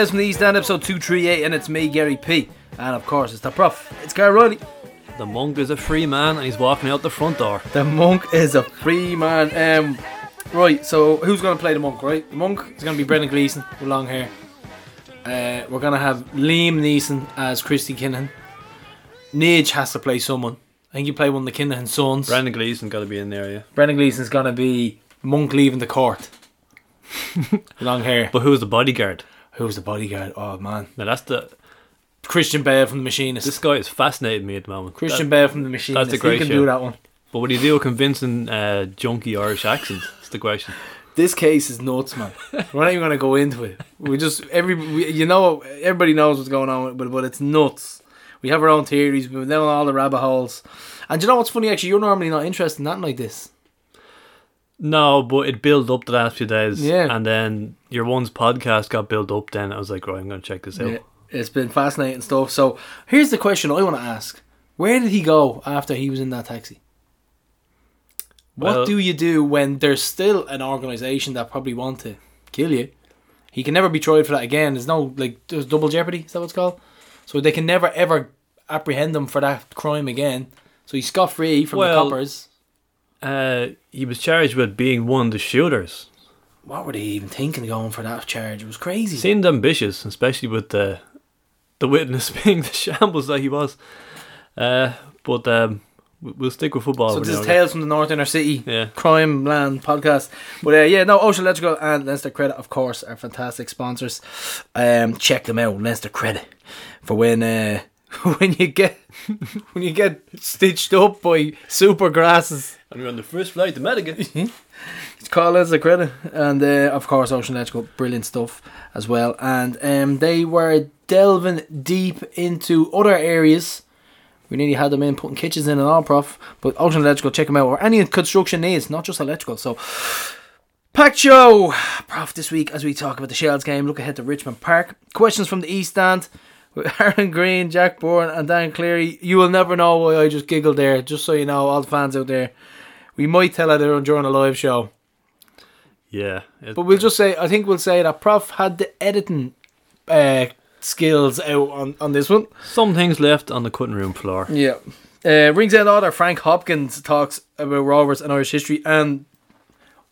Tales from the East Stand, episode 238, and it's me, Gary P. And of course, it's the prof. It's Gary Riley. The monk is a free man and he's walking out the front door. The monk is a free man. Um, right, so who's going to play the monk, right? The monk is going to be Brendan Gleeson with long hair. Uh, we're going to have Liam Neeson as Christy Kinahan. Nidge has to play someone. I think you play one of the Kinahan sons. Brendan Gleeson got to be in there, yeah. Brendan Gleeson's going to be monk leaving the court. long hair. But who's the bodyguard? Who's the bodyguard? Oh, man. Now that's the. Christian Bale from The Machinist. This guy is fascinating me at the moment. Christian That- Bale from The Machinist. that's a great he can show. do that one. but would he do a convincing uh, junky Irish accent? That's the question. This case is nuts, man. We're not even going to go into it. We just every we, you know everybody knows what's going on, but but it's nuts. We have our own theories. We've been down all the rabbit holes. And you know what's funny? Actually, you're normally not interested in that like this. No, but it built up the last few days. Yeah. And then your one's podcast got built up. Then I was like, right, I'm going to check this out. Yeah, it's been fascinating stuff. So here's the question I want to ask: Where did he go after he was in that taxi? What Well- do you do when there's still an organisation that probably want to kill you? He can never be tried for that again. There's no like there's double jeopardy. Is that what it's called? So they can never ever apprehend him for that crime again. So he's scot free from Well- the coppers. Uh, he was charged with being one of the shooters. What were they even thinking of going for that charge? It was crazy. Seemed ambitious, especially with the the witness being the shambles that he was. Uh, but um, we- we'll stick with football. So this is. Tales from the North Inner City. Yeah. Crime Land podcast. But uh, yeah, no, Ocean Electrical and Leinster Credit, of course, are fantastic sponsors. Um, check them out, Leinster Credit, for when uh, when you get when you get stitched up by super grasses. And we're on the first flight to Medica. It's called Leinster Credit, and uh, of course, Ocean Electrical, brilliant stuff as well. And um, they were delving deep into other areas. We nearly had them in putting kitchens in and all, prof. But Ocean Electrical, check them out. Or any construction needs, not just electrical. So, packed show, prof. This week, as we talk about the Shels game, look ahead to Richmond Park. Questions from the East Stand with Aaron Greene, Jack Byrne, and Dan Cleary. You will never know why I just giggled there. Just so you know, all the fans out there. We might tell they're during a live show. yeah. it- But we'll just say, I think we'll say that Prof had the editing uh, skills out on, on this one. some things left on the cutting room floor. Yeah. Uh, Ringsend Order, Frank Hopkins talks about Rovers and Irish history. And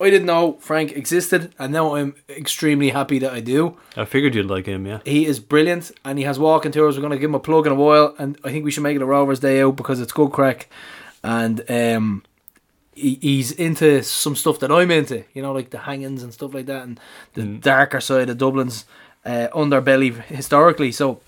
I didn't know Frank existed, and now I'm extremely happy that I do. I figured you'd like him, yeah. He is brilliant, and he has walking tours. We're going to give him a plug in a while, and I think we should make it a Rovers Day out because it's good crack. And um, he, he's into some stuff that I'm into, you know, like the hangings and stuff like that, and the darker side of Dublin's uh, underbelly historically. So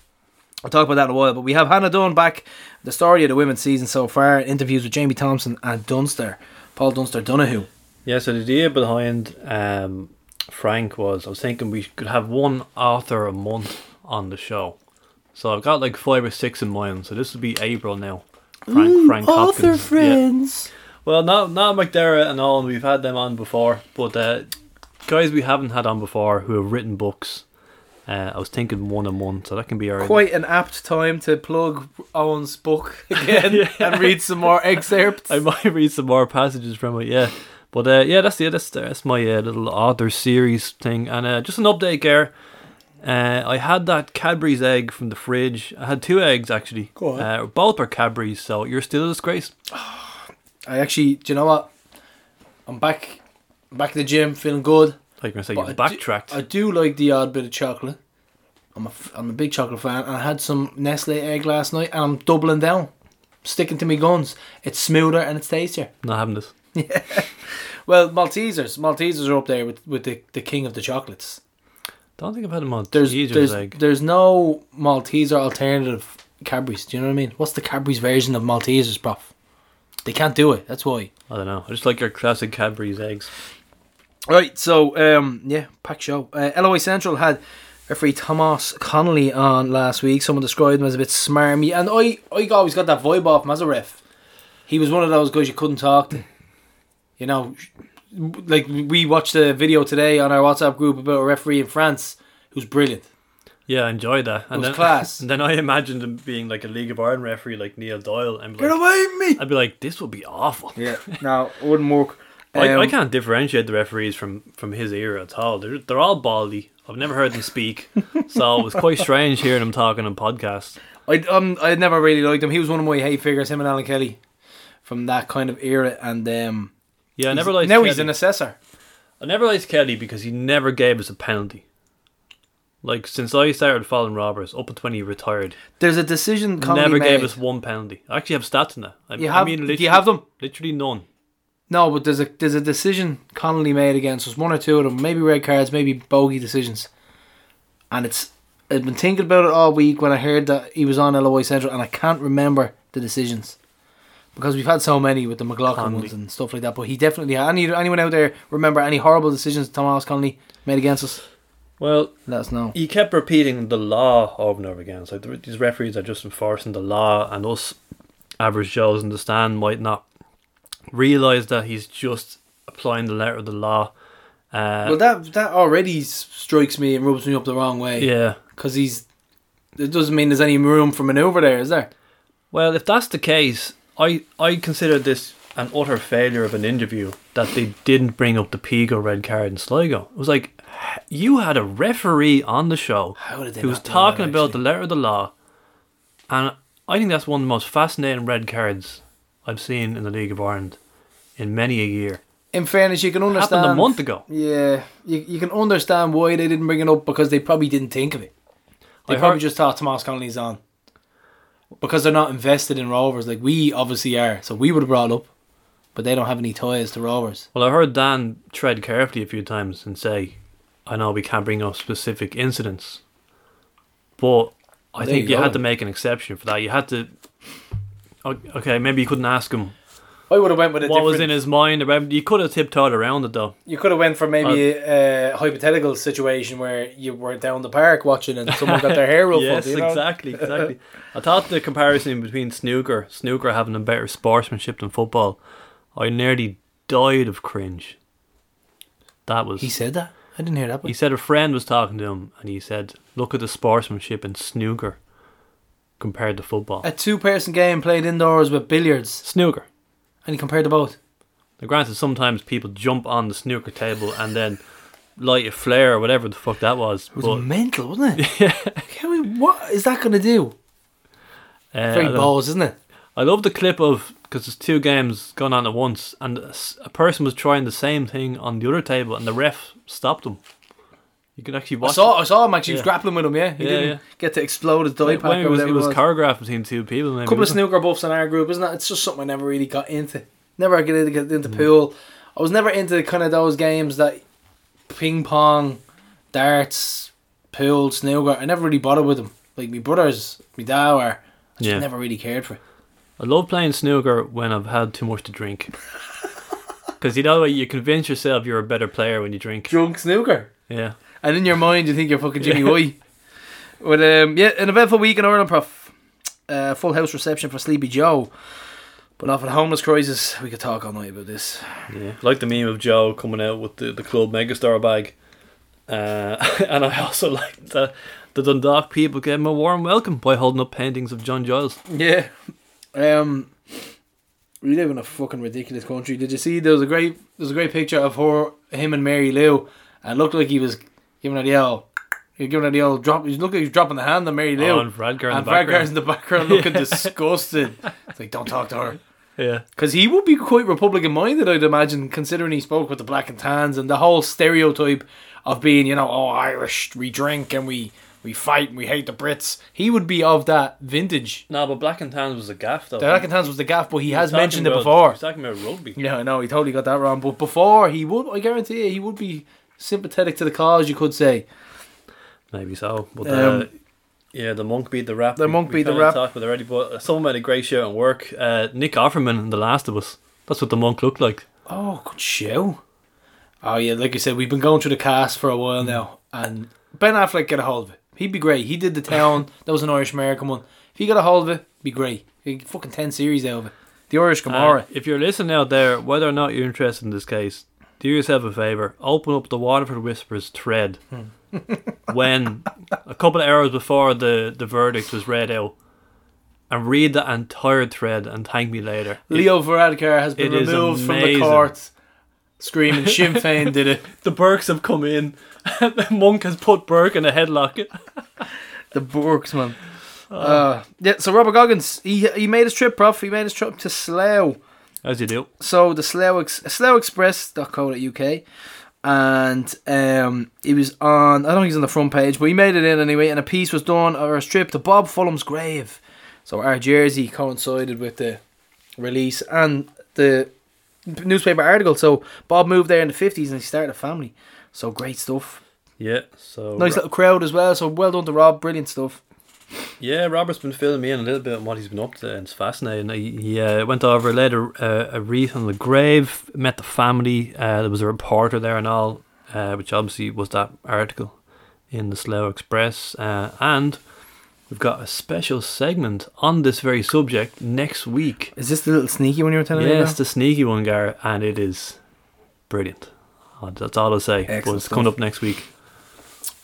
I'll talk about that in a while. But we have Hannah Dunne back, the story of the women's season so far, interviews with Jaime Thompson and Dunster, Paul Dunster Donohue. Yeah, so the idea behind um, Frank was I was thinking we could have one author a month on the show. So I've got like five or six in mind. So this will be April now. Frank Frank Hopkins. Yeah. Well, not not McDermott and all. We've had them on before, but uh, guys we haven't had on before who have written books. Uh, I was thinking one a month, so that can be our Quite an apt time to plug Owen's book again Yeah. and read some more excerpts. I might read some more passages from it, yeah. But uh, yeah, that's it. That's that's my uh, little author series thing, and uh, just an update, Gare. Uh, I had that Cadbury's egg from the fridge. I had two eggs actually. Go on. Uh, both are Cadbury's, so you're still a disgrace. I actually, do you know what? I'm back, back in the gym, feeling good. Like I say, But you I do- backtracked. I do like the odd bit of chocolate. I'm a, I'm a big chocolate fan, and I had some Nestle egg last night, and I'm doubling down, sticking to my guns. It's smoother and it's tastier. Not having this. Well, Maltesers, Maltesers are up there with, with the, the king of the chocolates. Don't think I've had a Malteser's There's there's egg. there's no Malteser alternative Cadbury's. Do you know what I mean? What's the Cadbury's version of Maltesers, prof? They can't do it. That's why. I don't know. I just like your classic Cadbury's eggs. Right, so um, yeah, packed show. Uh, LOI Central had referee Thomas Connolly on last week. Someone described him as a bit smarmy, and I I always got that vibe off him as a ref. He was one of those guys you couldn't talk to. You know, like we watched a video today on our WhatsApp group about a referee in France who's brilliant. Yeah, I enjoyed that. And was then, class. And then I imagined him being like a League of Ireland referee like Neil Doyle and be Get away from me! I'd be like, this would be awful. Yeah, no, it wouldn't work. I, I Um, can't differentiate the referees from, from his era at all. They're they're all baldy. I've never heard them speak, so it was quite strange hearing them talking on podcasts. I um I never really liked him. He was one of my hate figures. Him and Alan Kelly, from that kind of era, and um. Yeah, I never liked now Kelly. he's an assessor. I never liked Kelly because he never gave us a penalty. Like since I started following Rovers up until when he retired, There's a decision Connolly never made. gave us one penalty. I actually have stats in that. I, You I have? mean, do literally, you have them? literally none. No, but there's a there's a decision Connolly made against us. One or two of them, maybe red cards, maybe bogey decisions. And it's I've been thinking about it all week when I heard that he was on LOI Central, and I can't remember the decisions because we've had so many with the McLaughlin Connolly. ones and stuff like that. But he definitely had. Any anyone out there remember any horrible decisions Thomas Connolly made against us? Well, Let us know. he kept repeating the law over and over again. It's like these referees are just enforcing the law, and us average Joes in the stand might not realize that he's just applying the letter of the law. Uh, Well, that that already strikes me and rubs me up the wrong way. yeah. because he's. It doesn't mean there's any room for manoeuvre there, is there? Well, if that's the case, I I consider this an utter failure of an interview that they didn't bring up the Pico red card in Sligo. It was like you had a referee on the show How did they who was talking that, about the letter of the law, and I think that's one of the most fascinating red cards I've seen in the League of Ireland in many a year. In fairness, you can understand. Happened a month ago. Yeah, you, you can understand why they didn't bring it up because they probably didn't think of it. They I probably heard- just thought Tomas Connolly's on because they're not invested in Rovers like we obviously are. So we would have brought up, but they don't have any ties to Rovers. Well, I heard Dan tread carefully a few times and say, "I know we can't bring up specific incidents, but I There think you you had to make an exception for that. You had to. Okay, maybe you couldn't ask him I would have went with a what was in his mind about. You could have tiptoed around it though. you could have went for maybe uh, a, a hypothetical situation where you were down the park watching and someone got their hair ruffled. yes, you know? exactly, exactly. I thought the comparison between snooker, snooker having a better sportsmanship than football, I nearly died of cringe. That was He said that. I didn't hear that. He said a friend was talking to him and he said, Look at the sportsmanship in snooker compared to football. a two-person game played indoors with billiards, snooker. And he compared the both. Now, granted, sometimes people jump on the snooker table and then light a flare or whatever the fuck that was. It was But, mental, wasn't it? yeah. Can we, what is that going to do? uh, Very balls, isn't it? I love the clip of because there's two games going on at once, and a person was trying the same thing on the other table, and the ref stopped him. You could actually watch. I saw, I saw him actually. He was grappling with him. Yeah, he Yeah, didn't yeah. get to explode his die pack it was, it was was. choreographed between two people. A couple of snooker buffs in our group, isn't it? It's just something I never really got into. Never get into, get into Mm. pool. I was never into kind of those games that ping pong, darts, pool, snooker. I never really bothered with them. Like my brothers, my dad, or I just Yeah. never really cared for it. I love playing snooker when I've had too much to drink. Because you know you convince yourself you're a better player when you drink. Drunk snooker. Yeah. And in your mind, you think you're fucking Jimmy White. But um, yeah, an eventful week in Ireland, Prof. Uh, full house reception for Sleepy Joe. But off of the homeless crisis, we could talk all night about this. Yeah. Like the meme of Joe coming out with the, the club megastar bag. Uh, and I also like the, the Dundalk people gave him a warm welcome by holding up paintings of John Giles. Yeah. Um, we live in a fucking ridiculous country. Did you see there was a great there was a great picture of her, him and Mary Lou, and it looked like he was giving her the old, was giving her the old drop. He looked like he dropping the hand on Mary oh, Lou. Oh, and Radgar in and the Radgar's in the background looking disgusted. It's like don't talk to her. Yeah. Because he would be quite Republican minded, I'd imagine, considering he spoke with the black and tans and the whole stereotype of being, you know, oh, Irish, we drink and we, we fight and we hate the Brits. He would be of that vintage. No, but Black and Tans was a gaff though. The black and tans was the gaff, but he He has mentioned it before. He was talking about rugby. Yeah, I know, he totally got that wrong. But before, he would, I guarantee you, he would be sympathetic to the cause, you could say. Maybe so. But Um, uh, yeah, the monk beat the rap. The monk we beat the rap. About it already, but uh, someone made a great show at work. Uh, Nick Offerman in The Last of Us. That's what the monk looked like. Oh, good show. Oh, yeah, like I said, we've been going through the cast for a while now. And Ben Affleck get a hold of it. He'd be great. He did The Town. that was an Irish American one. If he got a hold of it, be great. Get fucking 10 series out of it. The Irish Uh, Gomorrah. if you're listening out there, whether or not you're interested in this case, do yourself a favour. Open up the Waterford Whispers thread when a couple of hours before the, the verdict was read out, and read the entire thread and thank me later. Leo Varadkar has been it removed from the amazing. court. screaming. Sinn Féin did it. The Burks have come in. The monk has put Burke in a headlock. The Burks, man. Uh, yeah, so Robert Goggins, he he made his trip, prof. He made his trip to Slough. As you do. So the Slough, Ex- SloughExpress.co.uk. And um, he was on, I don't think he's on the front page, but he made it in anyway. And a piece was done, or a strip to Bob Fullam's grave. So our jersey coincided with the release and the newspaper article. So Bob moved there in the 50s and he started a family. So great stuff. Yeah. So Nice little crowd as well. So well done to Rob. Brilliant stuff. Yeah, Robert's been filling me in a little bit on what he's been up to, and it's fascinating. He, he uh, went over, laid a, uh, a wreath on the grave, met the family. Uh, there was a reporter there and all, uh, which obviously was that article in the Slough Express. Uh, and we've got a special segment on this very subject next week. Is this the little sneaky one you were telling me? Yes, the sneaky one, Gar, and it is brilliant. That's all I'll say. but Excellent it's coming up next week.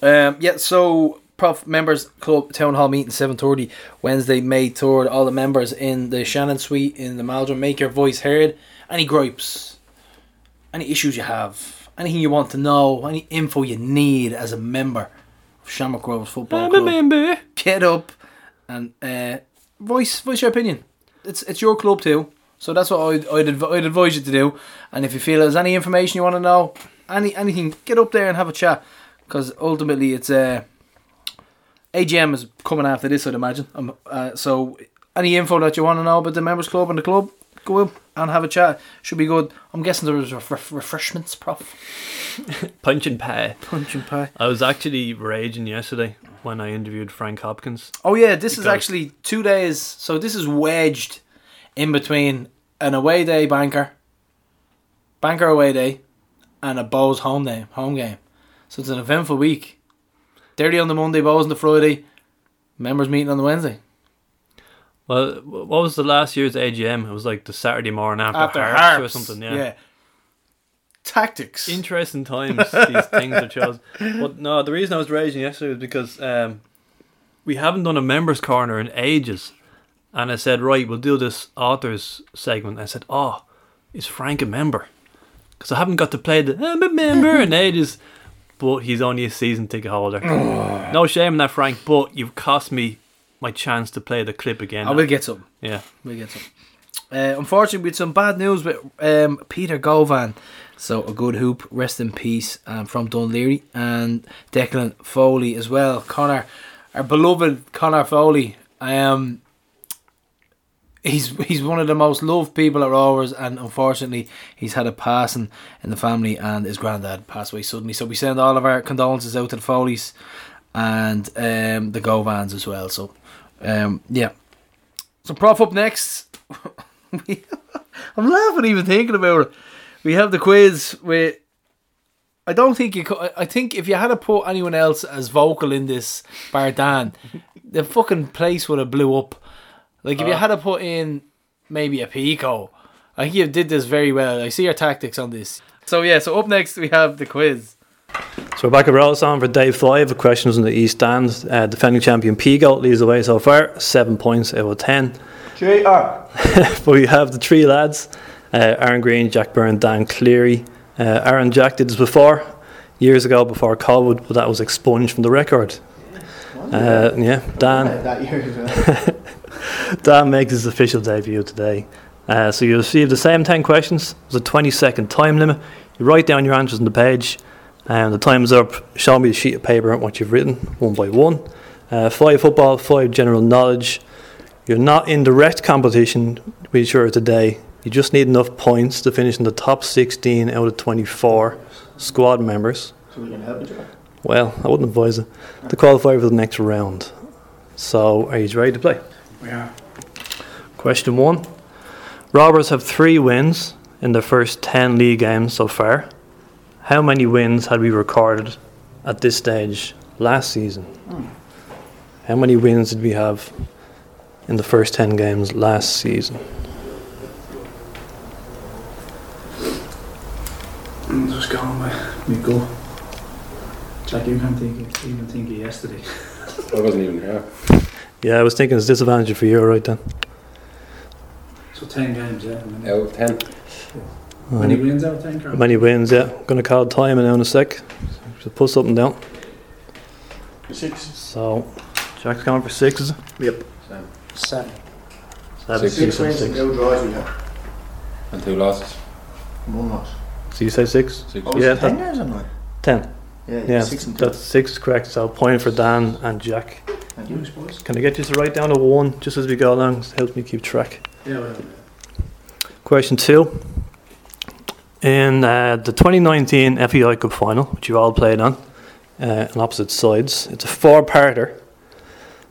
Um, yeah, so Prof Members Club Town Hall meeting seven thirty Wednesday, May third. All the members in the Shannon Suite in the Maldron make your voice heard. Any gripes, any issues you have, anything you want to know, any info you need as a member of Shamrock Rovers Football Club, a member. get up and uh, voice voice your opinion. It's it's your club too, so that's what I'd I'd, adv- I'd advise you to do. And if you feel there's any information you want to know, any anything, get up there and have a chat, because ultimately it's uh, AGM is coming after this, I'd imagine. Um, uh, so any info that you want to know about the members club and the club, go up and have a chat. Should be good. I'm guessing there's ref- ref- refreshments, prof. Punch and pie. Punch and pie. I was actually raging yesterday when I interviewed Frank Hopkins. Oh yeah, this is actually two days. So this is wedged in between an away day banker, banker away day, and a Bohs home day home game. So it's an eventful week. Dirty on the Monday, Bohs on the Friday, members meeting on the Wednesday. Well, what was the last year's AGM? It was like the Saturday morning after, Hearts, Harps, or something. Yeah. Tactics. Interesting times these things are chosen. But no, the reason I was raging yesterday was because um, we haven't done a members corner in ages, and I said, right, we'll do this authors segment. I said, oh, is Frank a member? Because I haven't got to play the I'm a member in ages, but he's only a season ticket holder. no shame in that, Frank. But you've cost me my chance to play the clip again. I will get some. yeah. We'll get some. Uh, unfortunately, with some bad news with um, Peter Govan. So a good hoop, rest in peace, um, from Dunleary and Declan Foley as well. Connor, our beloved Connor Foley. Um, he's he's one of the most loved people at Rovers, and unfortunately, he's had a passing in the family, and his granddad passed away suddenly. So we send all of our condolences out to the Foleys and um, the Govans as well. So, um, yeah. So, Prof up next. I'm laughing even thinking about it. We have the quiz with. I don't think you. Could, I think if you had to put anyone else as vocal in this, bar Dan, the fucking place would have blew up. Like if you had to put in maybe a Pico, I think you did this very well. I see your tactics on this. So yeah. So up next we have the quiz. So we're back at Rolls for day five of questions in the East Stand. Uh, defending champion Pico leads the way so far, seven points out of ten. JR. But we have the three lads, uh, Aaron Greene, Jack Byrne, Dan Cleary. Uh, Aaron Jack did this before, years ago before COVID, but that was expunged from the record. Uh, yeah, Dan That year as well. Dan makes his official debut today. Uh, so you receive the same 10 questions. There's a 20 second time limit. You write down your answers on the page, and the time's up. Show me the sheet of paper and what you've written, one by one. Uh, five football, five general knowledge. You're not in direct competition with other today. You just need enough points to finish in the top 16 out of 24 squad members. So we can help each other. Well, I wouldn't advise it. To qualify for the next round. So, are you ready to play? We are. Question one. Rovers have three wins in their first 10 league games so far. How many wins had we recorded at this stage last season? Hmm. How many wins did we have in the first 10 games last season? I'm just going with me go. Jack, you can't think it, even think of yesterday. I wasn't even here. Yeah, I was thinking it's disadvantage for you right then. So 10 games, yeah. I mean, Out of ten. How many wins out of 10, Carl? Many wins, yeah. Gonna call time now in a sec. Just put something down. Six. So, Jack's going for sixes. Yep. Seven. Seven, Six. Six wins and six. no draws we have. And two losses. One loss. So you say six? Six. Oh, Yeah, yeah, ten games or nine? Ten. Yeah, Yeah, six and two. that's six correct. So point for Dan and Jack. Thank you. boys. Can I get you to write down a one just as we go along? It helps me keep track. Yeah, well, Question two. In uh, the 2019 FAI Cup final, which you all played on, uh, on opposite sides, it's a four-parter.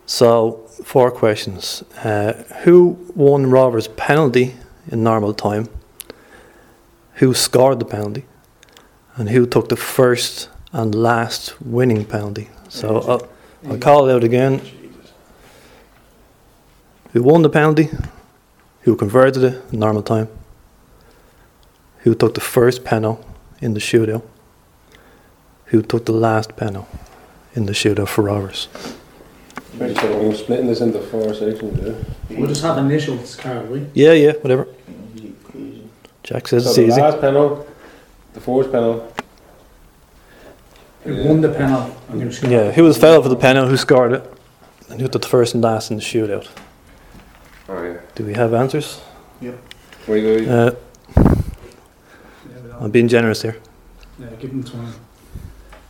So, four questions. Uh, who won Rovers' penalty in normal time? Who scored the penalty? And who took the first and last winning penalty? So, I'll, I'll call it out again. Who won the penalty? Who converted it in normal time? Who took the first penalty in the shootout? Who took the last penalty in the shootout for Rovers? So we're splitting this into four sections, yeah? We'll just have initials, Carl, we? Yeah, yeah, whatever. Easy, easy. Jack says So it's the easy. last panel, the fourth panel. Who won the penalty? I'm gonna score. Yeah, who was fouled for the penalty? Who scored it? And who took the first and last in the shootout? Oh yeah. Do we have answers? Yep. Where you go? Uh, Yeah, I'm being generous here. yeah, give him time.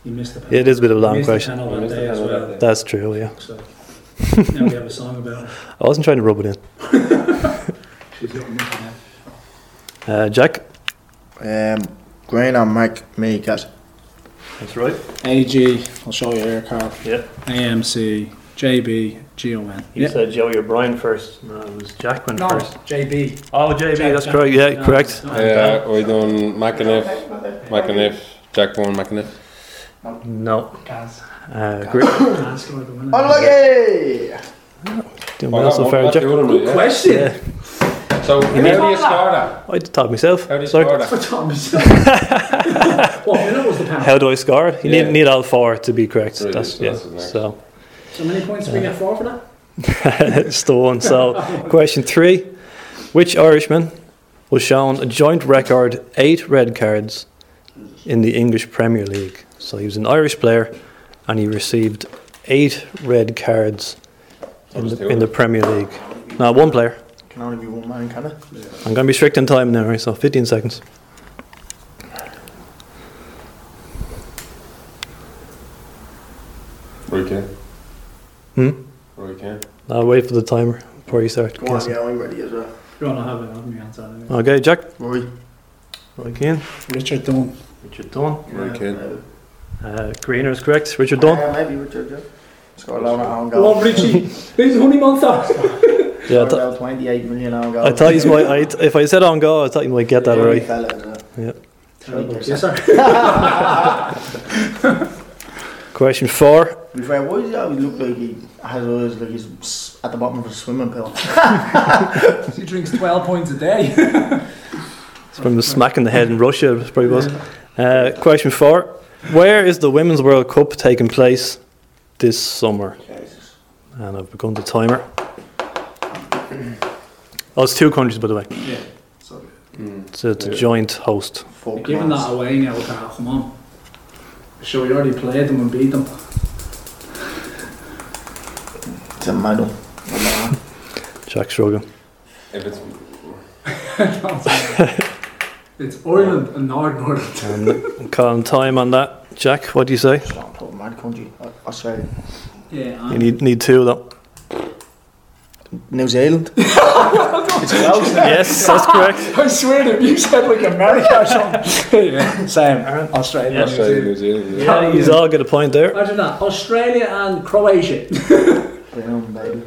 You missed the penalty. It is a bit of a You long missed the question. penalty that day as well. That's true, yeah. So, now we have a song about it. I wasn't trying to rub it in. She's got nothing. Uh, Jack? Um, Greene and Mike Maycat. That's right. AG, I'll show you here, Carl. Yeah. AMC, JB, GON. You said Joey O'Brien first. No, it was Jack went No, first. JB. Oh, JB, Jack- that's Jack- correct. Yeah, no, correct. no. Yeah, we done McEneff, McEneff, Jack one McEneff. No. Gaz. Uh, great. Gaz scored the winner. Unlucky! Doing well so far, Jack. Good question. Yeah, So how do you score that? I did talk myself. How do you Sorry. score For that? Thomas. what minute was the penalty? How do I score it? You Yeah. need, need all four to be correct. Really, that's so yeah. that's the next. So So many points do we get four for that? it's the one. So question three: Which Irishman was shown a joint record eight red cards in the English Premier League? So he was an Irish player, and he received eight red cards in Just the, two in the Premier League. Now one player. Can only be one man, can it? I'm going to be strict on time now, right? So 15 seconds. Roy Keane. Hmm? Roy Keane. I'll wait for the timer before you start. Go on, yeah, I'm ready as well. You're gonna have it on me answer anyway. Okay, Jack. Rory. Again. Richard Dunne. Richard Dunne. Roy Keane. Uh, Greener is correct. Richard Dunne. Yeah, maybe Richard, yeah. Scored a lot of own Love goals. Richie. He's a honey monster. Yeah, I, Scored th- about 28 million own goals. I thought you might. I, if I said on go, I thought you might get that Yeah, right. fella as well. Yeah. Yes, sir. Question four. To be fair, why does he always look like he has eyes like he's at the bottom of a swimming pool? he drinks 12 points a day. It's from the smack in the head in Russia. It probably was. Uh, question four. Where is the Women's World Cup taking place this summer? Jesus. And I've begun the timer. Oh, it's two countries, by the way. yeah. So, Mm. So it's a joint host. Fuck you're giving that away now, Carl. Come on. Sure, we already played them and beat them. It's a medal. Jack shrugging. If it's it's Ireland and Northern Ireland. And I'm calling time on that. Jack, what do you say? Stop talking mad country. Australia. Yeah, You need need two though. New Zealand. it's close. Yes, that's correct. I swear to you, you said like America or something. yeah, same. Australia. and New Australia, Zealand. New Zealand. Yeah. Yeah, you all get a point there. Imagine that. Australia and Croatia. Brown, baby.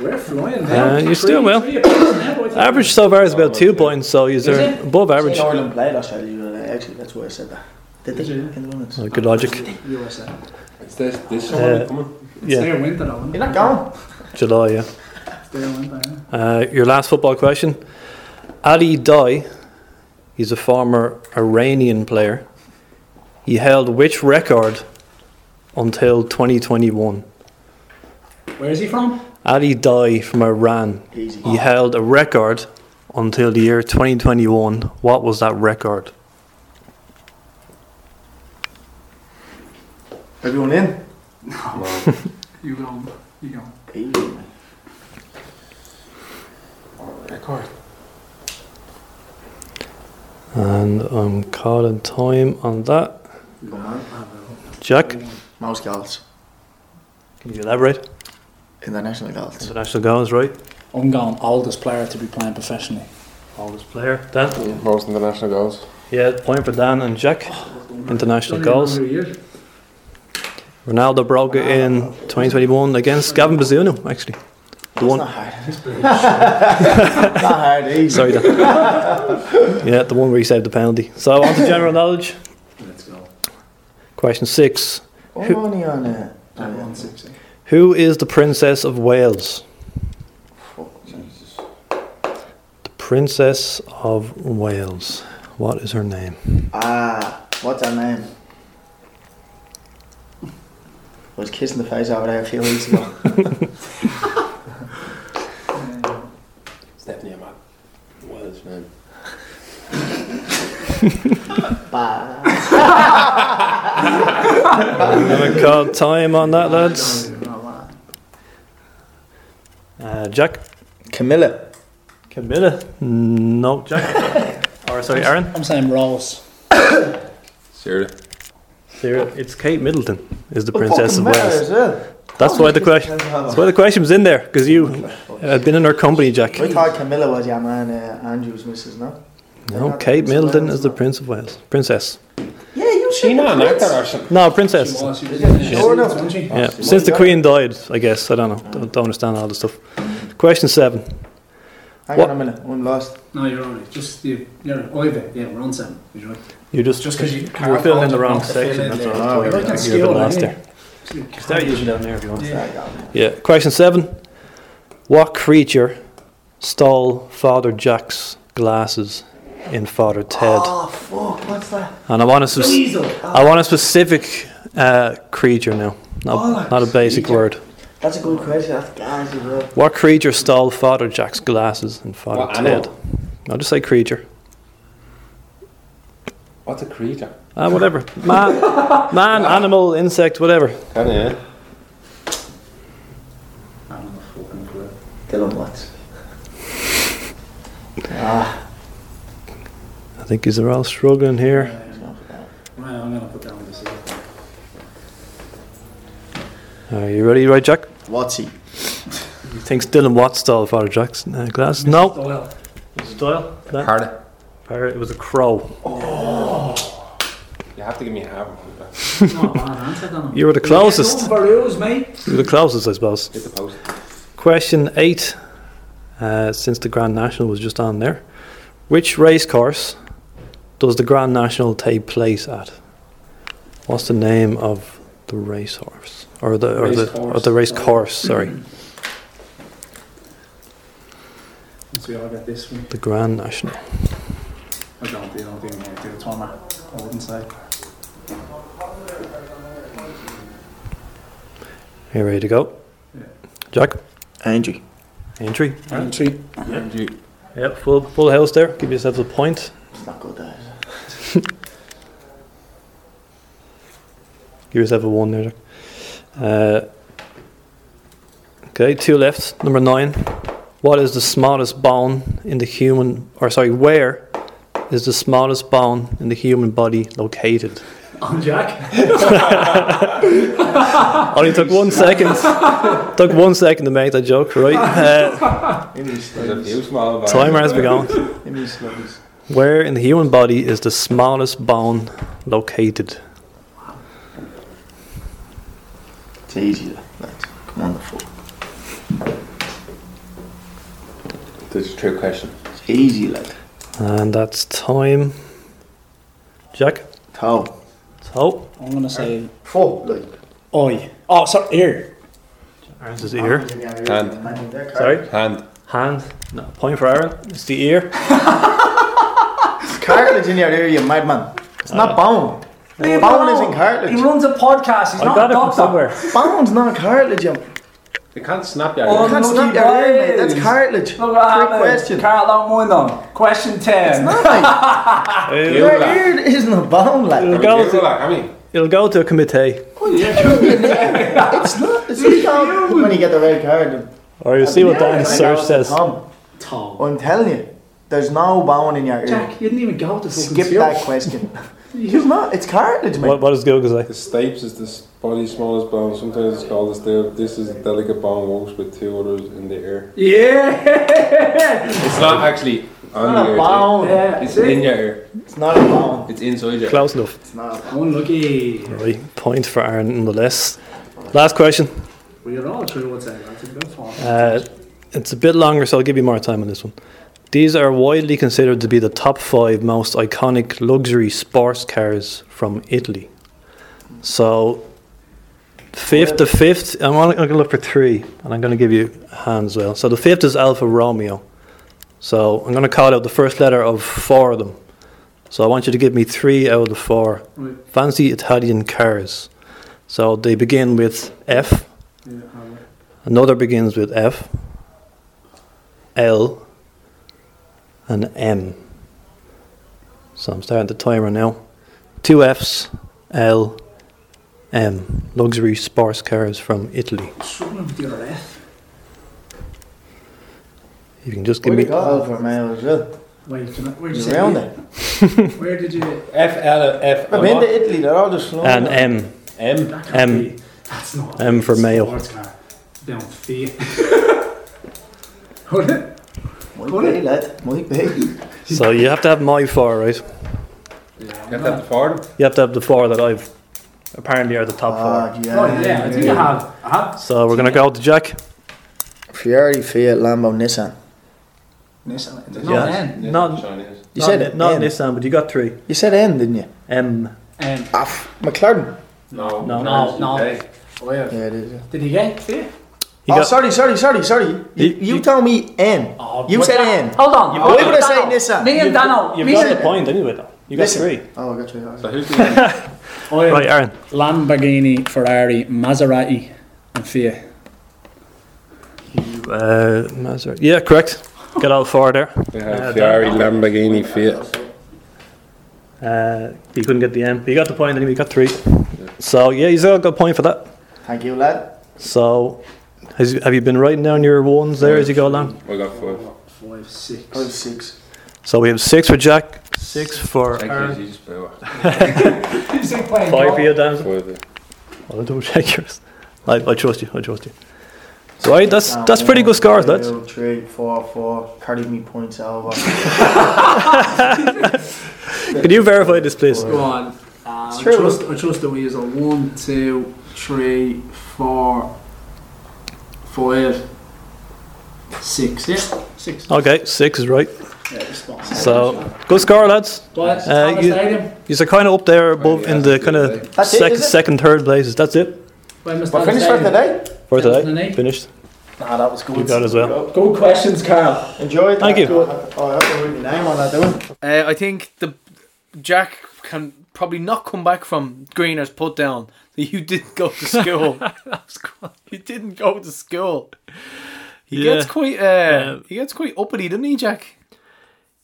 We're flying now. Uh, you're Three- still well. three apiece now, I think. Average so far is about two points, so you're it? above average. Ireland played Australia. uh, Actually, that's why I said that. Did they? Did you? In the minutes. Oh, good logic. USA. It's this, this Uh, coming. It's Yeah. their winter though. You're not going. July, yeah. Winter, yeah. Uh, your last football question. Ali Daei, he's a former Iranian player. He held which record until 2021? Where is he from? Ali Daei from Iran. Easy. He held a record until the year 2021. What was that record? Everyone in? No. you go. You go. Easy, mate. Record. And I'm calling time on that. Jack, Mouse goals. can you elaborate? International goals. International goals, right? I'm going oldest player to be playing professionally. Oldest player, Dan. Most international goals. Yeah, point for Dan and Jack. Oh, international goals. Ronaldo broke it in 2021 against Gavin Bazunu, actually. The It's one, not hard. not hard, easy. sorry, Dan. yeah, the one where he saved the penalty. So on to general knowledge. Let's go. Question six: I'm only on At 160. Who is the Princess of Wales? fuck, Jesus. The Princess of Wales. What is her name? Ah, what's her name? I was kissing the face over there a few weeks ago. Stephanie Amat. Welsh man. bah. I'm gonna call time on that, lads. Uh, Jack. Camilla. Camilla. No, Jack. or sorry, Aaron. I'm saying Rose. Sarah. Sarah. It's Kate Middleton. Is the Princess of Wales. well. That's why the question. That's why the question was in there because you had been in her company, Jack. I thought Camilla was your man, uh, Andrew's missus, no? No, Kate Middleton is the Prince of Wales. Princess. Yeah, you She not an actor or something. No, princess. She was. She was. Yeah. Sure enough. wasn't she? Yeah, since the Queen died, I guess. I don't know. Don't, don't understand all the stuff. Question seven. Hang What- on a minute, I'm lost. No, you're alright. Just you. You're Oive. Yeah, we're on seven. You're right. You just Just 'cause you you were filling in the wrong section. That's Yeah. all. Oh, You're you're a right. bit lost there. Start using down there if you want. Yeah. Yeah. Question seven. What creature stole Father Jack's glasses in Father Ted? Oh, fuck, what's that? And I want a spec- I want a specific uh, creature now, not, not a basic word. That's a good question, that's gas as. What creature stole Father Jack's glasses in Father What Ted? animal? I'll just say creature. What's a creature? Ah, whatever. Man, man, animal, insect, whatever. Can you? I fucking clue. Dylan Watts. ah, I think he's all struggling here. he's going for that. Well, I'm gonna put that one to. Are you ready, right, Jack? What's he? He thinks Dylan Watts stole Father Jack's uh, glasses. No. Doyle. Style? That? Hardy. It was a crow. You have to give me a half. Not a bad answer, don't You were the closest. Varoos, mate. You were the closest, I suppose. Hit the post. Question eight. Uh, since the Grand National was just on there, which race course does the Grand National take place at? What's the name of the racehorse or the or the or the race course. course? Sorry, Let's see get this one. the Grand National. I don't, think I don't think I do a timer. I wouldn't say. Are you ready to go? Yeah. Jack, Angie. Aintree. Aintree. Yep, full full house there. Give yourself a point. It's not good, that. Give yourself a one there. Jack. Uh, okay, two left. Number nine. What is the smallest bone in the human, or sorry, where is the smallest bone in the human body located? On Jack. Only took one second. took one second to make that joke, right? Uh, In these There's a sluggies. few small bars. timer has begun. In these sluggies. Where in the human body is the smallest bone located? It's easy, lads. Come on, the fuck. This is a true question. It's easy, lad. And that's time. Jack? Toe. So, I'm gonna say Fuck, like. oi. Oh, sorry, ear. Aaron's his ear. Hand. Sorry? Hand. Hand. No, point for Aaron. It's the ear. It's cartilage in your ear, you madman. It's not uh, bone. Bone isn't cartilage. He runs a podcast. He's I not got a it from doctor. somewhere. Bone's not cartilage, you. They can't snap your Oh, ear. That's Unlucky not snap your ear, mate. That's boys. cartilage. Look what Trick happened. question. Carl, don't mind them. Question 10. It'll, Your ear isn't a bone, like. it'll go to, that, have you? it'll go to a committee. Oh, it's not. It's not called when you get the red card. Or you see what Yeah, Dan's search says. Tom, Tom. I'm telling you, there's no bone in your ear. Jack, you didn't even go to Skip that question. It's not. It's cartilage, mate. What, what does Google say? The stapes is the s- body's smallest bone. Sometimes it's called the stape. This is a delicate bone works with two others in the ear. Yeah! It's not actually on not the a ear. bone. yeah. It's, it's in your ear. It's not a bone. It's inside your ear. Close enough. It's not a bone. Unlucky. Right, point for Aaron nonetheless. Last question. We are all true, I'd say. That's a good form. Uh, it's a bit longer, so I'll give you more time on this one. These are widely considered to be the top five most iconic luxury sports cars from Italy. So, fifth, the fifth, I'm only going to look for three, and I'm going to give you a hand as well. So, the fifth is Alfa Romeo. So, I'm going to call out the first letter of four of them. So, I want you to give me three out of the four Right. fancy Italian cars. So, they begin with F. Another begins with F, L, and M. So I'm starting the timer now. Two Fs, L, M. Luxury sports cars from Italy. With the F. You can just give Where me. you got Alfa Romeo as well? Wait, can I, where did you You say it? it? Where did you... F L F. I've been to Italy. They're all just slow. And M. M. That can't M. be. That's not M for a Mayo. sports car. Down feet. Hold it. Might be, lad. Might be. So you have to have my four, right? You have to have the Ford. You have to have the four that I've apparently are the top Ah, four. yeah. Oh, yeah, I think I have. I have. So we're gonna go to Jack. Ferrari, Fiat, Lambo, Nissan. Nissan. There's no Yeah. N. Not- Chinese. You not, said not N. Nissan, but you got three. You said N, didn't you? M. N. Ah, f- McLaren. No. No. No, no. UK. Oh, yeah. Yeah, it is. Yeah. Did he get Fiat? You oh, got- sorry, sorry, sorry, sorry. You, You- you, you- told me N. Oh, You said N. Hold on. You- hold Why on, would say Dano. Nissan? Me and You've You've got the point anyway, though. You got Listen. three. Oh, I got you. So who's the. Right, Aaron. Lamborghini, Ferrari, Maserati, and Fiat. Uh, Maserati. Yeah, correct. Got all four there. We Uh, have Ferrari, Lamborghini, Fiat. Uh, you couldn't get the M. But you got the point anyway. You got three. So yeah, you still got a good point for that. Thank you, lad. So, has, have you been writing down your ones there as you go along? I got five. Five, six. I was six. So we have six for Jack, six for Thank Aaron, you, Jesus, power. five for you, Dan. Five. yeah. I'll double check yours. I, I trust you. I trust you. So right, that's that's pretty good scores, lads. Two, three, four, four. Carry me points over. Can you verify this, please? Go on. Uh, I trust, I trust that we use a one, two, three, four, five, six. Yeah, six. Okay, six is right. Yeah, it's spot on. So good score, lads. But Uh, you- You're kind of up there above in the kind of That's it, second, is it? second, third places. That's it By Mr. We're finished for today. for today. 2008. Finished. Nah, that was good. You got as well. Good questions, Carl. Enjoy. Thank you. Oh, I have to write my name on that, do I? Uh, I think the Jack can probably not come back from Greener's put down that you didn't go to school. you didn't go to school. He Yeah. gets quite uh, Yeah. he gets quite uppity, doesn't he, Jack?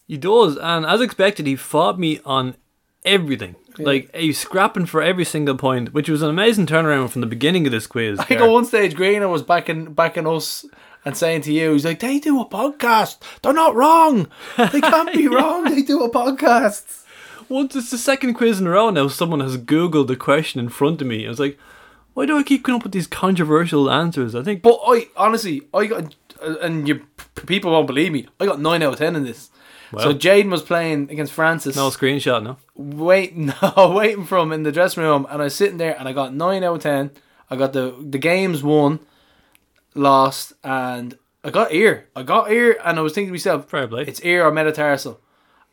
He does, and as expected, he fought me on everything. Like he's scrapping for every single point, which was an amazing turnaround from the beginning of this quiz. I think at one stage Greener was backing backing us and saying to you, he's like, they do a podcast. They're not wrong. They can't be wrong. They do a podcast. Once it's the second quiz in a row now, someone has Googled the question in front of me. I was like, why do I keep coming up with these controversial answers? I think But I honestly, I got, uh, and you people won't believe me. I got nine out of ten in this. So. Jaden was playing against Francis. no screenshot, no. waiting, no, waiting for him in the dressing room, and I was sitting there, and I got nine out of ten. I got the the games won, lost, and I got ear. I got ear, and I was thinking to myself, play. it's ear or metatarsal,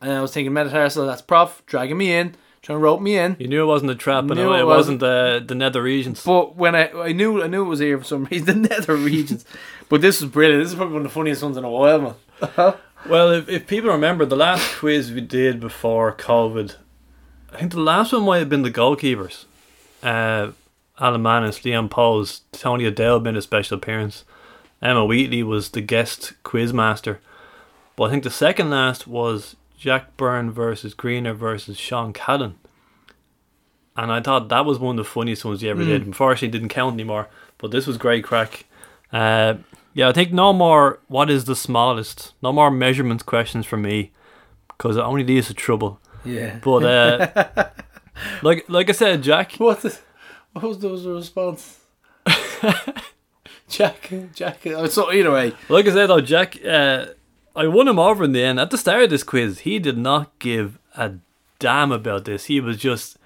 and I was thinking metatarsal. That's prof dragging me in, trying to rope me in. You knew it wasn't a trap, and it, it wasn't the the nether regions. But when I I knew I knew it was here for some reason, the nether regions. but this was brilliant. This is probably one of the funniest ones in a while, man. Well, if, if people remember the last quiz we did before COVID, I think the last one might have been the goalkeepers. Uh, Alan Mannus, Leon Pohls, Tony Adele made a special appearance. Emma Wheatley was the guest quizmaster. But I think the second last was Jack Byrne versus Greener versus Sean Callan. And I thought that was one of the funniest ones he ever Mm. did. Unfortunately, it didn't count anymore. But this was great crack. Uh, yeah, I think no more. What is the smallest? No more measurements questions for me, because it only leads to trouble. Yeah. But uh, like like I said, Jack. What? The, what was the, response? Jack, Jack. Oh, so either way, Like I said though, Jack, uh, I won him over in the end. At the start of this quiz, he did not give a damn about this. He was just,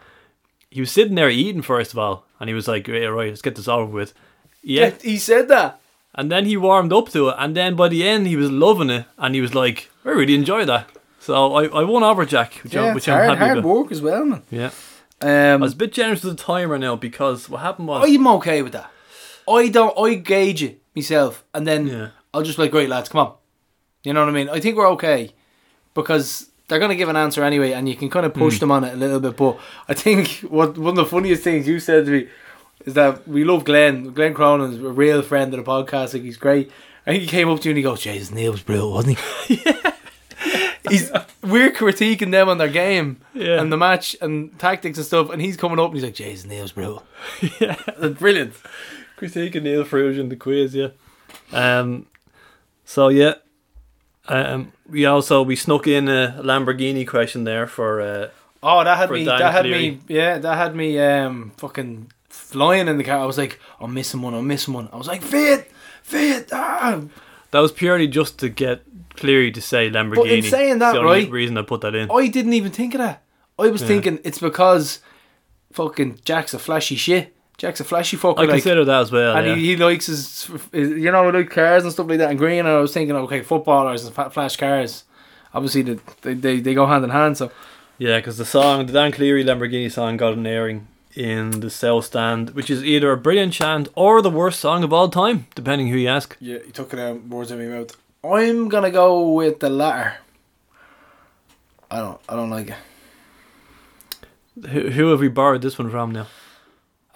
he was sitting there eating first of all, and he was like, "Yeah, right, let's get this over with." Yeah, he said that. and then he warmed up to it, and then by the end, he was loving it, and he was like, "I really enjoy that." So I, I won over Jack, which, Yeah, I, it's which I'm hard, happy hard about. work as well, man. Yeah, I Um, was a bit generous with the timer now because what happened was, I'm okay with that. I don't. I gauge it myself, and then Yeah. I'll just be like, "Great lads, come on." You know what I mean? I think we're okay because they're gonna give an answer anyway, and you can kind of push Hmm. them on it a little bit. But I think what one of the funniest things you said to me is that we love Glenn. Glenn Cronin's a real friend of the podcast. Like he's great. I think he came up to you and he goes, "Jesus, Neil was brutal, wasn't he?" yeah. He's we're critiquing them on their game Yeah. and the match and tactics and stuff, and he's coming up and he's like, "Jesus, Neil's brutal." yeah. Brilliant. critique and Neil Farrugia in the quiz, yeah. Um, so yeah, um, we also we snuck in a Lamborghini question there for uh, Oh, that had me. Dan That had me. Yeah, that had me. Um, fucking flying in the car. I was like, I'm missing one. I'm missing one. I was like, fit, fit. Ah. that was purely just to get Cleary to say Lamborghini. But in saying that, It's the only right, reason I put that in. I didn't even think of that. I was Yeah. thinking it's because fucking Jack's a flashy shit. Jack's a flashy fucker. I like, consider that as well. and yeah. he, he likes his, his, you know, like cars and stuff like that. And green. And I was thinking, okay, footballers and fa- flash cars. Obviously, the, they, they they go hand in hand. So Yeah, because the song, the Dan Cleary Lamborghini song, got an airing in the South Stand, which is either a brilliant chant or the worst song of all time, depending who you ask. yeah, you took it out words out of my mouth. I'm gonna go with the latter. I don't. I don't like it. Who, who have we borrowed this one from now?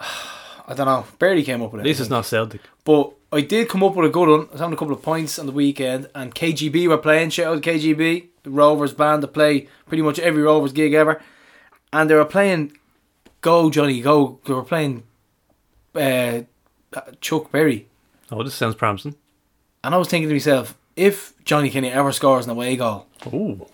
I don't know. Barely came up with it. At least I it's not Celtic. But I did come up with a good one. I was having a couple of points on the weekend, and KGB were playing. Shout out KGB, the Rovers band that play pretty much every Rovers gig ever, and they were playing "Go Johnny Go." They were playing uh, Chuck Berry, Oh, this sounds promising. and I was thinking to myself, if Johnny Kenny ever scores an away goal, Ooh.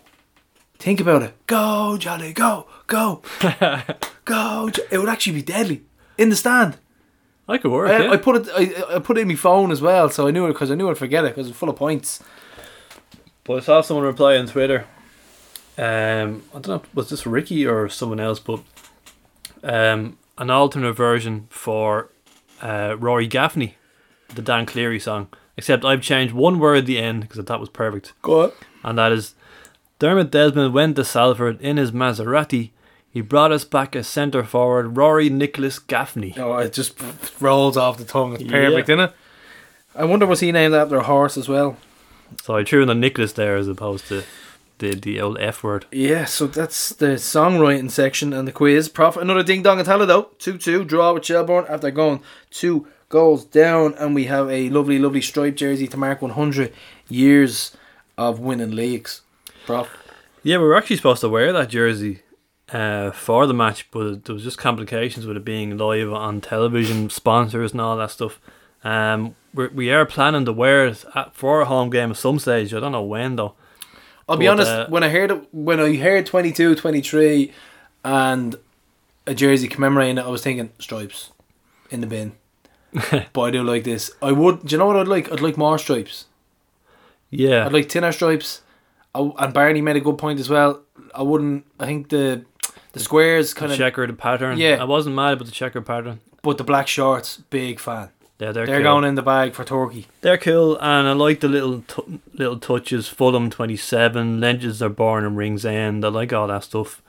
think about it. Go Johnny, go, go, go! Jo-" It would actually be deadly in the stand. I could work, I, yeah. I put it. I, I put it in my phone as well, so I knew it because I knew I'd forget it because it's full of points. But I saw someone reply on Twitter. Um, I don't know, was this Ricky or someone else? But um, an alternate version for uh, Rory Gaffney, the Dan Cleary song. Except I've changed one word at the end because that was perfect, Go on. and that is Dermot Desmond went to Salford in his Maserati. He brought us back a centre forward, Rory Nicholas Gaffney. Oh, it just rolls off the tongue. It's perfect, Yeah. isn't it? I wonder was he named after a horse as well? So I threw in the Nicholas there as opposed to the the old F word. Yeah, so that's the songwriting section and the quiz. Profit another ding dong and Tallaght though. 2 2 draw with Shelbourne after going two goals down. And we have a lovely, lovely striped jersey to mark 100 years of winning leagues. Prof. Yeah, we were actually supposed to wear that jersey uh, for the match, but there was just complications with it being live on television, sponsors and all that stuff. Um, we're, we are planning to wear it at, for a home game at some stage. I don't know when though. I'll be honest, uh, when I heard it, when I heard 22, 23 and a jersey commemorating it, I was thinking stripes in the bin. but I do like this. I would. Do you know what I'd like? I'd like more stripes. Yeah, I'd like thinner stripes. I, and Barney made a good point as well. I wouldn't. I think the the squares the kind of, checkered pattern. Yeah. I wasn't mad about the checkered pattern. but the black shorts, big fan. Yeah, they're They're, cool. going in the bag for Turkey. They're cool, and I like the little t- little touches. Fullam twenty seven, Legends are born in Ringsend. I like all that stuff.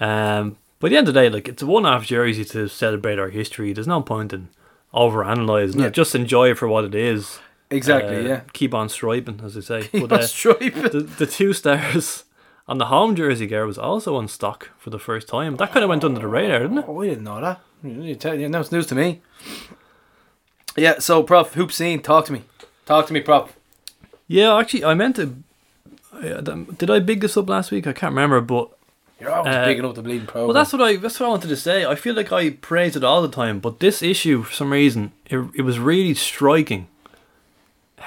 Um, but at the end of the day, like it's a one off jersey to celebrate our history. There's no point in over analysing Yeah. it. Just enjoy it for what it is. Exactly. Uh, yeah. Keep on striping, as they say. Keep but on uh, striping. the the two stars And the home jersey gear was also on stock for the first time. That kind of went under the radar, didn't it? Oh, I didn't know that. You tell you, it's news to me. Yeah, so Prof, Hoops Scene, talk to me. Talk to me, Prof. Yeah, actually, I meant to. Did I big this up last week? I can't remember, but You're always Uh, picking up the bleeding program. well, that's what I that's what I wanted to say. I feel like I praise it all the time, but this issue, for some reason, it it was really striking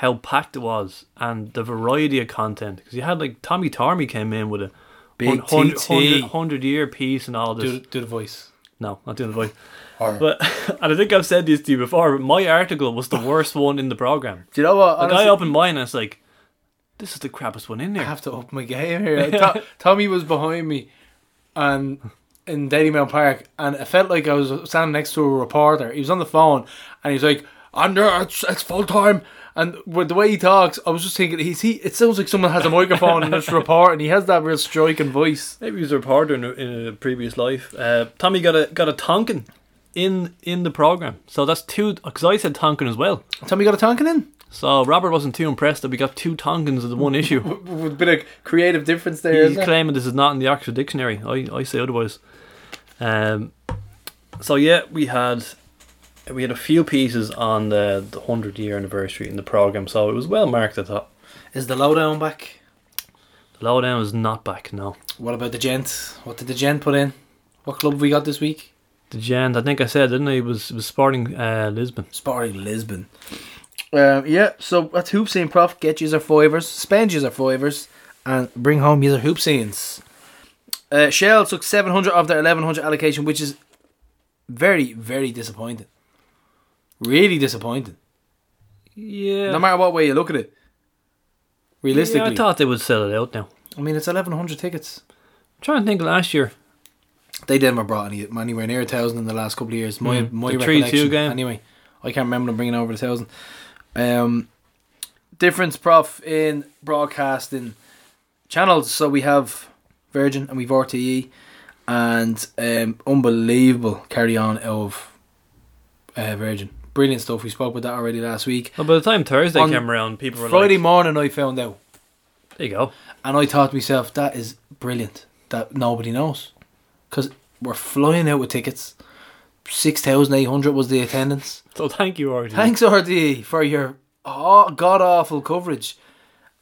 how packed it was and the variety of content. Because you had like Tommy Tormy came in with a Big hun- hun- TT. 100, 100 year piece and all this. do, do the voice. No, not doing the voice. Or, But and I think I've said this to you before. But my article was the worst one in the program. do you know what? Like honestly- I opened mine and it's like, this is the crappiest one in there. I have to open my game here. To- Tommy was behind me, and in Dalymount Park, and it felt like I was standing next to a reporter. He was on the phone, and he's like, "I'm. It's, it's full time." And with the way he talks, I was just thinking, he's he. It sounds like someone has a microphone and just reporting. He has that real striking voice. Maybe he was a reporter in a, in a previous life. Uh, Tommy got a got a Tonkin in in the program, so that's two. Because I said Tonkin as well. Tommy got a Tonkin in So Robert wasn't too impressed that we got two Tonkins in the one issue. with a bit of creative difference there. He's claiming this is not in the Oxford Dictionary. I, I say otherwise. Um, so yeah, we had we had a few pieces on the the hundred year anniversary in the program, so it was well marked. I thought Is the lowdown back? the lowdown is not back now. What about the gent? What did the gent put in? What club have we got this week? The Gent, I think I said, didn't I? It was it was Sporting uh, Lisbon. Sporting Lisbon. Um, yeah, so that's Hoops Scene prof. Get user fivers, spend user fivers, and bring home user hoop scenes. Uh, Shell took 700 of their 1100 allocation, which is very, very disappointing. Really disappointing. Yeah. No matter what way you look at it. Realistically. Yeah, I thought they would sell it out now. I mean, it's 1100 tickets. I'm trying to think last year. They didn't never brought any, anywhere near a thousand in the last couple of years. My Mm. my The 3-2 game. Anyway, I can't remember them bringing over the thousand. Um, difference, prof, in broadcasting channels. So we have Virgin and we've RTE, and um, unbelievable carry on of uh, Virgin. Brilliant stuff. We spoke about that already last week. Well, by the time Thursday On came around, people were like Friday like, morning, I found out, "There you go." and I thought to myself, that is brilliant. That nobody knows, because we're flying out with tickets. Six thousand eight hundred was the attendance. So thank you, already. Thanks RTE for your oh, god awful coverage,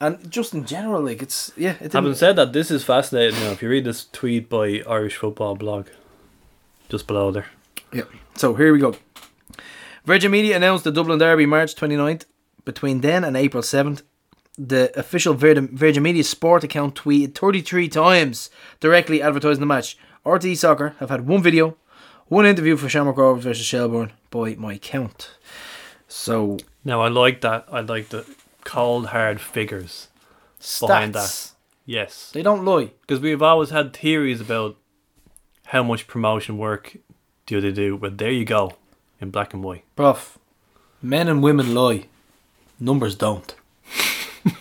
and just in general, like it's yeah. It Having said that, this is fascinating. Now, if you read this tweet by Irish Football Blog, just below there. Yeah. So here we go. Virgin Media announced the Dublin Derby March 29th. Between then and April 7th, the official Virgin, Media sport account tweeted 33 times directly advertising the match. RTE Soccer have had one video, one interview for Shamrock Rovers versus Shelbourne by my count. So Now, I like that. I like the cold, hard figures. Behind stats, Yes, they don't lie. because we've always had theories about how much promotion work do they do. But there you go, in black and white. Prof, men and women lie. Numbers don't.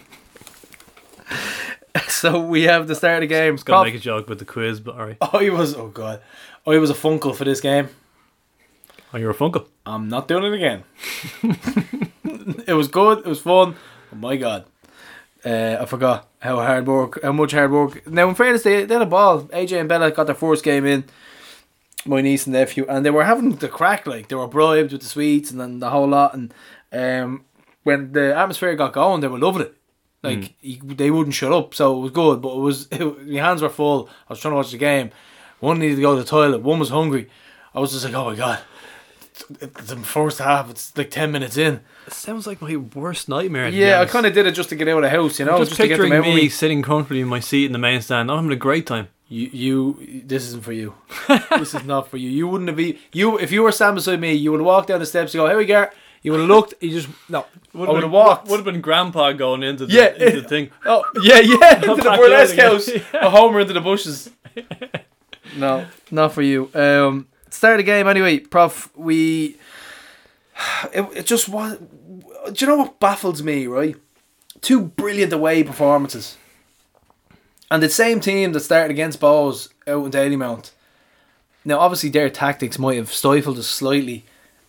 so we have the start of the game. Gonna Prof, make a joke with the quiz, but alright. I was oh god, I was a funkle for this game. Oh, you're a Funko. I'm not doing it again. it was good. It was fun. Oh my god, uh, I forgot how hard work, how much hard work. Now, in fairness, they, they had a ball. AJ and Bella got their first game in. My niece and nephew, and they were having the crack. Like they were bribed with the sweets and then the whole lot. And um, when the atmosphere got going, they were loving it. Like you- they wouldn't shut up, so it was good. But it was it, my hands were full. I was trying to watch the game. One needed to go to the toilet. One was hungry. I was just like, oh my god. It's the first half. It's like ten minutes in. It sounds like my worst nightmare. Yeah, I kind of did it just to get out of the house, you know, i just, just, to get the picturing me sitting comfortably in my seat in the main stand. I'm having a great time. You, you, this isn't for you. this is not for you. You wouldn't have been you if you were standing beside me. You would have walked down the steps. and go, here we go. You would have looked. You just no. I would have walked. Would have been Grandpa going into the, Yeah, into the thing. Oh yeah, yeah. into the burlesque house. again. A homer into the bushes. no, not for you. Um, start the game anyway, Prof. We. It, it just was. Do you know what baffles me? Right, two brilliant away performances, and the same team that started against Bohs out in Dalymount. Now, obviously, their tactics might have stifled us slightly,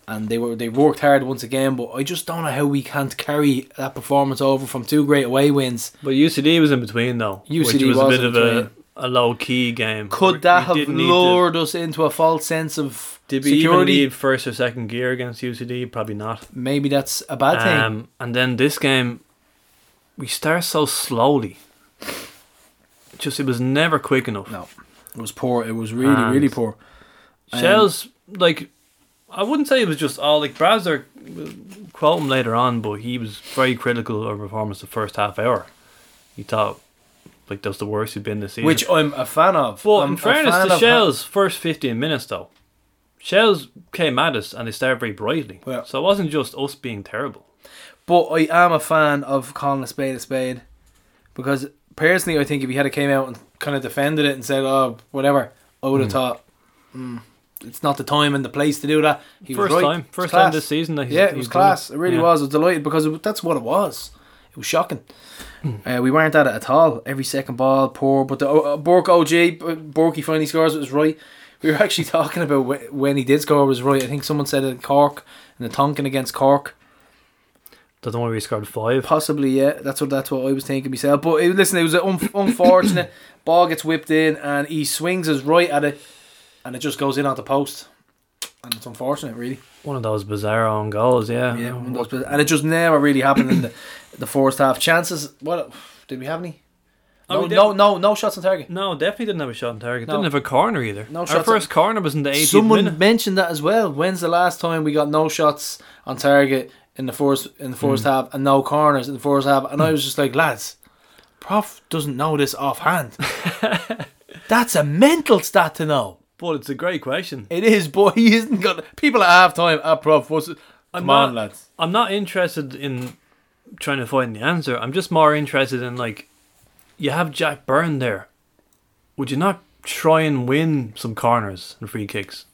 and they were they worked hard once again. But I just don't know how we can't carry that performance over from two great away wins. But UCD was in between though, which UCD was, was a bit of a, a low key game. Could We that have didn't to- lured us into a false sense of Did we even need first or second gear against UCD? Probably not. Maybe that's a bad thing. Um, and then this game, we start so slowly. Just it was never quick enough. No, it was poor. It was really, And- really poor. Um, Shels, like, I wouldn't say it was just all like Brazzer. we'll Quote him later on, but he was very critical of our performance the first half hour. He thought like that was the worst he'd been this season. which I'm a fan of. But I'm in fairness to Shels, first 15 minutes though, Shels came at us and they started very brightly. Yeah. So it wasn't just us being terrible. But I am a fan of calling a spade a spade because personally, I think if he had came out and kind of defended it and said, "Oh, whatever," I would have thought mm, it's not the time and the place to do that. He first was right. time, first time this season. That he's, Yeah, it was class. It really Yeah. was. I was delighted because it, that's what it was. It was shocking. Hmm. Uh, we weren't at it at all. Every second ball, poor. But the uh, Bork OG, Burkey finally scores. It was right. We were actually talking about when he did score it was right. I think someone said it Cork in the Tonkin against Cork. Don't know why we scored five. Possibly, yeah. That's what that's what I was thinking myself. But it, listen, it was un- unfortunate. Ball gets whipped in, and he swings his right at it, and it just goes in at the post, and it's unfortunate, really. One of those bizarre own goals, yeah. Yeah, one of those- and it just never really happened in the the first half. Chances, what did we have any? Oh, No, no, no, no shots on target. No, definitely didn't have a shot on target. No. Didn't have a corner either. No Our shots first corner was in the 80th Someone minute. mentioned that as well. When's the last time we got no shots on target in the first in the first half and no corners in the first half? And I was just like, lads, Prof doesn't know this offhand. That's a mental stat to know. But it's a great question. It is, boy. He isn't got people at half time. Ah, Prof, what's it? I'm Come not- on, lads. I'm not interested in trying to find the answer. I'm just more interested in like, you have Jack Byrne there. Would you not try and win some corners and free kicks?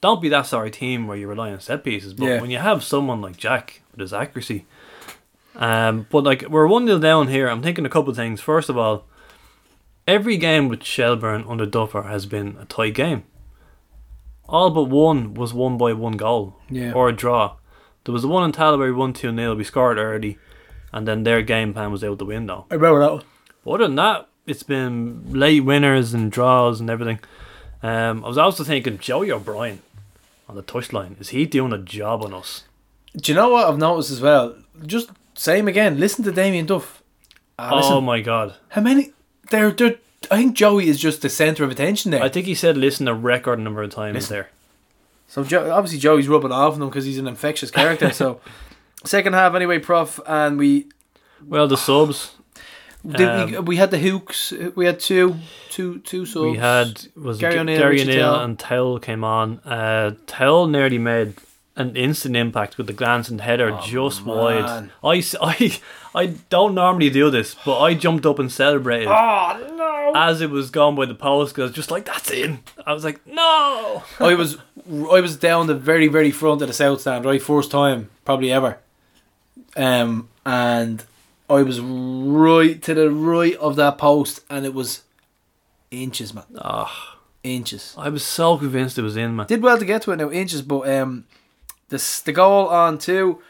Don't be that sorry team where you rely on set pieces. But Yeah. when you have someone like Jack with his accuracy, um, but like we're one 0 down here. I'm thinking a couple of things. First of all, every game with Shelbourne under Duffer has been a tight game. All but one was won by one goal Yeah. or a draw. There was the one in Talbury one two 0 We scored early, and then their game plan was out the window. I remember that one. But other than that, it's been late winners and draws and everything. Um, I was also thinking Joey O'Brien on the touchline. Is he doing a job on us? Do you know what I've noticed as well? Just same again. Listen to Damien Duff. Ah, listen, oh my god! how many? They're, they're, I think Joey is just the centre of attention there. I think he said listen a record number of times Listen. there. so jo- obviously Joey's rubbing off on him because he's an infectious character. so second half anyway, Prof, and we Well, the subs we, Um, we had the Hooks. We had two, two, two subs. we had was Gary O'Neill, Gary O'Neill and Towell came on. Uh, Towell nearly made an instant impact with the glance and header Oh, just man. wide. I don't normally do this, but I jumped up and celebrated. Oh no! as it was gone by the post because just like that's in. I was like, no. I was I was down the very very front of the south stand right first time probably ever, um and I was right to the right of that post and it was inches man Ah, inches. I was so convinced it was in, man. Did well to get to it now inches, but um this the goal on two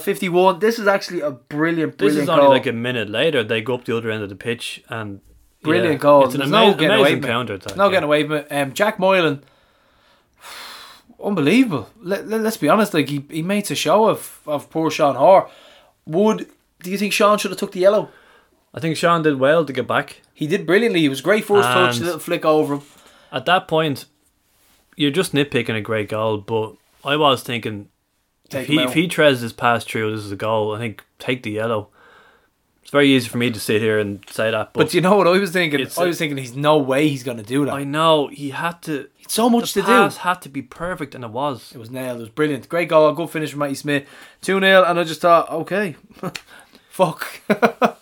fifty one. This is actually a brilliant This brilliant is only goal. like a minute later. They go up the other end of the pitch and Brilliant yeah, goal. It's an There's ama- no getting away amazing from counter attack. no yeah. getting away from it. Um, Jack Moylan, unbelievable. Let, let, us be honest, like he, he makes a show of, of poor Sean Hoare. Would do you think Sean should have took the yellow? I think Sean did well to get back. He did brilliantly. He was great first touch, And- a little flick over him. At that point, you're just nitpicking a great goal, but I was thinking Take if he, out. if he treads this pass through, this is a goal. I think take the yellow. It's very easy for me to sit here and say that, but, But you know what I was thinking? I was thinking he's no way he's going to do that. I know he had to. It's so much the to pass do. had to be perfect, and it was. It was nailed. It was brilliant. Great goal. Good finish from Matty Smith. 2 0. And I just thought, okay, fuck.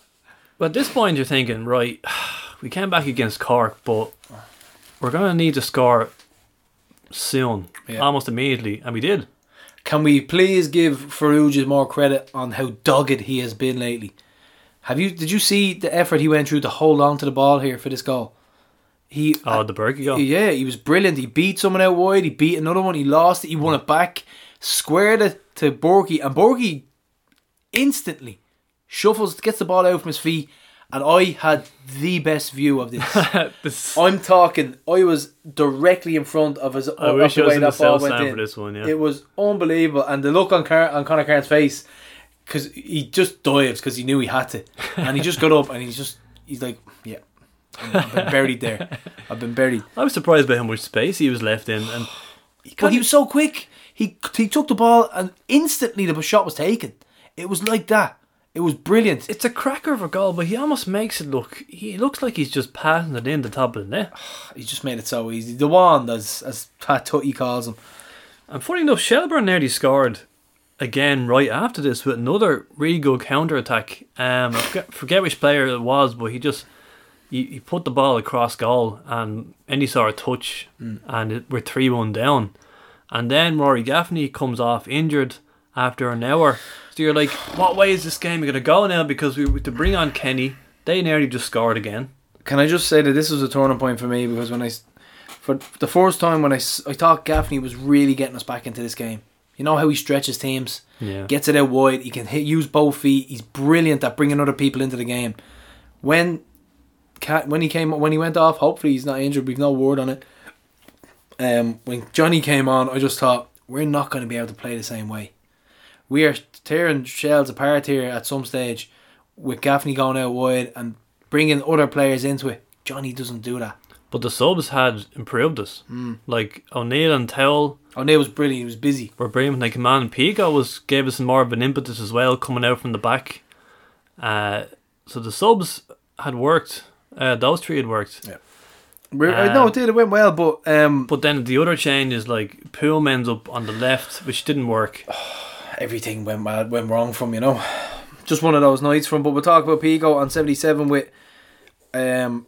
But at this point, you're thinking, right, we came back against Cork, but we're going to need to score soon, Yeah. almost immediately, and we did. Can we please give Farrugia more credit on how dogged he has been lately? Have you? Did you see the effort he went through to hold on to the ball here for this goal? He, Oh, uh, the Burkey goal. yeah, he was brilliant. He beat someone out wide. He beat another one. He lost it. He won it back. squared it to Burkey, and Burkey instantly shuffles, gets the ball out from his feet, and I had the best view of this. This- I'm talking. I was directly in front of his. I wish I was in the south stand for this one. Yeah, It was unbelievable, and the look on Car- on Connor Kearns' face because he just dives because he knew he had to, and he just got up and he's just he's like, yeah, I've been buried there. I've been buried. I was surprised by how much space he was left in, and he But he was so quick. He he took the ball and instantly the shot was taken. It was like that. It was brilliant. It's a cracker of a goal, but he almost makes it look. He looks like he's just passing it in the top of the net. He just made it so easy. The wand, as as Pat Tutty calls him. And funny enough, Shelbourne nearly scored again right after this with another really good counter attack. Um, I forget, forget which player it was, but he just he, he put the ball across goal and any sort of touch, and it, we're three one down. And then Rory Gaffney comes off injured after an hour. So you're like, what way is this game going to go now? Because we were to bring on Kenny, they nearly just scored again. Can I just say that this was a turning point for me because when I, for the first time when I, I thought Gaffney was really getting us back into this game. You know how he stretches teams, Yeah. gets it out wide. He can hit, use both feet. He's brilliant at bringing other people into the game. When, Ca- when he came when he went off, hopefully he's not injured. We've no word on it. Um, when Johnny came on, I just thought we're not going to be able to play the same way. We are tearing Shels apart here at some stage, with Gaffney going out wide and bringing other players into it. Johnny doesn't do that. But the subs had improved us. Like O'Neill and Towell O'Neill was brilliant. He was busy. were brilliant. Like man, and Pico was gave us more of an impetus as well, coming out from the back. Uh, so the subs had worked. Uh, those three had worked. We're, Um, no, it did. It went well, but um, But then the other change is like Poom ends up on the left, which didn't work. everything went well, went wrong from you know. Just one of those nights from. But we'll talk about Pico on seventy seven with um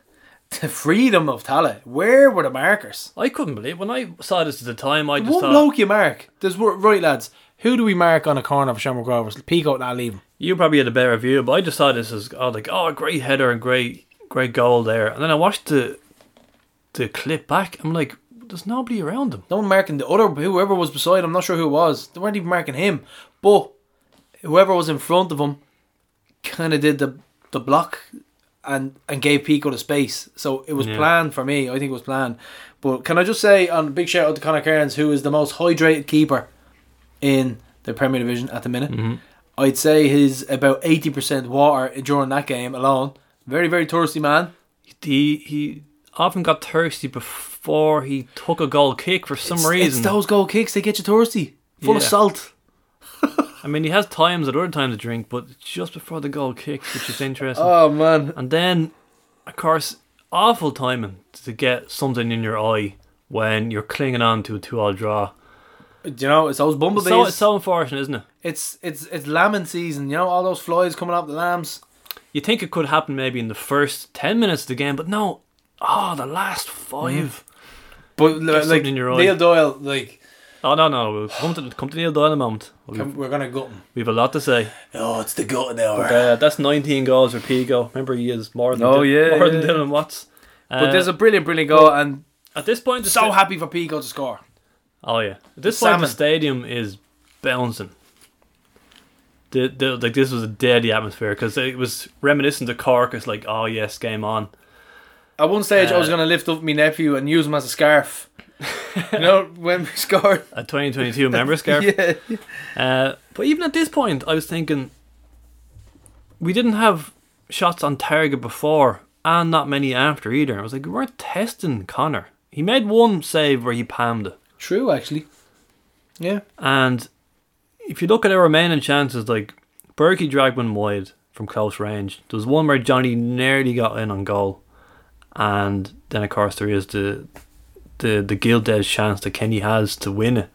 the freedom of talent. Where were the markers? I couldn't believe when I saw this at the time. I just What thought bloke you mark? There's right lads. Who do we mark on a corner for Shamrock Rovers? Pico, not leave him. you probably had a better view, but I just saw this as oh like oh great header and great great goal there, and then I watched the the clip back. I'm like, there's nobody around him. No one marking the other whoever was beside him. I'm not sure who it was. They weren't even marking him, but whoever was in front of him kind of did the the block and and gave Pico the space. So it was Yeah. planned for me. I think it was planned. But can I just say on a big shout out to Connor Kearns, who is the most hydrated keeper in the Premier Division at the minute. Mm-hmm. I'd say he's about eighty percent water during that game alone. Very very thirsty man. He he often got thirsty before he took a goal kick for some It's- reason. it's those goal kicks they get you thirsty, full of salt. I mean, he has times at other times to drink, but just before the goal kicks, which is interesting. Oh man, and then, of course, awful timing to get something in your eye when you're clinging on to a two-all draw. Do you know it's those bumblebees. So it's so unfortunate, isn't it? It's it's it's lambing season. You know all those flies coming up the lambs. You think it could happen maybe in the first ten minutes of the game, but no. Oh, the last five. But something like in your eye. Neil Doyle, like Oh no, no, we'll come to come to Neil Doyle in a moment. We've, come- we're gonna gut him. we've a lot to say. Oh, it's the gut hour. Uh, that's 19 goals for Pico. Remember, he is more than Oh, Dil- yeah, more yeah, than yeah. Dylan Watts. but Uh, there's a brilliant, brilliant goal, and at this point, the so sta- happy for Pico to score. Oh yeah, at this The point the stadium is bouncing. The, the, like this was a deadly atmosphere because it was reminiscent of Cork. It's like, oh yes, game on. At one stage, I was Uh, gonna lift up my nephew and use him as a scarf. you know when we scored. A 2022 member scarf. Yeah. Uh, but even at this point, I was thinking we didn't have shots on target before, and not many after either. I was like, we weren't testing Connor. He made one save where he palmed it. True, actually. Yeah. And if you look at our remaining chances, like Burkey dragged one wide from close range. There was one where Johnny nearly got in on goal, and then of course there is the the the Gildez chance that Kenny has to win it.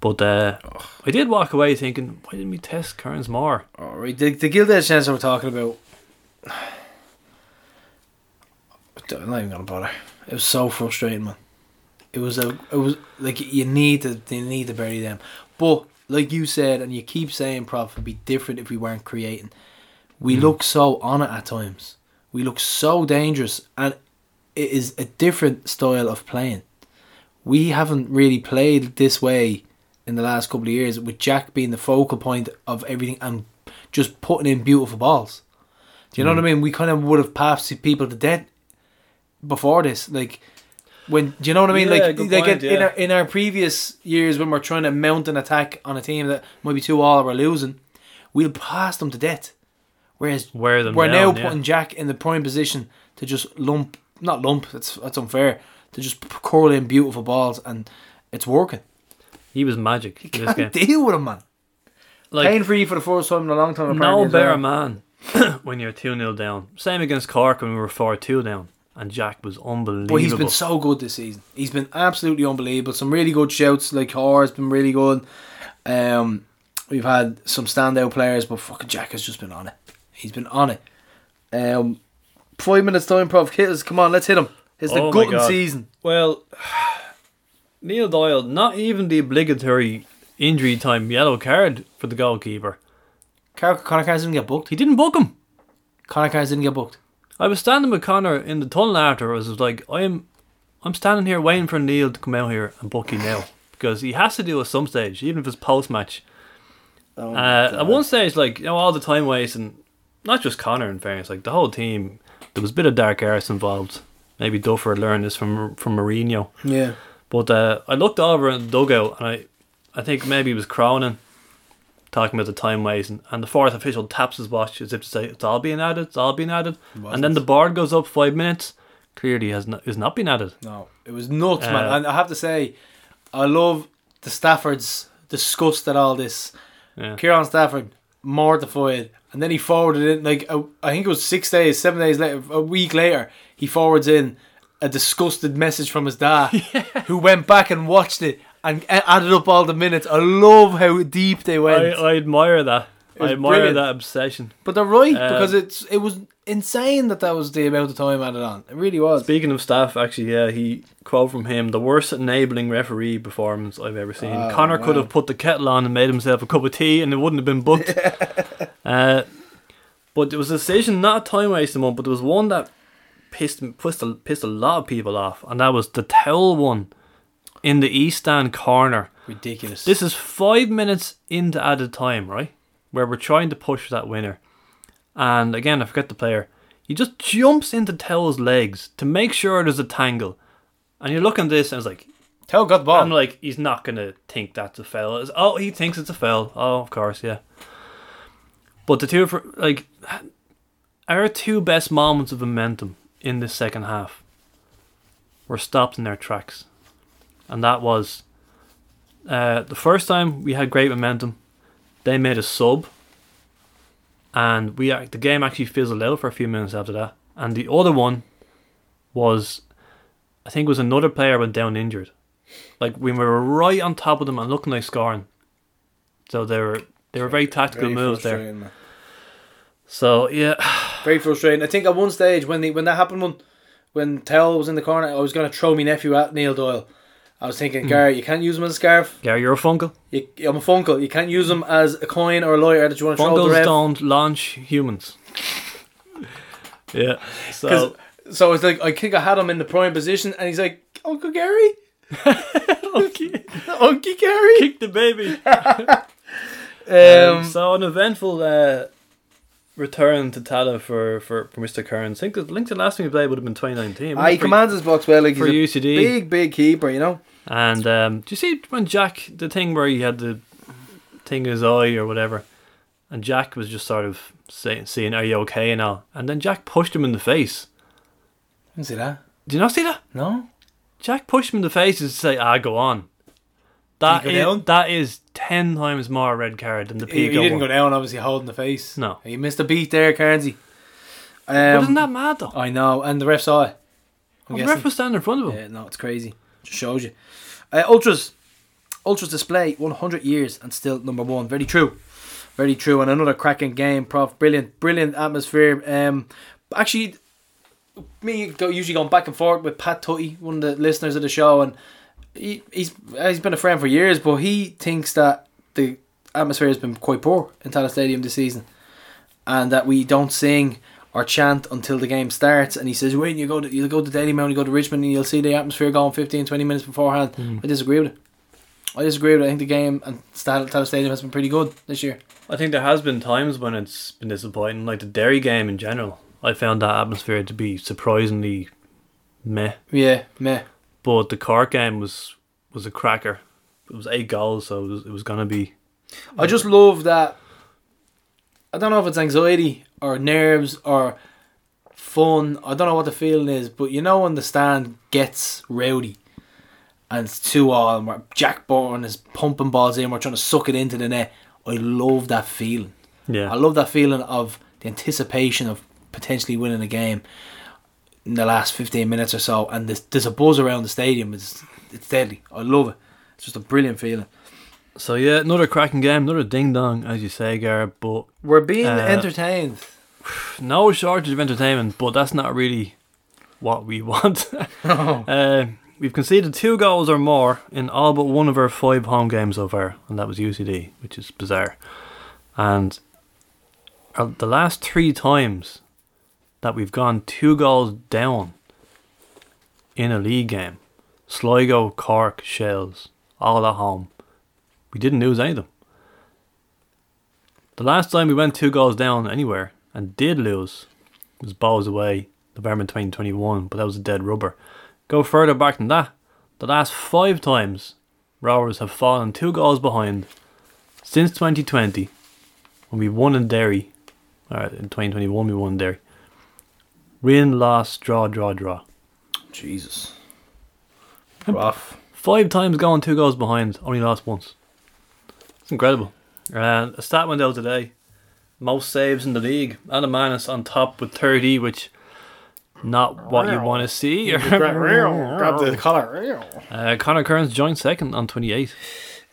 But uh, I did walk away thinking, why didn't we test Kearns more? All right. The the Gilded chance we're talking about. I'm not even gonna bother. It was so frustrating, man. It was a. It was like you need to. You need to bury them. But like you said, and you keep saying, Prof, it'd be different if we weren't creating. We look so on it at times. We look so dangerous, and it is a different style of playing. We haven't really played this way in the last couple of years with Jack being the focal point of everything and just putting in beautiful balls. Do you know what I mm. mean? We kind of would have passed people to death before this. Like when do you know what I mean? Yeah, like like point, in, in yeah. our in our previous years when we're trying to mount an attack on a team that might be two all or we're losing, we'll pass them to death. Whereas Wear them we're now yeah. putting Jack in the prime position to just lump, not lump. That's that's unfair. To just p- curl in beautiful balls and it's working. He was magic game. Can't deal with him, man. Like Pain free for the first time in a long time. no better well. man when you're two 0 down. Same against Cork when we were four two down, and Jack was unbelievable. But he's been so good this season. He's been absolutely unbelievable. Some really good shouts, like Har has been really good. Um, we've had some standout players, but fucking Jack has just been on it. He's been on it. Um, five minutes time, Prof. Hit us. Come on, let's hit him. It's the Oh gutting season. well. Neil Doyle, not even the obligatory injury time yellow card for the goalkeeper. Car- Connor Kearns didn't get booked. He didn't book him. Connor Kearns didn't get booked. I was standing with Connor in the tunnel after. I was like, I'm, I'm standing here waiting for Neil to come out here and book you now because he has to do it at some stage, even if it's post match. Oh uh, at one stage, like you know, all the time wasting, not just Connor. In fairness, like the whole team, there was a bit of dark arts involved. Maybe Duffer learned this from from Mourinho. Yeah. But uh, I looked over in the dugout and I, I think maybe he was Cronin talking about the time wasting, and the fourth official taps his watch as if to say it's all being added, it's all being added, and then the board goes up five minutes. Clearly, has not is not been added. No, it was nuts, man. Uh, And I have to say, I love the Staffords disgust at all this. Yeah. Kieran Stafford mortified, and then he forwarded it like a, I think it was six days, seven days later, a week later, he forwards in a disgusted message from his dad, who went back and watched it and added up all the minutes. I love how deep they went. I, I admire that. I admire brilliant. that obsession. but they're right Uh, because it's it was insane that that was the amount of time added on. It really was. Speaking of staff, actually, yeah, he quote from him: "The worst enabling referee performance I've ever seen." Oh, Connor could have put the kettle on and made himself a cup of tea, and it wouldn't have been booked. uh, but there was a decision, not a time wasting one, but there was one that pissed pissed a, pissed a lot of people off, and that was the Towell one in the east stand corner. Ridiculous. This is five minutes into added time, right? Where we're trying to push for that winner. And again, I forget the player. He just jumps into Towell's legs to make sure there's a tangle. And you're looking at this and it's like, Towell got the ball. I'm like, he's not going to think that's a foul. It's, oh, he thinks it's a foul. Oh, of course, yeah. But the two, for like, our two best moments of momentum in this second half were stopped in their tracks. And that was uh, the first time we had great momentum, they made a sub. And we the game actually fizzled out for a few minutes after that. And the other one was, I think it was another player went down injured. Like we were right on top of them and looking like scoring. So they were they were very tactical Very moves there. man. So yeah, Very frustrating. I think at one stage when the when that happened, when when Towell was in the corner, I was going to throw my nephew at Neil Doyle. I was thinking, Gary, you can't use him as a scarf. Gary, you're a Funkel. You, I'm a Funkel. You can't use him as a coin or a lawyer that you want to throw the ref. don't launch humans. yeah. So So it's like I think I had him in the prime position, and he's like, Uncle Gary. Uncle Gary. kick the baby. Um, Um, so an eventful uh, return to Tallaght for, for, for Mr. Kearns. I think the, I think the last time he played would have been 2019. ah, he commands his box well. Like for he's UCD. big, big keeper. You know. And um, do you see when Jack the thing where he had the thing in his eye or whatever, and Jack was just sort of saying, "Are you okay?" and all, and then Jack pushed him in the face. Didn't see that. Did you not see that? No. Jack pushed him in the face to say, "Ah, go on." That is, down? that is ten times more red card than the He, he didn't one. go down. Obviously, holding the face. No. He missed a beat there, Carnsey. but Um, isn't that mad though? I know, and the ref saw it. I'm Well, the ref was standing in front of him. Yeah, no, it's crazy. Just shows you. Uh, Ultras, Ultras display 100 years and still number one. Very true, very true. And another cracking game, Prof. Brilliant, brilliant atmosphere. Um, actually, me go, usually going back and forth with Pat Tutty, one of the listeners of the show, and he, he's he's been a friend for years, but he thinks that the atmosphere has been quite poor in Tallaght Stadium this season, and that we don't sing or chant until the game starts. And he says, "When you go to you go to Dalymount, you go to Richmond, and you'll see the atmosphere going 15, 20 minutes beforehand." Hmm. I disagree with it. I disagree with it. I think the game and Tallaght Stadium has been pretty good this year. I think there has been times when it's been disappointing, like the Derry game in general. I found that atmosphere to be surprisingly meh. Yeah, meh. But the Cork game was was a cracker. It was eight goals, so it was, it was gonna be. I just love that. I don't know if it's anxiety or nerves or fun. I don't know what the feeling is, but you know when the stand gets rowdy and it's two all, and we're- Jack Byrne is pumping balls in, we're trying to suck it into the net. I love that feeling. Yeah, I love that feeling of the anticipation of potentially winning a game in the last 15 minutes or so, and there's, there's a buzz around the stadium. It's, it's deadly. I love it. It's just a brilliant feeling. So yeah, another cracking game, another ding dong, as you say, Garrett. But We're being Uh, entertained. no shortage of entertainment. But that's not really what we want. uh, we've conceded two goals or more in all but one of our five home games so far, and that was UCD, which is bizarre. And uh, the last three times that we've gone two goals down in a league game, Sligo, Cork, Shels, all at home, we didn't lose any of them. The last time we went two goals down anywhere and did lose was Bohs away, November 2021, but that was a dead rubber. Go further back than that. The last five times Rovers have fallen two goals behind since 2020 when we won in Derry. Alright, in 2021 we won in Derry. Win, loss, draw, draw, draw. Jesus. Rough. Five times going two goals behind, only lost once. It's incredible. And a stat went out today. Most saves in the league. and a minus on top with 30, which not what you want to see. Grab the collar. uh, Connor Kearns joined second on 28.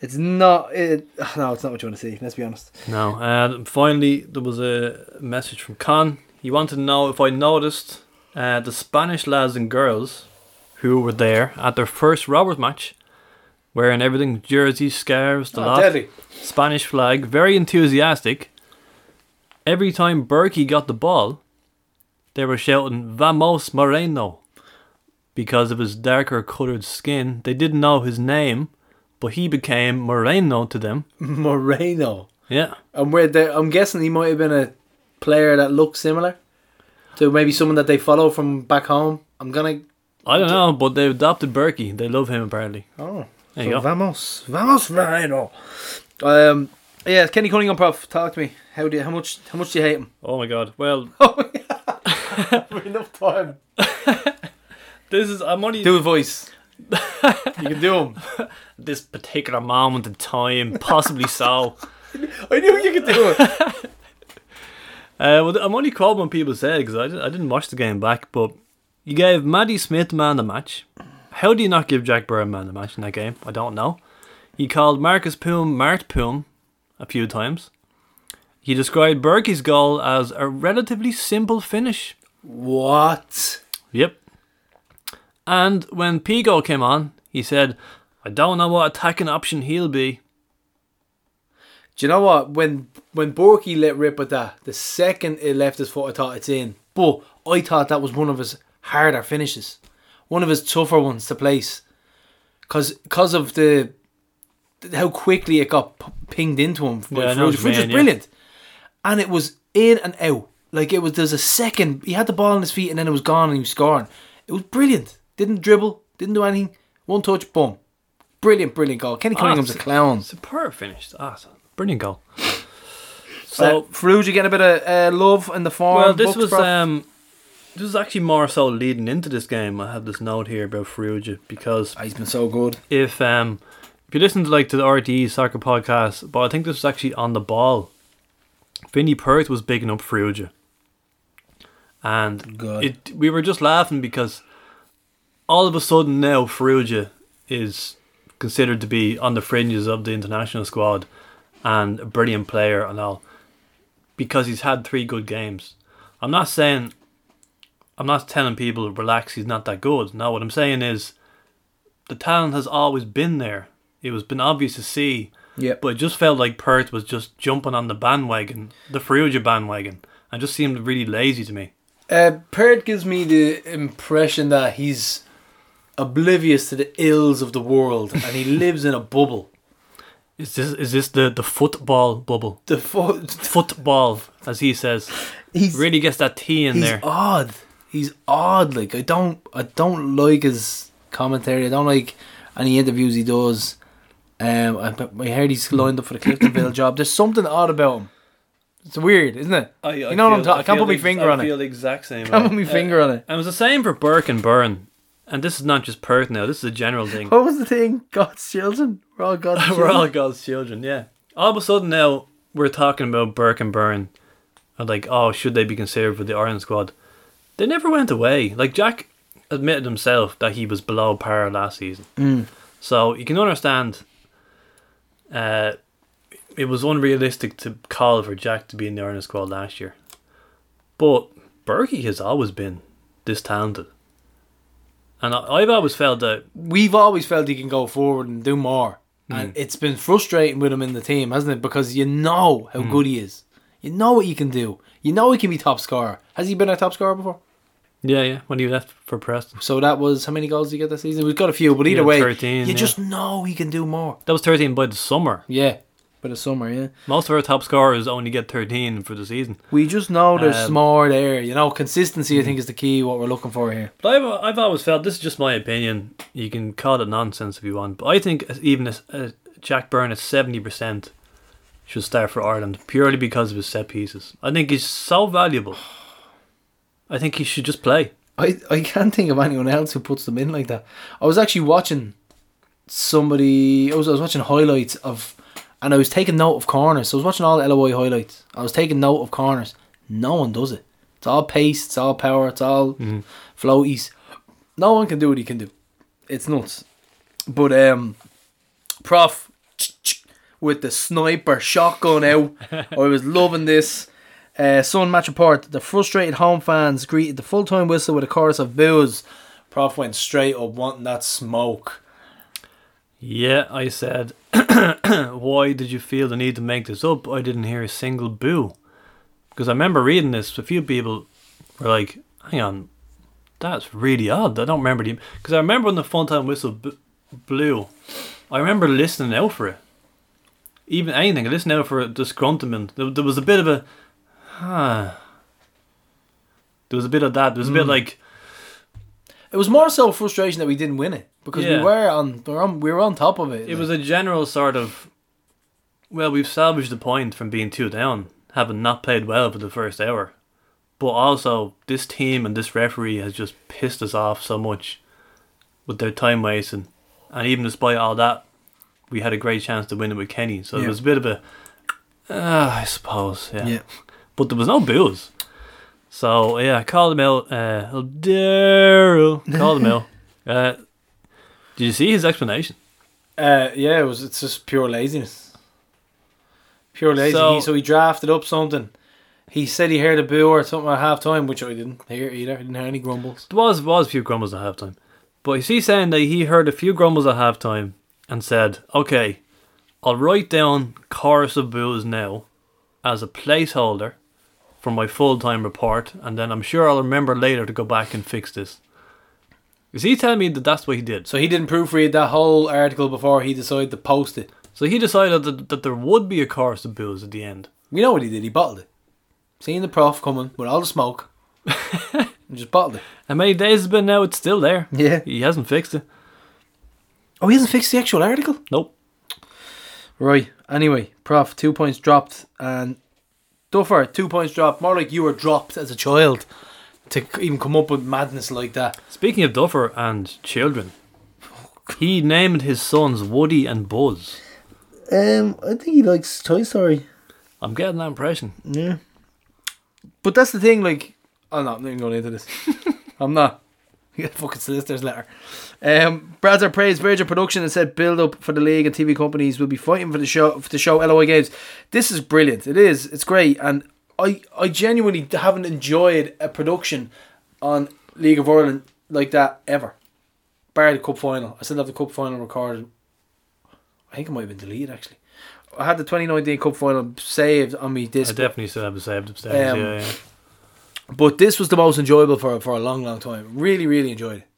It's not. It, no, it's not what you want to see. Let's be honest. No. And finally, there was a message from Con. He wanted to know if I noticed uh, the Spanish lads and girls who were there at their first Rovers match, wearing everything jerseys, scarves, the Oh, lot. deadly. Spanish flag, very enthusiastic. Every time Burkey got the ball, they were shouting "Vamos Moreno" because of his darker coloured skin. They didn't know his name, but he became Moreno to them. Moreno. Yeah, And where they, I'm guessing he might have been a player that looked similar to maybe someone that they follow from back home. I'm gonna. I don't know, but they adopted Burkey. They love him apparently. Oh, There so you go. vamos, vamos, Moreno. Um, yeah, Kenny Cunningham, prof. Talk to me. How do you, how much how much do you hate him? Oh my god. Well, Enough time. this is I'm only Do a voice. you can do him. this particular moment in time, possibly so. I knew you could do it. Uh, well, I'm only called when people say it because I, I didn't watch the game back. But you gave Matty Smith man the match. How do you not give Jack Byrne man the match in that game? I don't know. He called Markus Poom Mart Poom a few times. He described Burkey's goal as a relatively simple finish. What? Yep. And when Pico came on, he said, I don't know what attacking option he'll be. Do you know what? When when Burkey let rip at that, the second it left his foot, I thought it's in. But I thought that was one of his harder finishes, one of his tougher ones to place, cause cause of the how quickly it got p- pinged into him. Yeah, I know what Farrugia. you Farrugia's mean, yeah. brilliant, and it was in and out. Like it was. There's a second. He had the ball on his feet, and then it was gone, and he was scoring. It was brilliant. Didn't dribble. Didn't do anything. One touch. Boom. Brilliant, brilliant goal. Kenny Ah, Cunningham's a clown. Superb finish. Ah, brilliant goal. So, So, Farrugia getting a bit of uh, love in the form. well, this books, was um, this is actually more so leading into this game. I have this note here about Farrugia because Ah, he's been so good. if um, if you listen to like to the RTE soccer podcast, but I think this was actually on the ball. Vinny Perth was bigging up Farrugia, and Good. it we were just laughing because all of a sudden now Farrugia is considered to be on the fringes of the international squad and a brilliant player and all because he's had three good games. I'm not saying I'm not telling people relax he's not that good. No, what I'm saying is the talent has always been there. It was been obvious to see, Yep. but it just felt like Perth was just jumping on the bandwagon, the Farrugia bandwagon, and just seemed really lazy to me. Uh, Perth gives me the impression that he's oblivious to the ills of the world, and he lives in a bubble. Is this is this the, the football bubble? The fo- Football, as he says, he's really gets that T in he's there. odd. He's odd. Like I don't I don't like his commentary. I don't like any interviews he does. Um, I, I heard he's lined up for the Cliftonville job. There's something odd about him. It's weird, isn't it? I, You know what I'm talking- I can't put my finger on it. I feel the exact same. Can't way. put my Uh, finger on it. And it was the same for Burke and Byrne. And this is not just Perth now, this is a general thing. What was the thing? God's children. We're all God's children. we're all God's children, yeah. All of a sudden now, we're talking about Burke and Byrne. And like, oh, should they be considered for the Ireland squad? They never went away. Like, Jack admitted himself that he was below par last season. Mm. So you can understand uh, it was unrealistic to call for Jack to be in the Ireland squad last year. But Burkey has always been this talented. And I've always felt that We've always felt he can go forward and do more. Mm. And it's been frustrating with him in the team, hasn't it? Because you know how Mm. good he is. You know what he can do. You know he can be top scorer. Has he been a top scorer before? Yeah, yeah, when he left for Preston. So that was how many goals did he get this season? We've got a few, but either Yeah, way, 13, you yeah. just know he can do more. That was 13 by the summer. Yeah, but the summer, yeah. Most of our top scorers only get 13 for the season. We just know there's Um, more there. You know, consistency. I think is the key. What we're looking for here. But I've, I've always felt, this is just my opinion, you can call it nonsense if you want, but I think as- even as, uh, Jack Byrne at 70% should start for Ireland purely because of his set pieces. I think he's so valuable. I think he should just play. I, I can't think of anyone else who puts them in like that. I was actually watching somebody. I was I was watching highlights of, and I was taking note of corners. So I was watching all the LOI highlights. I was taking note of corners. No one does it. It's all pace. It's all power. It's all Mhm. floaties. No one can do what he can do. It's nuts. But um, Prof with the sniper shotgun out. I was loving this. Uh, Sun match report. The frustrated home fans greeted the full time whistle with a chorus of boos. Prof went straight up wanting that smoke. Yeah, I said, why did you feel the need to make this up? I didn't hear a single boo. Because I remember reading this, a few people were like, hang on, that's really odd. I don't remember the. Because I remember when the fun time whistle b- blew, I remember listening out for it. Even anything, I listened out for a disgruntlement. There, there was a bit of a. Huh. There was a bit of that. There was a bit Mm. like. It was more so frustration that we didn't win it because Yeah. we were on, we were on we were on top of it. It was a general sort of. Well, we've salvaged the point from being two down, having not played well for the first hour. But also, this team and this referee has just pissed us off so much with their time wasting. And even despite all that, we had a great chance to win it with Kenny. So Yeah. it was a bit of a. Uh, I suppose, yeah. yeah. But there was no boos. So, yeah, I called him out. Uh, oh, Daryl. Called him out. Uh, did you see his explanation? Uh, yeah, it was. It's just pure laziness. Pure laziness. So- he, so he drafted up something. He said he heard a boo or something at half time, which I didn't hear either. I didn't hear any grumbles. There was was a few grumbles at halftime, but he's saying that he heard a few grumbles at halftime and said, "Okay, I'll write down chorus of boos now as a placeholder for my full time report, and then I'm sure I'll remember later to go back and fix this." Is he telling me that that's what he did? So he didn't proofread that whole article before he decided to post it. So he decided that, that there would be a chorus of boos at the end. We know what he did. He bottled it. Seeing the prof coming with all the smoke, and just bottled it. How many days has it been now? It's still there. Yeah. He hasn't fixed it. Oh, he hasn't fixed the actual article. Nope. Right. Anyway, prof, two points dropped, and Duffer, two points dropped. More like you were dropped as a child to even come up with madness like that. Speaking of Duffer and children, he named his sons Woody and Buzz. Um, I think he likes Toy Story. I'm getting that impression. Yeah. But that's the thing. Like, I'm not, I'm not even going into this. I'm not. You get a fucking solicitor's letter. Um, Bradzer praised Virgin Production and said build up for the league and TV companies will be fighting for the show for the show LOI games. This is brilliant. It is. It's great, and I I genuinely haven't enjoyed a production on League of Ireland like that ever. Bar the cup final. I still have the cup final recorded. I think it might have been deleted actually. I had the 2019 cup final saved on me disc. I definitely still have it saved upstairs. Um, yeah, yeah. But this was the most enjoyable for for a long, long time. Really, really enjoyed it.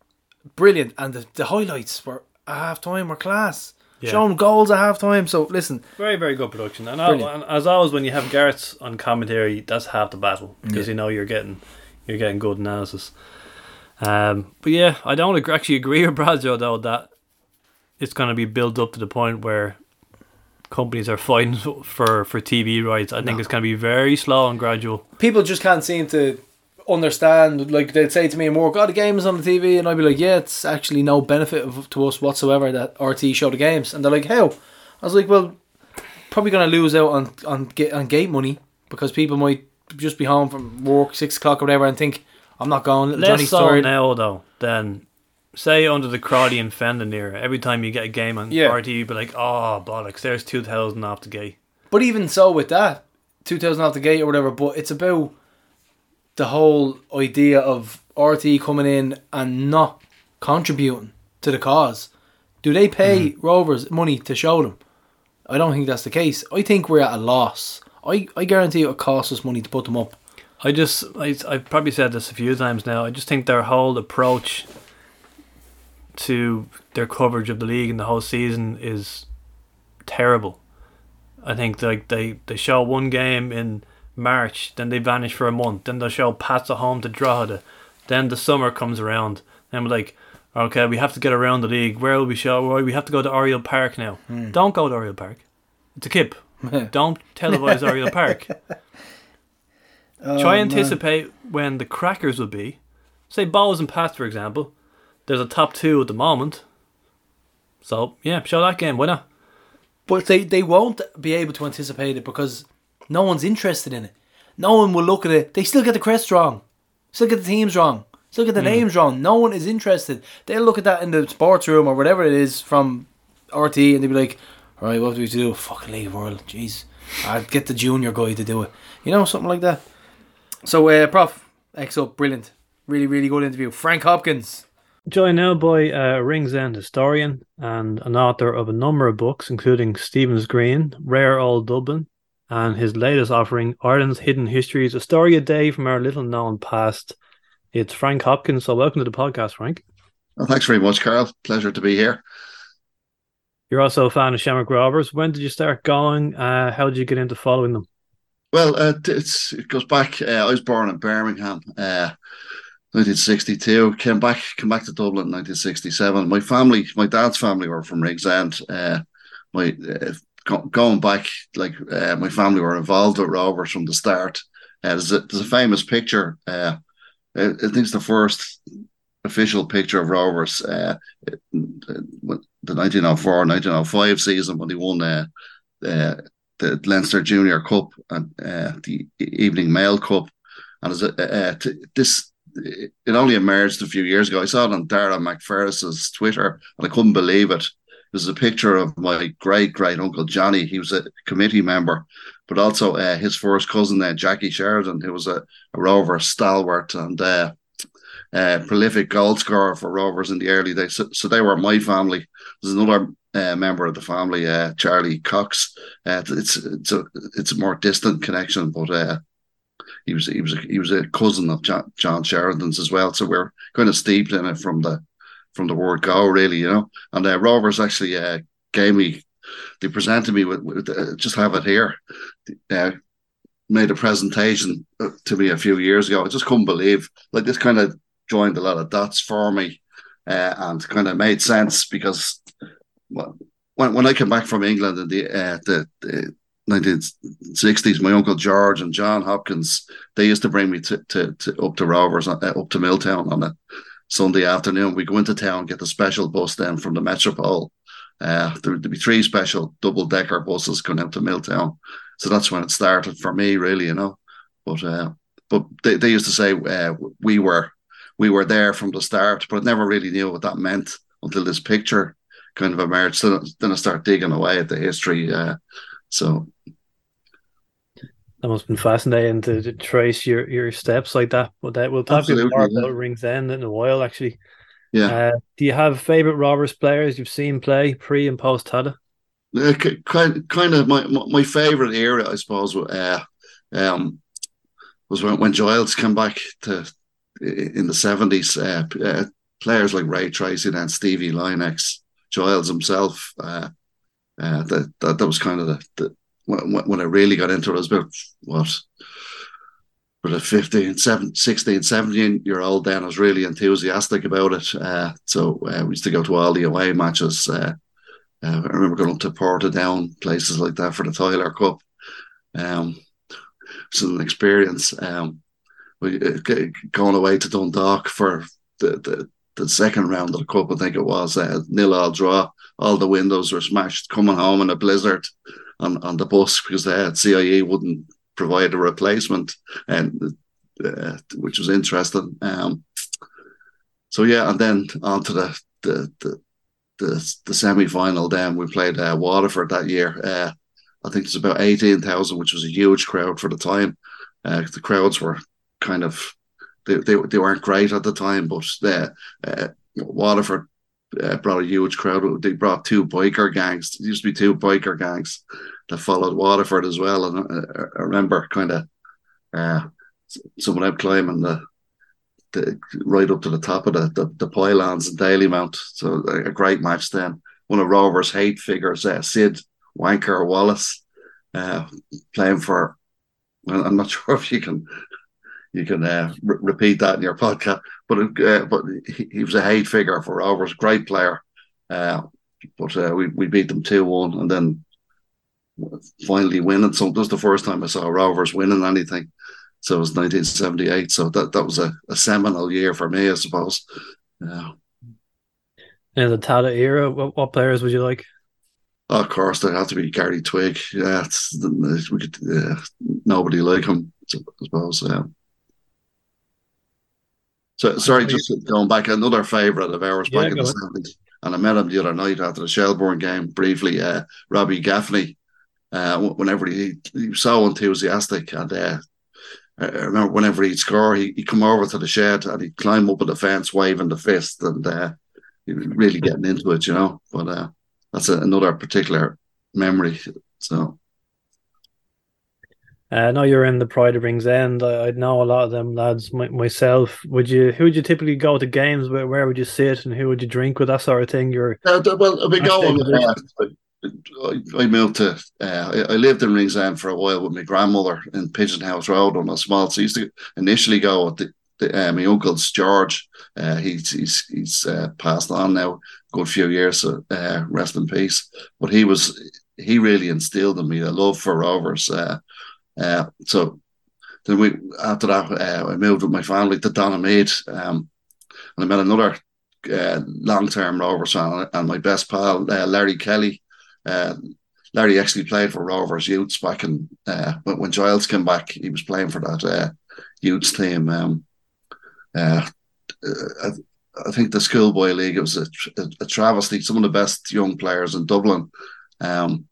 Brilliant, and the, the highlights were at half time were class. Yeah. Showing goals at half time. So listen, Very, very good production. And, Brilliant. and as always, when you have Garrett's on commentary, that's half the battle because you know you're getting you're getting good analysis. Um, but yeah, I don't ag- actually agree with Bradshaw though that it's going to be built up to the point where companies are fighting for for TV rights. I think it's going to be very slow and gradual. people just can't seem to understand. Like they'd say to me work, "Oh, the game is on the TV," and I'd be like, "Yeah, it's actually no benefit of, to us whatsoever that RTÉ show the games." And they're like, "How?" I was like, "Well, probably gonna lose out on on on gate money because people might just be home from work six o'clock or whatever and think I'm not going. Little Less Johnny's so tired." now though than say under the Crowley and Fendon era. Every time you get a game on Yeah. RTÉ, you'd be like, "Oh bollocks, there's two thousand off the gate." But even so, with that, 2000 off the gate or whatever, but it's about the whole idea of RTÉ coming in and not contributing to the cause. Do they pay mm-hmm. Rovers money to show them? I don't think that's the case. I think we're at a loss. I, I guarantee it will cost us money to put them up. I just, I, I've probably said this a few times now. I just think their whole approach to their coverage of the league and the whole season is terrible. I think like they, they show one game in March, then they vanish for a month, then they'll show Pats at home to Drogheda, then the summer comes around, and we're like, okay, we have to get around the league. Where will we show? Well, we have to go to Oriel Park now. Hmm. Don't go to Oriel Park. It's a kip. Don't televise Oriel Park. Try oh, and anticipate when the crackers will be. Say Bohs and Pats, for example. There's a top two at the moment. So, yeah, show that game, why not? But they, they won't be able to anticipate it because no one's interested in it. No one will look at it. They still get the crest wrong. Still get the teams wrong. Still get the names wrong. No one is interested. They'll look at that in the sports room or whatever it is from RTÉ and they'll be like, all right, what do we do? Fucking League World. Jeez. I'd get the junior guy to do it. You know, something like that. So, uh, Prof, X up, brilliant. Really, really good interview. Frank Hopkins. Joined now by a Ringsend historian and an author of a number of books, including Stephen's Green, Rare Old Dublin, and his latest offering, Ireland's Hidden Histories, a story a day from our little known past. It's Frank Hopkins. So, welcome to the podcast, Frank. Well, thanks very much, Carl. Pleasure to be here. You're also a fan of Shamrock Rovers. When did you start going? Uh, how did you get into following them? Well, uh, it's it goes back. Uh, I was born in Birmingham, uh, 1962. Came back, came back to Dublin, in 1967. My family, my dad's family, were from Ringsend. Uh, my uh, go, going back, like uh, my family were involved with Rovers from the start. Uh, there's, a, there's a famous picture. Uh, I think it's the first official picture of Rovers. Uh, the 1904 1905 season when they won uh, uh, the Leinster Junior Cup and uh, the Evening Mail Cup. And as uh, t- this, it only emerged a few years ago. I saw it on Dara McFerris's Twitter and I couldn't believe it. It was a picture of my great great uncle Johnny. He was a committee member, but also uh, his first cousin, uh, Jackie Sheridan, who was a, a Rover stalwart and uh, uh, prolific goal scorer for Rovers in the early days. So, so they were my family. There's another uh, member of the family, uh, Charlie Cox. It's it's a it's a more distant connection, but he was he was a, he was a cousin of John, John Sheridan's as well. So we're kind of steeped in it from the from the word go, really, you know. And uh, Rovers actually uh, gave me, they presented me with, with uh, just have it here. Uh, made a presentation uh, to me a few years ago. I just couldn't believe like this kind of joined a lot of dots for me uh, and kind of made sense because well, when when I came back from England in the uh, the, the 1960s, my uncle George and John Hopkins they used to bring me to, to, to up to Rovers uh, up to Milltown on a Sunday afternoon. We go into town, get the special bus then from the Metropole. Uh, there would be three special double decker buses going out to Milltown, so that's when it started for me, really, you know. But uh, but they, they used to say uh, we were we were there from the start, but I never really knew what that meant until this picture kind of emerged. Then, then I start digging away at the history. Uh, so That must have been fascinating to, to trace your, your steps like that. But that we'll talk a bit Absolutely, more yeah. about Ringsend in a while, actually. yeah, Uh, do you have favorite Rovers players you've seen play pre and post Tada? Uh, kind kind of my my favorite era, I suppose, uh, um, was when when Giles came back to in the seventies. Uh, uh, players like Ray Treacy, and Stevie Lynex, Giles himself. Uh, uh, that, that that was kind of the, the when, I really got into it. I was about what with a 15, 17, 16, 17 year old then I was really enthusiastic about it. Uh, so uh, we used to go to all the away matches. Uh, uh, I remember going up to Portadown, places like that for the Tyler Cup. Um, it's an experience. Um, we, uh, going away to Dundalk for the, the, the second round of the cup, I think it was uh, nil all draw. All the windows were smashed. Coming home in a blizzard on, on the bus because the CIE wouldn't provide a replacement, and uh, which was interesting. Um, so yeah, and then on to the the the, the, the semi final. Then we played uh, Waterford that year. Uh, I think it's about eighteen thousand, which was a huge crowd for the time. Uh, the crowds were kind of they, they, they weren't great at the time, but the, uh, Waterford uh, brought a huge crowd. They brought two biker gangs. Used to be two biker gangs that followed Waterford as well. And uh, I remember kind of uh, someone out climbing the, the right up to the top of the, the, the pylons in Dalymount. So a great match then. One of Rovers' hate figures, uh, Sid Wanker Wallace, uh, playing for. I'm not sure if you can you can uh, re- repeat that in your podcast. But uh, but he, he, was a hate figure for Rovers, great player. Uh, but uh, we we beat them two one, and then finally winning. So this was the first time I saw Rovers winning anything. So it was 1978. So that that was a, a seminal year for me, I suppose. Yeah. In the Tata era, what, what players would you like? Oh, of course, there had to be Gary Twigg. Yeah, it's, we could uh, nobody like him. I suppose. Yeah. So sorry, just going back, another favourite of ours yeah, back in the seventies, and I met him the other night after the Shelbourne game briefly. Uh, Robbie Gaffney, uh, whenever he, he was so enthusiastic, and uh, I remember whenever he'd score, he he'd come over to the shed and he'd climb up on the fence, waving the fist, and uh, really getting into it, you know. But uh, that's a, another particular memory. So uh, I know you're in the Pride of Ringsend. I, I know a lot of them lads my, myself. Would you? Who would you typically go to games? Where, where would you sit and who would you drink with? That sort of thing. You're uh, well. I've been going. Uh, I, moved to. Uh, I, lived in Ringsend for a while with my grandmother in Pigeon House Road on a small. So I used to initially go with the, the uh, my uncle's George. Uh, he's he's he's uh, passed on now. Good few years. So uh, rest in peace. But he was he really instilled in me a love for Rovers. Uh, uh, so then we after that uh, I moved with my family to Donaghmede, um, and I met another uh, long term Rovers fan and my best pal uh, Larry Kelly. Uh, Larry actually played for Rovers youths back in uh, when Giles came back. He was playing for that youths team. Um, I, I, think the schoolboy league it was a, a, a, travesty. Some of the best young players in Dublin. Um,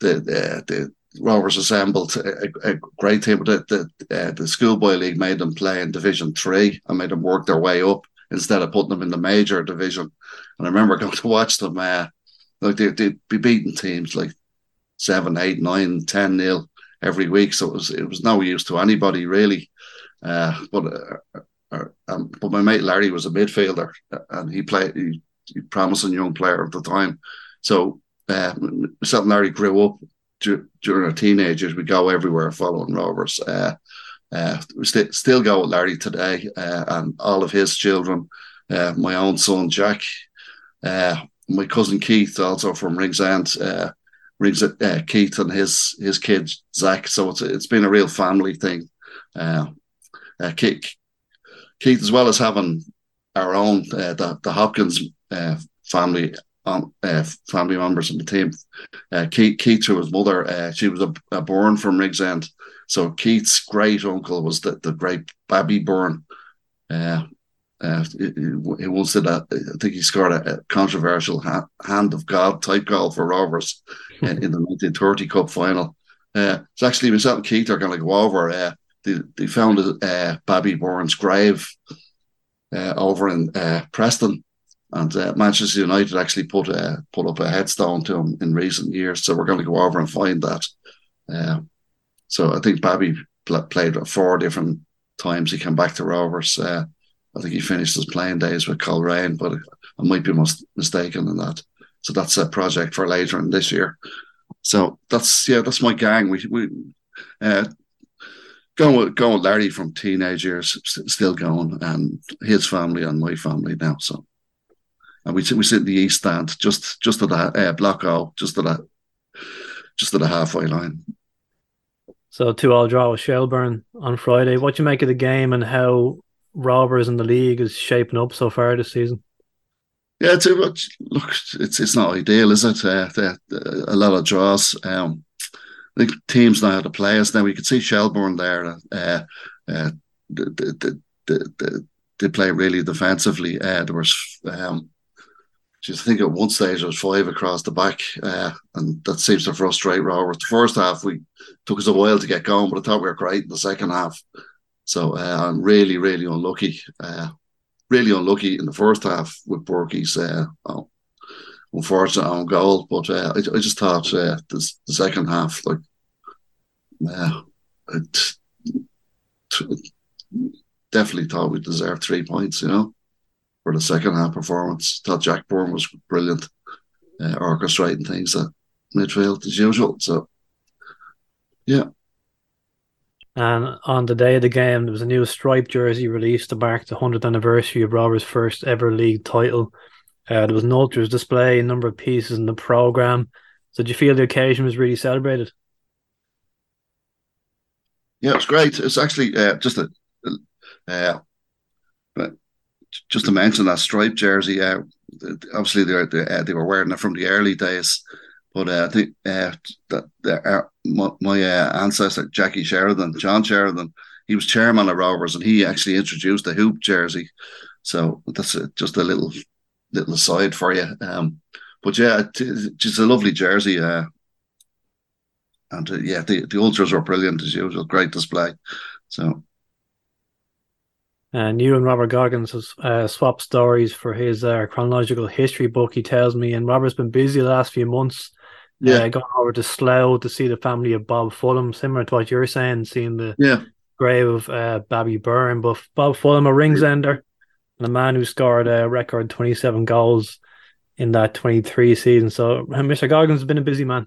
the, the, the Rovers assembled a, a great team. The the, uh, the schoolboy league made them play in Division Three and made them work their way up instead of putting them in the major division. And I remember going to watch them. Uh, like they, they'd be beating teams like seven, eight, nine, ten nil every week. So it was it was no use to anybody really. Uh, but uh, uh, um, but my mate Larry was a midfielder and he played. He, he promising young player at the time. So uh, myself and Larry grew up during our teenagers, we go everywhere following Rovers. Uh, uh, we st- still go with Larry today uh, and all of his children. Uh, my own son Jack, uh, my cousin Keith, also from Ringsend. Uh, Rings uh, Keith and his his kids Zach. So it's it's been a real family thing. Keith, Keith, as well as having our own the the Hopkins family um, uh, family members in the team. Uh, Keith, Keith, through his mother, uh, she was a, a born from Ringsend. So Keith's great uncle was the, the great Babby Byrne. Uh, uh, he, he once did a, I think he scored a, a controversial ha- hand of God type goal for Rovers in, in the 1930 Cup final. Uh, it's actually myself and Keith are going to go over. Uh, they, they found uh, Babby Byrne's grave uh, over in uh, Preston and uh, Manchester United actually put a, put up a headstone to him in recent years. So we're going to go over and find that. Uh, so I think Babby pl- played four different times. He came back to Rovers. Uh, I think he finished his playing days with Coleraine, but I might be mis- mistaken in that. So that's a project for later in this year. So that's yeah, that's my gang. We we uh, going with going with Larry from teenage years, st- still going, and his family and my family now. So, and we sit we sit in the east stand, just just at the uh, block O, just at the just at the halfway line. So two all draw with Shelbourne on Friday. What do you make of the game and how Rovers in the league is shaping up so far this season? Yeah, too much. look, it's it's not ideal, is it? Uh, the, a lot of draws. Um, I think teams know how to play us now. We could see Shelbourne there. Uh, uh, the, the, the, the, they play really defensively. Uh, there was, um, just think at one stage there was five across the back, uh, and that seems to frustrate Rovers. The first half we took us a while to get going, but I thought we were great in the second half. So uh, I'm really, really unlucky. Uh, really unlucky in the first half with Burkey's uh, oh, unfortunate own goal. But uh, I, I just thought uh, the, the second half, like, yeah, it, definitely thought we deserved three points, you know, for the second half performance. Thought Jack Byrne was brilliant, uh, orchestrating things at midfield as usual. So, yeah. And on the day of the game, there was a new striped jersey released to mark the 100th anniversary of Rovers' first ever league title. Uh, there was an ultras display, a number of pieces in the programme. So, did you feel the occasion was really celebrated? Yeah, it was great. It's actually uh, just a, uh, just to mention that striped jersey. Uh, obviously, they were, they, uh, they were wearing it from the early days. But uh, I think uh, that uh, my, uh, ancestor Jackie Sheridan, John Sheridan, he was chairman of Rovers, and he actually introduced the hoop jersey. So that's a, just a little little aside for you. Um, but yeah, it's just a lovely jersey. Uh, and uh, yeah, the, the ultras were brilliant as usual. Great display. So. And you and Robert Goggins has uh, swapped stories for his uh, chronological history book. He tells me, and Robert's been busy the last few months. Yeah, uh, going over to Slough to see the family of Bob Fullam, similar to what you're saying, seeing the yeah grave of uh, Bobby Byrne. But Bob Fullam, a ringsender, and a man who scored a record 27 goals in that 23 season. So Mr. Goggins has been a busy man.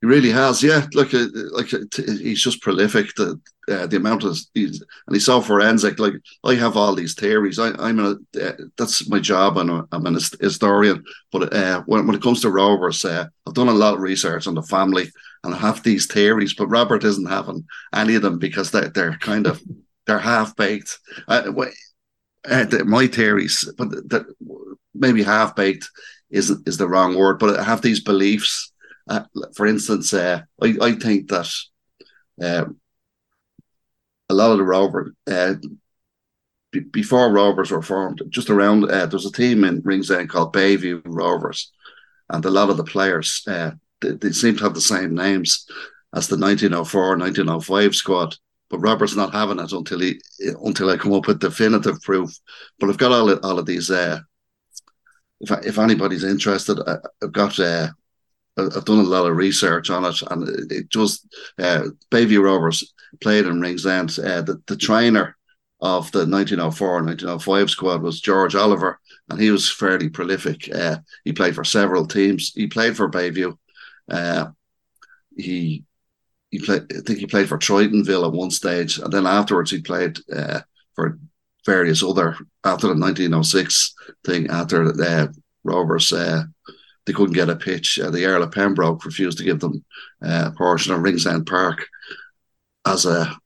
He really has, yeah. Like, uh, like uh, he's just prolific. The uh, the amount of he's and he's so forensic. Like I have all these theories. I, I'm a uh, that's my job. and I'm, I'm an historian. But uh, when when it comes to rovers, uh, I've done a lot of research on the family and I have these theories. But Robert isn't having any of them because they they're kind of they're half baked. Uh, my theories, but that maybe half baked is is the wrong word. But I have these beliefs uh, for instance, uh, I, I think that uh, a lot of the Rovers, uh, b- before Rovers were formed, just around, uh, there's a team in Ringsend called Bayview Rovers, and a lot of the players, uh, they, they, seem to have the same names as the 1904 1905 squad. But Robert's not having it until he until I come up with definitive proof. But I've got all of, all of these. if if anybody's interested, I, have got I've done a lot of research on it, and it just uh, Bayview Rovers played in Ringsend. Uh, the, the trainer of the 1904 1905 squad was George Oliver, and he was fairly prolific. Uh, he played for several teams. He played for Bayview. Uh, he he played. I think he played for Tritonville at one stage, and then afterwards he played uh, for various other after the 1906 thing. After uh, Rovers uh, they couldn't get a pitch. Uh, the Earl of Pembroke refused to give them uh, a portion of Ringsend Park as a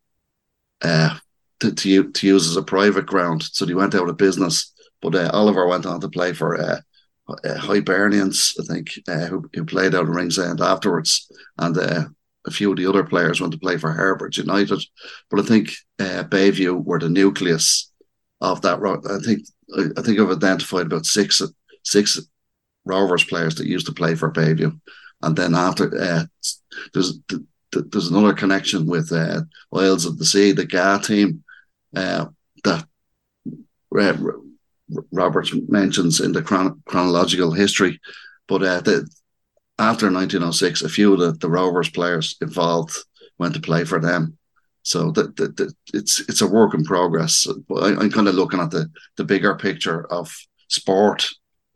uh, to, to, to use as a private ground. So they went out of business. But uh, Oliver went on to play for uh, uh, Hibernians, I think, who, who played out of Ringsend afterwards, and a few of the other players went to play for Herbert United. But I think Bayview were the nucleus of that. I think I think I've identified about six six Rovers players that used to play for Bayview, and then after uh, there's there's another connection with uh, Isles of the Sea, the GA team uh, that uh, Robert mentions in the chron- chronological history. But uh, the, after 1906, a few of the, the Rovers players involved went to play for them. So that, that, that it's it's a work in progress. But I, I'm kind of looking at the the bigger picture of sport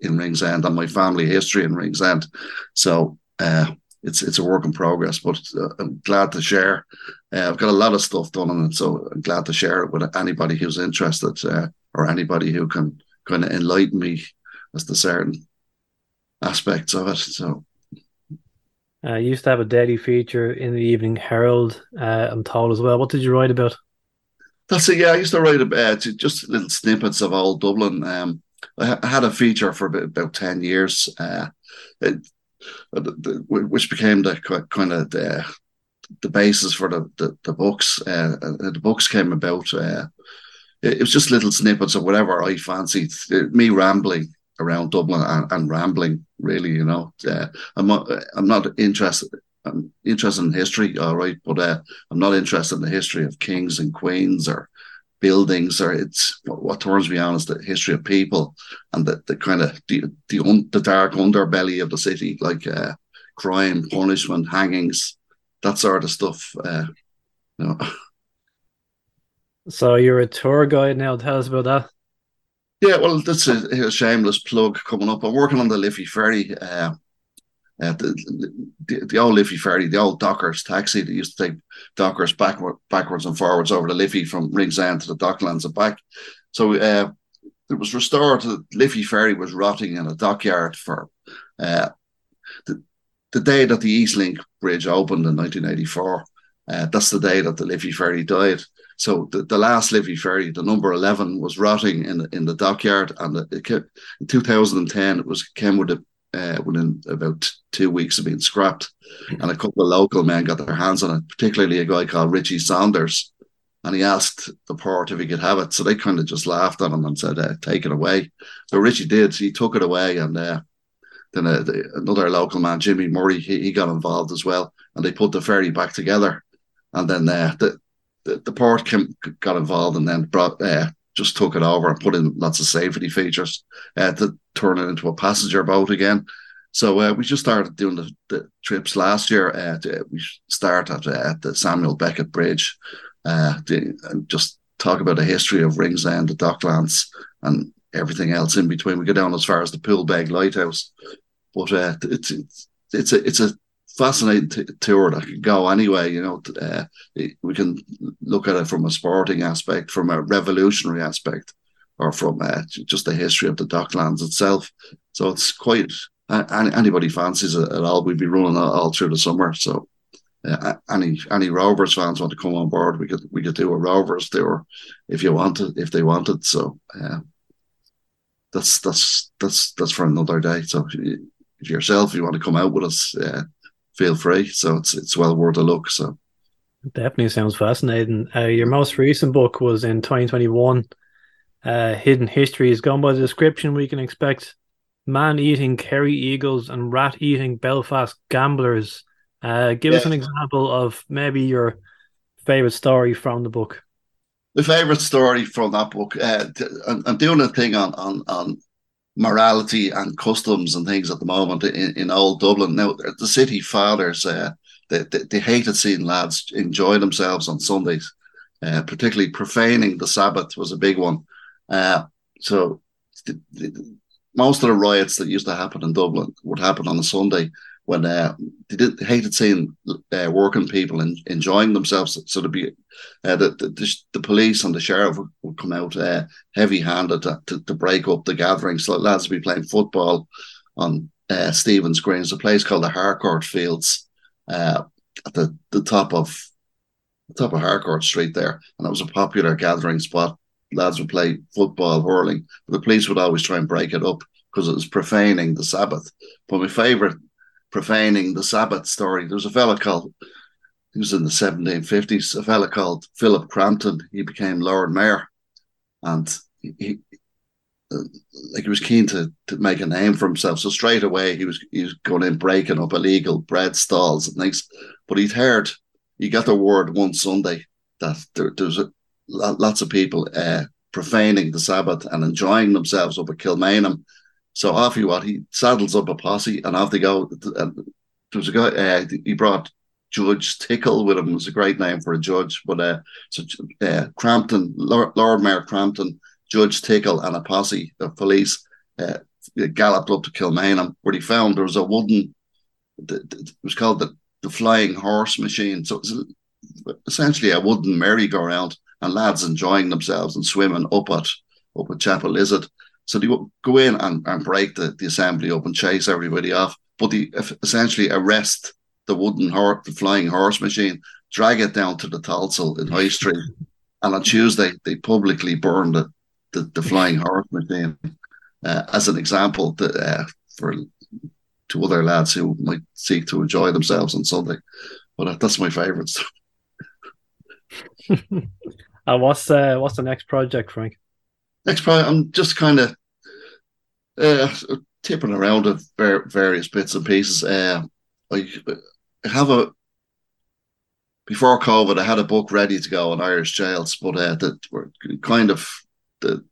in Ringsend and my family history in Ringsend. So uh, it's it's a work in progress, but uh, I'm glad to share. Uh, I've got a lot of stuff done on it, so I'm glad to share it with anybody who's interested uh, or anybody who can kind of enlighten me as to certain aspects of it. So. Uh, you used to have a daily feature in the Evening Herald, uh, I'm told as well. What did you write about? That's it. Yeah, I used to write about just little snippets of old Dublin. Um, I, had a feature for about, ten years. Uh, it, which became the kind of the, the basis for the the, the books. Uh, the books came about. Uh, it, was just little snippets of whatever I fancied. Me rambling around Dublin and, and rambling, really. You know, uh, I'm not. I'm not interested. I'm interested in history, all right, but uh, I'm not interested in the history of kings and queens or buildings or it's what turns me on is the history of people and the, the kind of the the, un, the dark underbelly of the city like uh, crime punishment hangings that sort of stuff uh, you know. so you're a tour guide now tell us about that yeah well that's a, a shameless plug coming up i'm working on the liffey ferry uh, uh, the, the, the old Liffey ferry, the old Dockers taxi that used to take Dockers backward, backwards and forwards over the Liffey from Ringsend to the Docklands and back. So uh, it was restored. The Liffey ferry was rotting in a dockyard for uh, the, the day that the East Link Bridge opened in 1984. Uh, that's the day that the Liffey ferry died. So the, the last Liffey ferry, the number 11, was rotting in the, in the dockyard. And it, it, in 2010, it was came with a uh, within about two weeks of being scrapped. And a couple of local men got their hands on it, particularly a guy called Richie Saunders. And he asked the port if he could have it. So they kind of just laughed at him and said, uh, take it away. So Richie did. He took it away. And uh, then uh, the, another local man, Jimmy Murray, he, he, got involved as well. And they put the ferry back together. And then uh, the, the, the port came, got involved and then brought uh, just took it over and put in lots of safety features uh, to turn it into a passenger boat again. So uh, we just started doing the, the trips last year. Uh, to, we start at, uh, at the Samuel Beckett Bridge uh, to, and just talk about the history of Ringsend, the Docklands, and everything else in between. We go down as far as the Poolbeg Lighthouse, but uh, it's it's it's a it's a fascinating t- tour that can go anyway. You know, uh, we can look at it from a sporting aspect, from a revolutionary aspect, or from uh, just the history of the Docklands itself. So it's quite anybody fancies it at all. We'd be running all, all through the summer. So. Uh, any any Rovers fans want to come on board, we could we could do a Rovers tour if you wanted if they wanted. So uh, that's that's that's that's for another day. So if yourself you want to come out with us, uh, feel free. So it's it's well worth a look. So definitely sounds fascinating. Uh, your most recent book was in 2021. Uh, Hidden Histories. Gone by the description, we can expect man eating Kerry Eagles and rat eating Belfast gamblers. Uh, give yeah. us an example of maybe your favorite story from the book. The favorite story from that book. Uh, I'm doing a thing on on on morality and customs and things at the moment in, in old Dublin. Now, the city fathers, uh, they, they, they, hated seeing lads enjoy themselves on Sundays, uh, particularly profaning the Sabbath was a big one. Uh, so, the, the, most of the riots that used to happen in Dublin would happen on a Sunday when uh, they, did, they hated seeing uh, working people in, enjoying themselves. So to be uh, the, the, the police and the sheriff would, come out uh, heavy handed to, to, to, break up the gathering. So lads would be playing football on uh, Stephen's Green. It's a place called the Harcourt Fields uh, at the, the top of the top of Harcourt Street there, and that was a popular gathering spot. Lads would play football, hurling, but the police would always try and break it up because it was profaning the Sabbath. But my favourite profaning the Sabbath story. There was a fella called, he was in the 1750s, a fella called Philip Crampton. He became Lord Mayor and he, he like he was keen to, to make a name for himself. So straight away he was he was going in breaking up illegal bread stalls and things. But he'd heard, he got the word one Sunday that there, there was a, lots of people uh, profaning the Sabbath and enjoying themselves up at Kilmainham so off he what he saddles up a posse and off they go. And there was a guy uh, he brought Judge Tickle with him. It was a great name for a judge. But uh, so uh, Crampton, Lord, Mayor Crampton, Judge Tickle, and a posse of police uh, galloped up to Kilmainham, where he found there was a wooden. It was called the, the flying horse machine. So it was essentially a wooden merry-go-round, and lads enjoying themselves and swimming up at up at Chapelizod. So they would go in and, and break the, the assembly up and chase everybody off. But they essentially arrest the wooden horse, the flying horse machine, drag it down to the Tholsel in High Street. And on Tuesday, they publicly burned the, the, the flying horse machine uh, as an example to, uh, for to other lads who might seek to enjoy themselves on Sunday. But uh, that's my favourite stuff. uh, what's uh, what's the next project, Frank? Next project, I'm just kind of uh, tipping around of various bits and pieces. Uh, I have a before COVID, I had a book ready to go on Irish jails, but uh, that were kind of the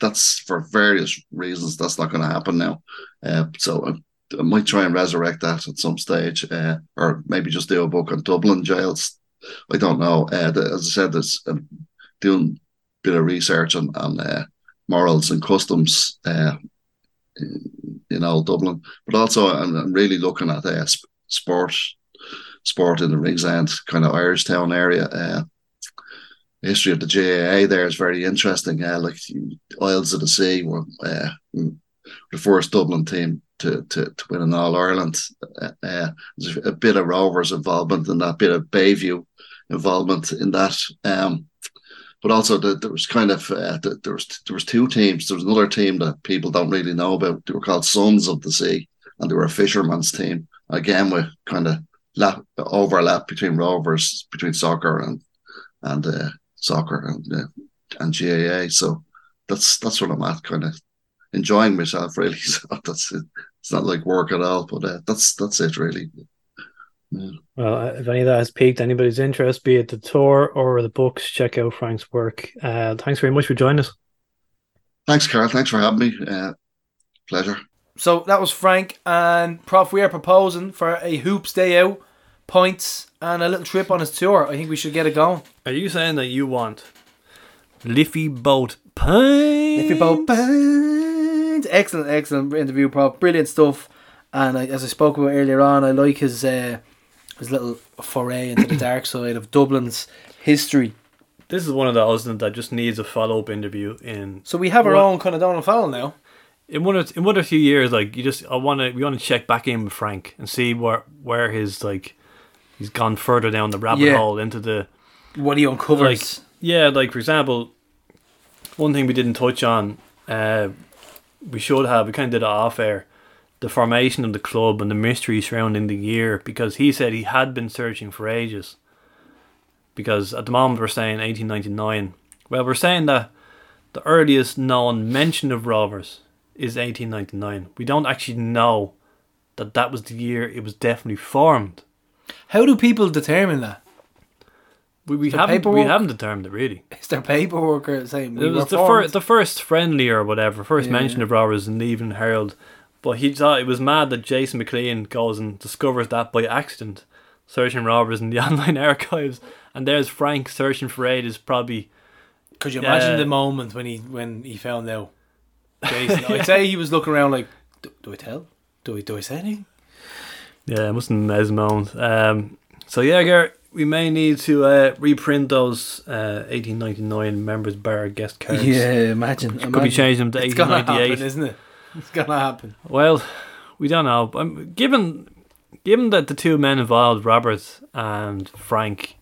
that's for various reasons that's not going to happen now. Uh, so I, I, might try and resurrect that at some stage, uh, or maybe just do a book on Dublin jails. I don't know. Uh, the, as I said, there's um, doing bit of research on, on uh, morals and customs uh, in, old Dublin, but also I'm, I'm really looking at uh, sport, sport in the Ringsend kind of Irishtown area. Uh, history of the GAA there is very interesting. Uh, like Isles of the Sea were uh, the first Dublin team to, to, to win an All Ireland. Uh, uh, a bit of Rovers involvement in that, bit of Bayview involvement in that. Um, but also the, there was kind of uh, the, there was there was two teams. There was another team that people don't really know about. They were called Sons of the Sea, and they were a fisherman's team. Again, with kind of lap, overlap between Rovers, between soccer and and uh, soccer and uh, and GAA. So that's that's what I'm at, kind of enjoying myself really. So that's it. It's not like work at all, but uh, that's that's it really. Yeah. Well, uh, if any of that has piqued anybody's interest, be it the tour or the books, check out Frank's work. Uh, thanks very much for joining us. Thanks, Carl. Thanks for having me. Uh, pleasure. So that was Frank and Prof. We are proposing for a hoops day out, points, and a little trip on his tour. I think we should get it going. Are you saying that you want Liffey Boat Pint? Liffey Boat Pint. Excellent, excellent interview, Prof. Brilliant stuff. And I, as I spoke about earlier on, I like his. Uh, his little foray into the dark side of Dublin's history. This is one of those that just needs a follow up interview in. So we have our own kind of Donal Fallon now. In one or in one or two years, like you just, I want to, we want to check back in with Frank and see where where his like, he's gone further down the rabbit yeah. hole into the. What he uncovers. Like, yeah, like for example, one thing we didn't touch on, uh, we should have. We kind of did it off air the formation of the club and the mystery surrounding the year because he said he had been searching for ages. Because at the moment we're saying 1899. Well, we're saying that the earliest known mention of Rovers is 1899. We don't actually know that that was the year it was definitely formed. How do people determine that? We, we haven't paperwork? we haven't determined it really. Is there paperwork or saying it was the first the first friendly or whatever first yeah. mention of Rovers in the Evening Herald but he thought it was mad that Jason McLean goes and discovers that by accident, searching Rovers in the online archives, and there's Frank searching for aid is probably. Could you imagine uh, the moment when he when he found out? Jason, I'd say he was looking around like, do, do I tell? Do I do I say anything? Yeah, it mustn't have moment. Um, so yeah, Garrett, we may need to uh, reprint those uh, 1899 members bar guest cards. Yeah, imagine. imagine. Could be changing them to 1898, isn't it? It's gonna happen. Well, we don't know. Um, given given that the two men involved, Robert and Frank,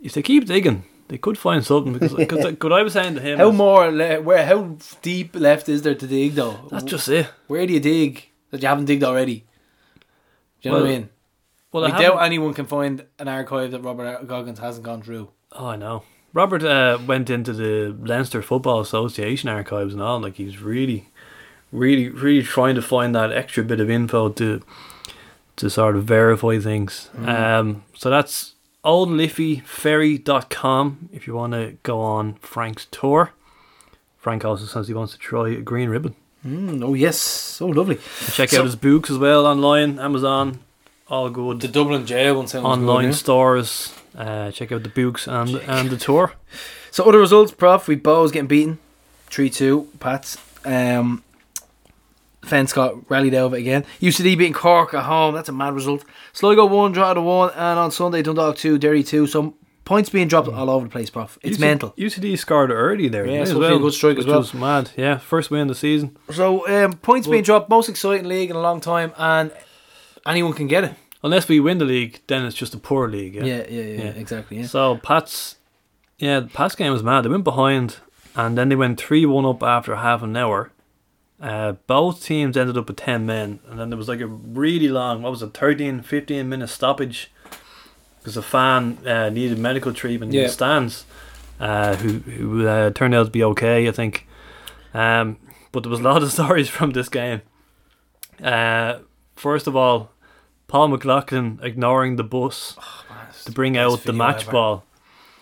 if they keep digging, they could find something. Because what I was saying to him, how more le- where how deep left is there to dig though? That's just it. Where do you dig that you haven't digged already? Do you know what I mean? Well, I, I doubt anyone can find an archive that Robert Goggins hasn't gone through. Oh, I know. Robert uh, went into the Leinster Football Association archives and all. Like he's really really really trying to find that extra bit of info to to sort of verify things. Mm. Um, so that's oldliffeyferry.com if you want to go on Frank's tour. Frank also says he wants to try a green ribbon. Mm, oh yes, so lovely. check so, out his books as well online, Amazon, all good. The Dublin jail one sounds Online good, yeah. stores. Uh, check out the books and and the tour. So other results, Prof. We Bohs getting beaten, three two. Pats. Um, Fence got rallied over again. UCD beating Cork at home. That's a mad result. Sligo one, draw to one, and on Sunday Dundalk two, Derry two. So points being dropped all over the place, Prof. It's mental. UCD scored early there. Yeah, so a well, few good strike as well. was mad. Yeah, first win of the season. So um, points Well- being dropped, most exciting league in a long time, and anyone can get it. Unless we win the league, then it's just a poor league. Yeah, yeah, yeah, Yeah. exactly. Yeah. So Pats, yeah, the Pats game was mad. They went behind, and then they went three one up after half an hour. Uh, both teams ended up with ten men, and then there was like a really long, what was it, 13, 15 minute stoppage because a fan uh, needed medical treatment in the stands, uh, who who uh, turned out to be okay, I think. Um, but there was a lot of stories from this game. Uh, first of all, Paul McLaughlin ignoring the bus to bring out the match ever. ball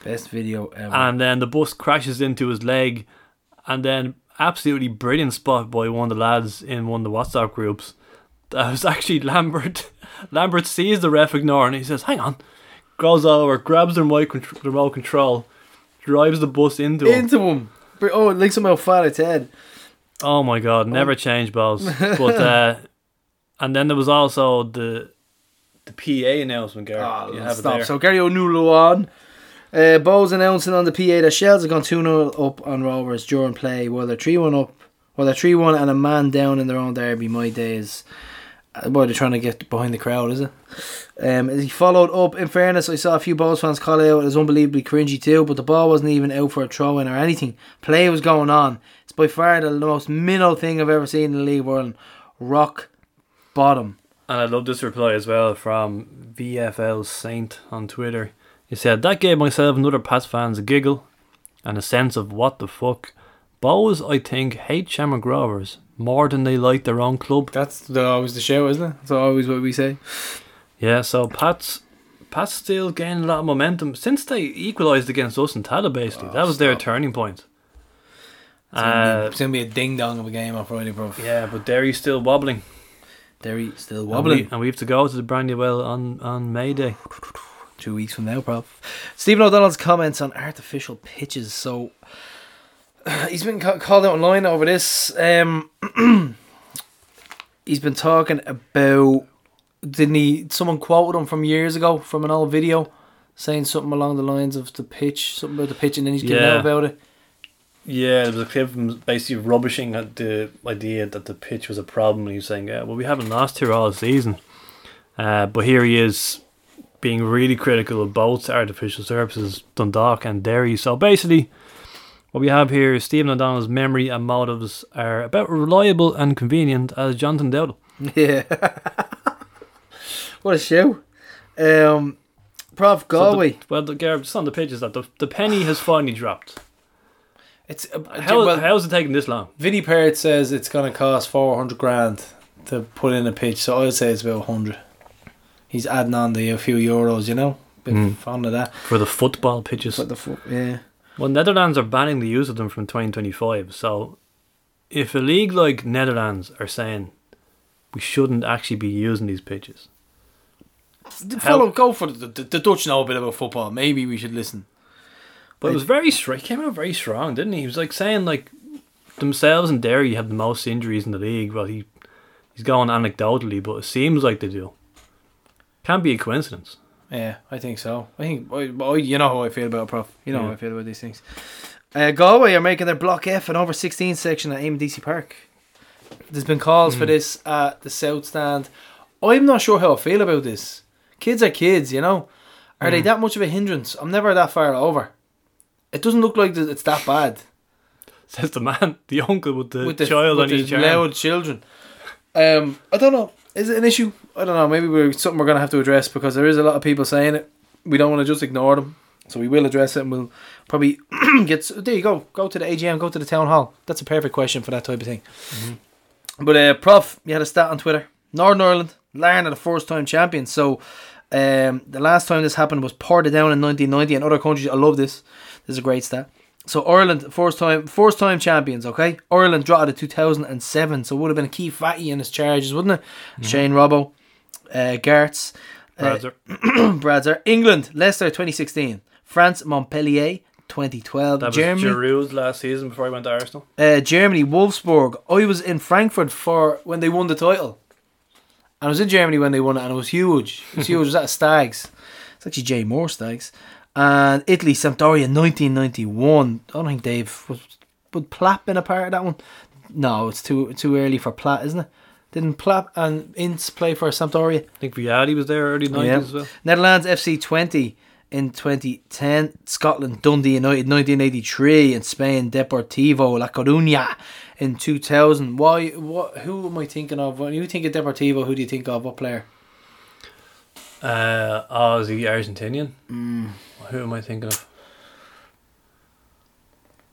Best video ever. and then the bus crashes into his leg, and then absolutely brilliant spot by one of the lads in one of the WhatsApp groups. That was actually Lambert. Lambert sees the ref ignore and he says, "Hang on," goes over, grabs the remote, contr- the remote control, drives the bus into him. Into him. Oh, it links him out fat its head. Oh my god, never change balls. But uh, and then there was also the the PA announcement, Gary. Oh, you have it stop. there. So Gary O'Neill on. Uh, Bohs announcing on the PA that Shels have gone 2 0 up on Rovers during play, while they're 3 1 up. Well, they're 3 1 and a man down in their own derby. My days. Uh, Boy, they're trying to get behind the crowd, is it? Um, as he followed up, in fairness, I saw a few Bohs fans call out it was unbelievably cringy too, but the ball wasn't even out for a throw in or anything. Play was going on. It's by far the most minnow thing I've ever seen in the League Ireland. Rock bottom. And I love this reply as well from VFL Saint on Twitter. He said, That gave myself and other Pats fans a giggle and a sense of what the fuck. Bohs, I think, hate Shamrock Rovers more than they like their own club. That's the, always the show, isn't it? That's always what we say. Yeah, so Pats Pats still gaining a lot of momentum since they equalised against us in Tada, basically. Oh, that was their turning point. It's Uh, gonna be a ding dong of a game on Friday, bro. yeah, but Derry's still wobbling. Derry still And we, wobbling. and we have to go to the Brandywell on, on May Day. Two weeks from now, prof. Stephen O'Donnell's comments on artificial pitches. So he's been ca- called out online over this. Um, he's been talking about didn't he? Someone quoted him from years ago from an old video, saying something along the lines of the pitch, something about the pitch, and then he's Yeah. out about it. Yeah, there was a clip of him basically rubbishing at the idea that the pitch was a problem. He was saying, yeah, well, we haven't lost here all season. Uh, but here he is being really critical of both artificial surfaces, Dundalk and Derry. So basically, what we have here is Stephen O'Donnell's memory and motives are about reliable and convenient as Jonathan Dowdle. Yeah. what a show. Um, Prof So the- well, the, Gareth, just on the pitch is that the, the penny has finally dropped. it's uh, How, well, how's it taking this long? Vinnie Perrott says it's going to cost 400 grand to put in a pitch, so I'd say it's about 100. He's adding on the a few euros, you know? Bit Mm. fond of that. For the football pitches. But the fu- yeah. Well, Netherlands are banning the use of them from 2025. So, if a league like Netherlands are saying we shouldn't actually be using these pitches, Follow, go for the, the, the Dutch know a bit about football. Maybe we should listen. but it was very strong. He came out very strong, didn't he? He was like saying like themselves and Derry have the most injuries in the league. Well, he he's going anecdotally, but it seems like they do. Can't be a coincidence. Yeah, I think so. I think, I, you know how I feel about it, Prof. You know how I feel about these things. Uh, Galway are making their Block F and over 16 section at Eamonn Deacy Park. There's been calls for this at the South Stand. I'm not sure how I feel about this. Kids are kids, you know. Are they that much of a hindrance? I'm never that far over. It doesn't look like it's that bad Says the man, the uncle with the, with the child with on arm. loud children. Um, I don't know. Is it an issue? I don't know. Maybe we're something we're gonna have to address because there is a lot of people saying it. We don't want to just ignore them, so we will address it and we'll probably get. There you go. Go to the AGM. Go to the town hall. That's a perfect question for that type of thing. But uh, Prof, you had a stat on Twitter. Northern Ireland, Larne are the first time champions. So um, the last time this happened was Portadown in 1990 and other countries. I love this. This is a great stat. So Ireland, first time, first time champions. Okay, Ireland dropped it 2007, so it would have been a key fatty in his charges, wouldn't it? Shane Robbo. uh, Garts, uh, Bradzer. Bradzer, England, Leicester 2016, France, Montpellier 2012, That was Germany, Giroud's last season before he went to Arsenal. uh, Germany, Wolfsburg. I was in Frankfurt for when they won the title. And I was in Germany when they won it, and it was huge. It was huge. It was at Stags. It's actually Jay Moore Stags. And Italy, Sampdoria, 1991. I don't think Dave was. Would Platt been a part of that one? No, it's too too early for Platt, isn't it? Didn't Platt and Ince play for Sampdoria? I think Vialli was there early 90s Yeah. as well. Netherlands FC Twente in 2010, Scotland Dundee United 1983, and Spain Deportivo La Coruña in 2000. Why? What? Who am I thinking of? When you think of Deportivo, who do you think of? What player? Uh, oh, is he Argentinian? Mm. Who am I thinking of?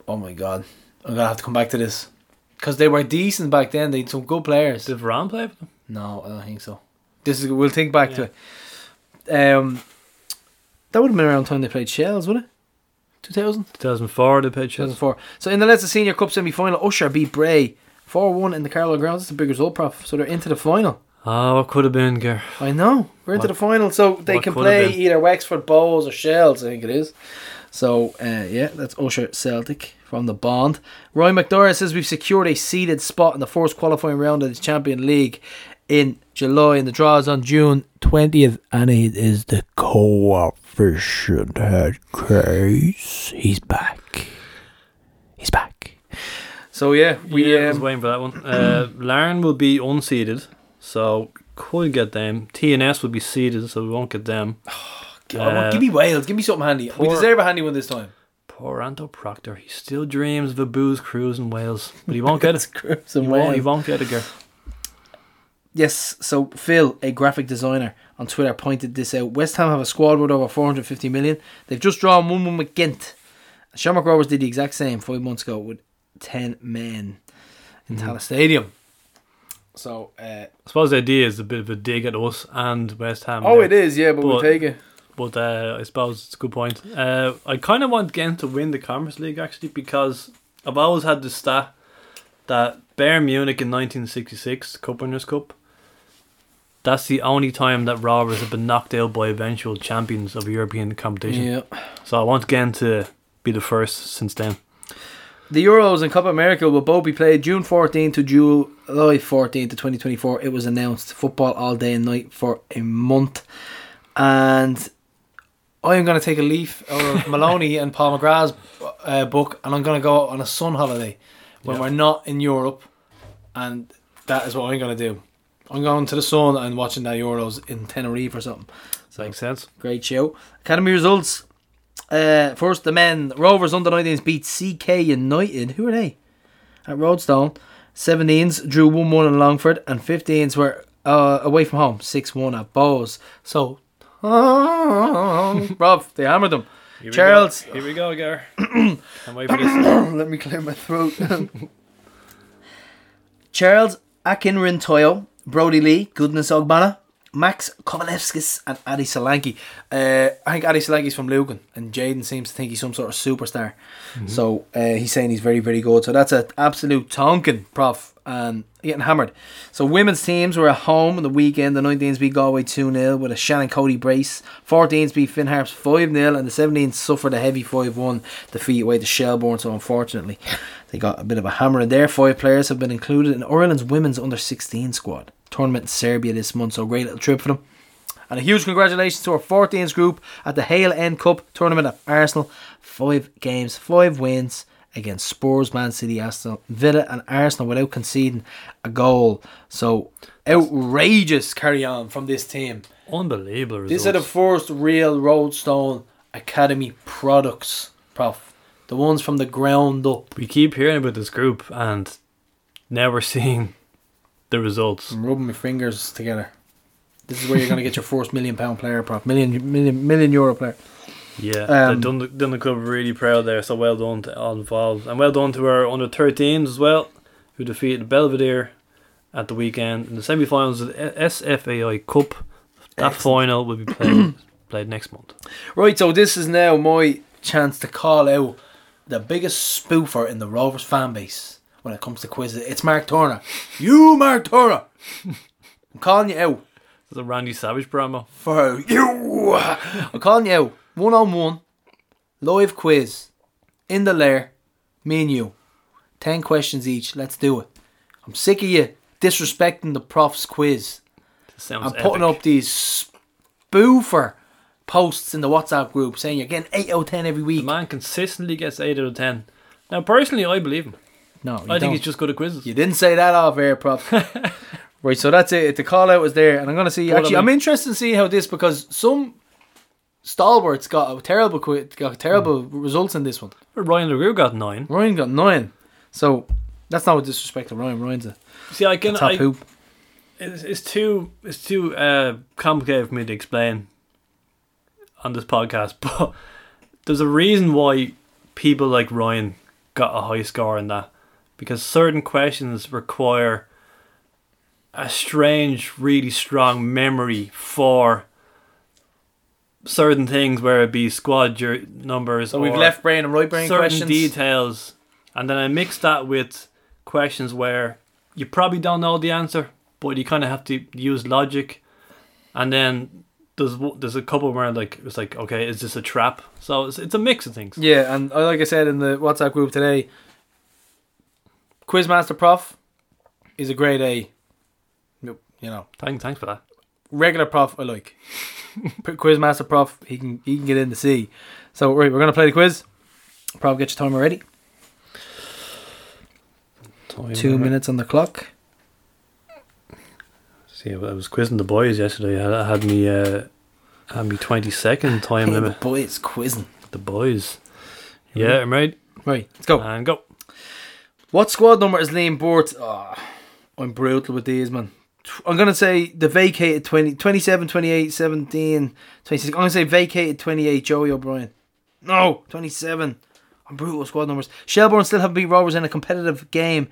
Oh my god, I'm gonna have to come back to this because they were decent back then. They had some good players. Did Varane play for them? No, I don't think so. This is we'll think back to it. Um, that would have been around the time they played Shels, would it? 2000. 2004 they played Chelsea. 2004. So in the Leinster Senior Cup semi final, Usher beat Bray 4 1 in the Carlisle Grounds. That's a big result, Prof. So they're into the final. Oh, what could have been, Ger? I know. We're into What- the final. So they can play either Wexford Bohs or Shels, I think it is. So, uh, yeah, that's Usher Celtic from the Bond. Roy McDowell says we've secured a seeded spot in the first qualifying round of the Champion League in July, and the draw is on June 20th, and it is the coefficient head case. He's back. He's back. So, yeah, we. yeah, I was um, waiting for that one. Uh, Larne will be unseeded, so could get them. TNS would be seeded, so we won't get them. Oh, Uh, give me Wales. Give me something handy. we deserve a handy one this time. Poor Anto Proctor. He still dreams of a booze cruise in Wales, but he won't get it. Crips He and won't, he won't get it, Ger. Yes, so Phil, a graphic designer on Twitter, pointed this out. West Ham have a squad worth over 450 million. They've just drawn 1 1 with Ghent. Shamrock Rovers did the exact same five months ago with 10 men in Mm-hmm. Tallaght Stadium. So, uh, I suppose the idea is a bit of a dig at us and West Ham. oh, there. it is, yeah, but, we'll take it. But uh, I suppose it's a good point. Uh, I kind of want Ghent to win the Conference League actually because I've always had the stat that Bayern Munich in 1966 Cup Winners' Cup. That's the only time that Rovers have been knocked out by eventual champions of European competition. Yeah. So I want Ghent to be the first since then. The Euros and Copa America will both be played June 14 to July 14 to 2024. It was announced football all day and night for a month. And I am going to take a leaf out of Maloney and Paul McGrath's uh, book and I'm going to go on a sun holiday when Yeah. we're not in Europe. And that is what I'm going to do. I'm going to the sun and watching that Euros in Tenerife or something. So Makes sense. Great show. Academy results. Uh, first, the men. Rovers under 19s beat CK United. Who are they? At Roadstone. 17s drew 1 1 in Longford. And 15s were uh, away from home. 6 1 at Bohs. So, Rob, they hammered them. Here Charles. go. Here we go, Gar. Can't wait for this. Let me clear my throat. Charles Akinrintoyo, Brody Lee, Goodness Ogbana, Max Kovalevskis, and Adi Solanke. Uh, I think Adi Solanke's from Lugan, and Jaden seems to think he's some sort of superstar. So uh, he's saying he's very, very good. So that's an absolute tonkin, prof, and getting hammered. So women's teams were at home on the weekend. The 19s beat Galway 2 0 with a Shannon Cody brace. 14s beat Finn Harps 5 0, and the 17s suffered a heavy 5 1 defeat away to Shelbourne. So unfortunately, they got a bit of a hammer in there. Five players have been included in Ireland's women's under 16 squad. Tournament in Serbia this month, so great little trip for them. And a huge congratulations to our 14th group at the Hale End Cup tournament at Arsenal. Five games, five wins against Spurs, Man City, Aston Villa, and Arsenal without conceding a goal. So outrageous carry on from this team. Unbelievable results. These are the first real Roadstone Academy products, Prof. The ones from the ground up. we keep hearing about this group and never seeing the results. I'm rubbing my fingers together. This is where you're going to get your first million pound player, Prof. Million, million, million euro player. Yeah, Um, they've done the, done the club really proud there, so well done to all involved. And well done to our under 13s as well, who defeated Belvedere at the weekend in the semi finals of the SFAI Cup. That Excellent. final will be played, played next month. Right, so this is now my chance to call out the biggest spoofer in the Rovers fan base when it comes to quizzes. It's Mark Turner. You, Mark Turner. I'm calling you out. It's a Randy Savage promo. For you! I'm calling you out. One on one. Live quiz. In the lair. Me and you. Ten questions each. Let's do it. I'm sick of you disrespecting the prof's quiz. Sounds I'm putting epic. up these spoofer posts in the WhatsApp group saying you're getting 8 out of 10 every The week. man consistently gets 8 out of 10. Now, personally, I believe him. No, you I think don't. he's just good at quizzes. You didn't say that off air, prof. right, so that's it. The call out was there, and I'm gonna see. Well, I Actually, I'm interested to see how this because some stalwarts got a terrible qui- got terrible Hmm. results in this one. Ryan LaRue got 9. Ryan got nine, so that's not with disrespect to Ryan. Ryan's a See, I can. top I, hoop. it's, it's too it's too uh, complicated for me to explain on this podcast, but there's a reason why people like Ryan got a high score in that because certain questions require a strange, really strong memory for certain things, where it be squad numbers. So we've left brain and right brain certain questions. details, and then I mix that with questions where you probably don't know the answer, but you kind of have to use logic, and then there's there's a couple where like it's like okay, is this a trap? So it's, it's a mix of things. Yeah, and uh, like I said in the WhatsApp group today, Quizmaster Prof is a grade A. You know, Thanks, thanks for that. regular prof I like. Quizmaster prof, he can he can get in the C. So right, we're gonna play the quiz. Prof, get your timer ready. Two minutes on the clock. See, I was quizzing the boys yesterday. I had me uh, had me twenty second time Hey, the boys quizzing. The boys. Yeah, I'm right. Right, let's go. And go. What squad number is Liam Burt? Oh, I'm brutal with these, man. I'm going to say the vacated 20, 27, 28, 17, 26. I'm going to say vacated 28, Joey O'Brien. No, 27. I'm brutal with squad numbers. Shelbourne still have beat Rovers in a competitive game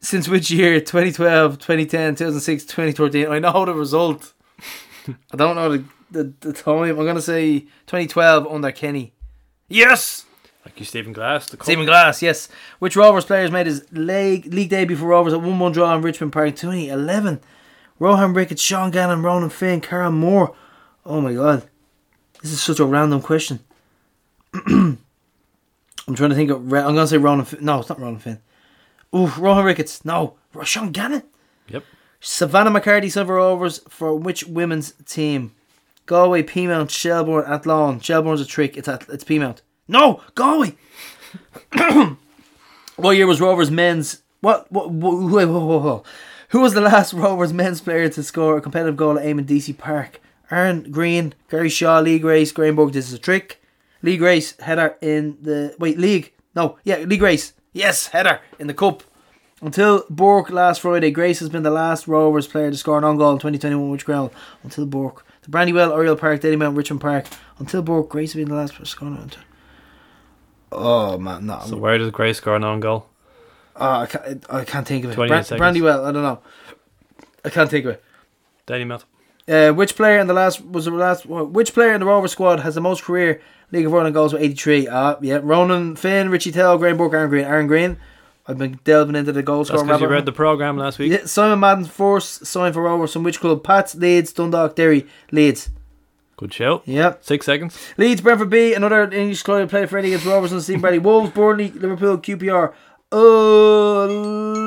since which year? 2012, 2010, 2006, 2013. I know the result. I don't know the, the, the time. I'm going to say 2012 under Kenny. Yes! Thank you, Stephen Glass. The. Stephen Glass, yes. Which Rovers players made his league, league debut for Rovers at 1 1 draw in Richmond Park 2011? Rohan Ricketts, Sean Gannon, Ronan Finn, Karen Moore. Oh my god. This is such a random question. I'm trying to think of. I'm going to say Ronan Finn. No, it's not Ronan Finn. Ooh, Rohan Ricketts. No. Sean Gannon. Yep. Savannah McCarthy, Silver Rovers for which women's team? Galway, Peamount, Shelbourne, Athlone. Shelbourne's a trick. It's at, it's Peamount. No, Galway. what year was Rovers men's? What? What? wait, whoa, whoa, whoa. Who was the last Rovers men's player to score a competitive goal at Eamonn Deacy Park? Aaron Greene, Gary Shaw, Lee Grace, Grainburg. This is a trick. Lee Grace header in the wait league. No, yeah, Lee Grace. Yes, header in the cup. Until Bork last Friday, Grace has been the last Rovers player to score an on goal in 2021 which ground. Until Bork. The Brandywell, Oriel Park, Dalymount, Richmond Park. Until Bork, Grace has been the last player to score an on goal. Oh man, no. So where does Grace score an on goal? oh, I, can't, I can't think of it. 28 Brandywell, I don't know. I can't think of it. Dalymount. Uh, which player in the last was the last? Which player in the Rover squad has the most career League of Ireland goals with eighty three? Ah, yeah, Ronan Finn, Richie Towell, Graham Burke, Aaron Greene, Aaron Greene. I've been delving into the goal scoring. because you read the program last week. Yeah, Simon Madden force signed for Rovers from which club? Pats, Leeds, Dundalk, Derry, Leeds. Good show. Yep. Six seconds. Leeds, Brentford B, another English club played Friday against Rovers and Steve Bradley. Wolves, Burnley, Liverpool, QPR. Uh,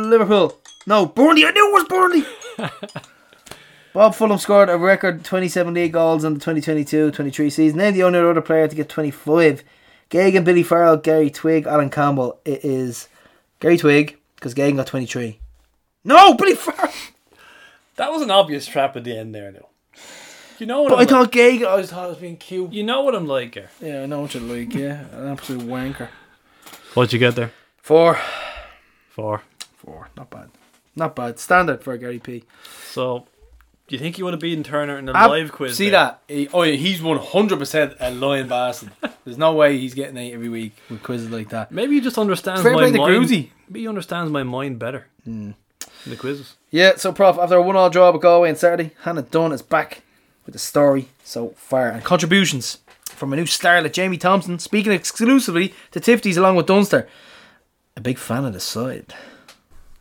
Liverpool. No, Burnley. I knew it was Burnley. Bob Fullam scored a record 27 league goals in the 2022-23 season. Named the only other player to get 25. Gagan, Billy Farrell, Gary Twigg, Alan Campbell. It is Gary Twigg because Gagan got 23. No, Billy Farrell. That was an obvious trap at the end there, though. You know what But I I'm like? thought Gagan. I thought it was being cute. You know what I'm like here. Yeah, I know what you're like. Yeah, an absolute wanker. What'd you get there? Four. Four. Four. Not bad. Not bad. Standard for Gary P. So, do you think you would have beaten Turner in the live quiz? See there? that? He, oh yeah, he's one hundred percent a lying bastard. There's no way he's getting eight every week with quizzes like that. Maybe he just understands Fair my mind. Maybe he understands my mind better. Hmm. In the quizzes. Yeah. So, prof, after a one-all draw with Galway on Saturday, Hannah Dunne is back with the story so far and contributions from a new starlet, Jaime Thompson, speaking exclusively to Tifties along with Dunster. A big fan of the side.